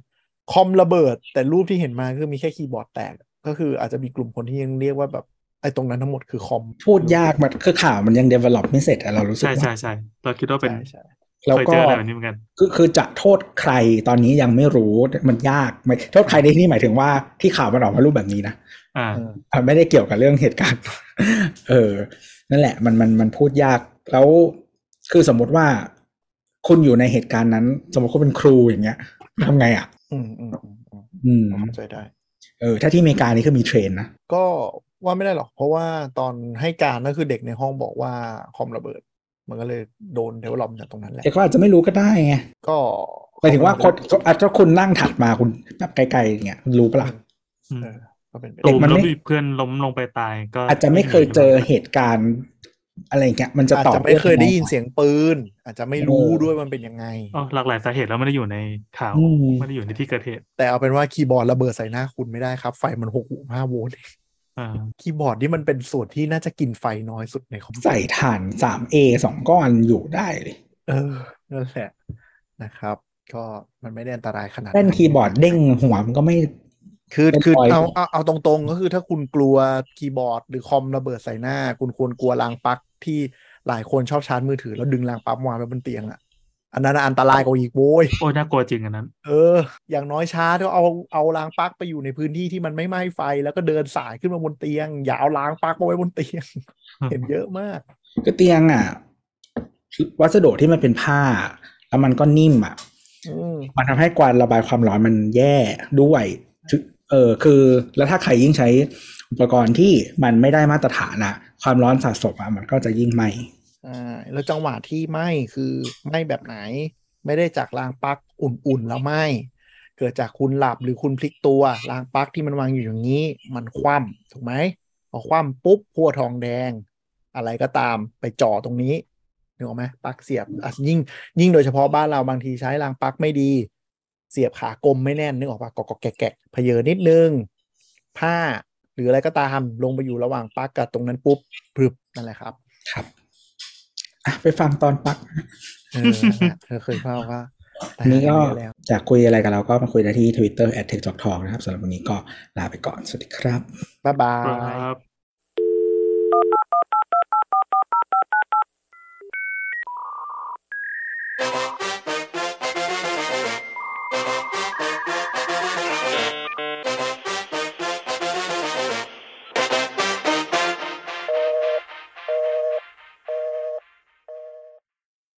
C: คอมระเบิด แต่รูปที่เห็นมาคือมีแค่คีย์บอร์ดแตก ก็คืออาจจะมีกลุ่มคนที่ยังเรียกว่าแบบไอ้ตรงนั้นทั้งหมดคือคอม
B: พูดยากมันคือข่าวมันยัง develop ไม่เสร็จอะเรารู้สึก
D: ใช่ใช่
B: ว่า
D: ใช่เราคิดว่าเป็น
C: ใช่ใช่
B: แล้ว
D: เคย
B: ก็
D: เจออะไรแบบนี้เหมือนกัน
B: คือคือจะโทษใครตอนนี้ยังไม่รู้มันยากไม่โทษใครในที่นี่หมายถึงว่าที่ข่าวมันออกมารูปแบบนี้นะ
D: อ่า
C: เออ
B: อะไม่ได้เกี่ยวกับเรื่องเหตุการณ์ เออ นั่นแหละ มันมันมันพูดยากแล้ว คือสมมติว่าคุณอยู่ในเหตุการณ์นั้น สมมติคุณเป็นครูอย่างเงี้ยทำไงอะ
C: อืมอืมอืมอืม
B: อืม
C: เข้าใจได้
B: เออ ถ้าที่อเมริกานี่คือมีเทรนนะ
C: ก็ว่าไม่ได้หรอก เพราะว่าตอนให้การก็คือเด็กในห้องบอกว่าคอมระเบิด มันก็เลยโดนเดเวลลอปจากตรงนั้นแหละ
B: แต่ก็อาจจะไม่รู้ก็ได้ไง
C: ก็
B: หมายถึงว่าคนอาจจะคุณนั่งถัดมาคุณแบบไกลๆอย่างเงี้ยคุณรู้ปะล่ะ
D: อืม
C: เออก็เป็นไป
B: เด็
D: ตู
B: ก
D: ม
B: มัน
D: แล้ว
B: ไม่
D: มีเพื่อนล้มลงไปตายก็
B: อาจจะไม่เคยเจอเหตุการณ์ อะไรอย่างเงี้ยมันจะ
C: อาจ
B: ตอบ
C: จะไม่เคยได้ยินเสียงปืน อาจจะไม่รู้
B: เออ
C: ด้วยมันเป็นยังไง
D: อ๋อหลากหลายสาเหตุแล้วไม่ได้อยู่ในข่าว
B: อืม
D: ไม่ได้อยู่ในที่เกิดเหตุ
C: แต่เอาเป็นว่าคีย์บอร์ดระเบิดใส่หน้าคุณไม่ได้ครับ ไฟมันหกห้าโวลต์
D: อ่า
C: คีย์บอร์ดนี่มันเป็นส่วนที่น่าจะกินไฟน้อยสุดในคอม
B: ใส่ถ่าน 3A สองก้อนอยู่ได้เลย
C: เออนั่นแหละนะครับ ก็มันไม่ได้อันตรายขนาด
B: เล่นคีย์บอร์ดเด้งหัวมันก็ไม่
C: คือ
B: เป็น
C: คือ
B: รอย
C: เอาเอาเอาตรงๆ ก็คือถ้าคุณกลัวคีย์บอร์ด หรือคอมระเบิดใส่หน้า คุณควรกลัวรางปลั๊กที่หลายคนชอบชาร์จมือถือ แล้วดึงรางปลั๊กวางไว้บนเตียงอะ อันนั้นนะอันตรายกว่าอีกโว้ย
D: โอ้ยน่ากลัวจริงอันนั้น
C: เออ อย่างน้อยชาร์จก็เอาเอารางปลั๊กไปอยู่ในพื้นที่ที่มันไม่ไหม้ไฟ แล้วก็เดินสายขึ้นมาบนเตียง อย่าเอารางปลั๊กมาไว้บนเตียง เห็นเยอะมาก
B: ก็เตียงอะวัสดุที่มันเป็นผ้า แล้วมันก็นิ่มอะ
C: อืม
B: มันทำให้การระบายความร้อนมันแย่ด้วยถึ เออคือแล้วถ้าใครยิ่งใช้อุปกรณ์ที่มันไม่ได้มาตรฐานอะความร้อนสะสมอะมันก็จะยิ่งไหม
C: อ่าแล้วจังหวะที่ไหมคือไหมแบบไหน ไม่ได้จากรางปลั๊กอุ่นๆแล้วไหมเกิดจากคุณหลับหรือคุณพลิกตัวรางปลั๊กที่มันวางอยู่อย่างนี้ มันคว่ำถูกไหมพอคว่ำปุ๊บพัวทองแดง อะไรก็ตามไปจ่อตรงนี้นึกออกไหมปลั๊กเสียบอะยิ่งยิ่งโดยเฉพาะบ้านเราบางทีใช้รางปลั๊กไม่ดี เสียบขากลมไม่แน่นนึกออกปะกอกแกะแกะเพเยอนิดนึง ผ้าหรืออะไรก็ตามลงไปอยู่ระหว่างปลั๊กกับตรงนั้นปุ๊บปรึบนั่นแหละครับ
B: ครับไปฟังตอนปัก
C: เออเธอเคยเล่าว่า
B: วันี้ก็จากคุยอะไรกันเราก็มาคุยได้ที่ Twitter at t e จอกทองนะครับสำหรับวันนี้ก็ลาไปก่อน สวัสดีครับ
C: บ๊ายบาย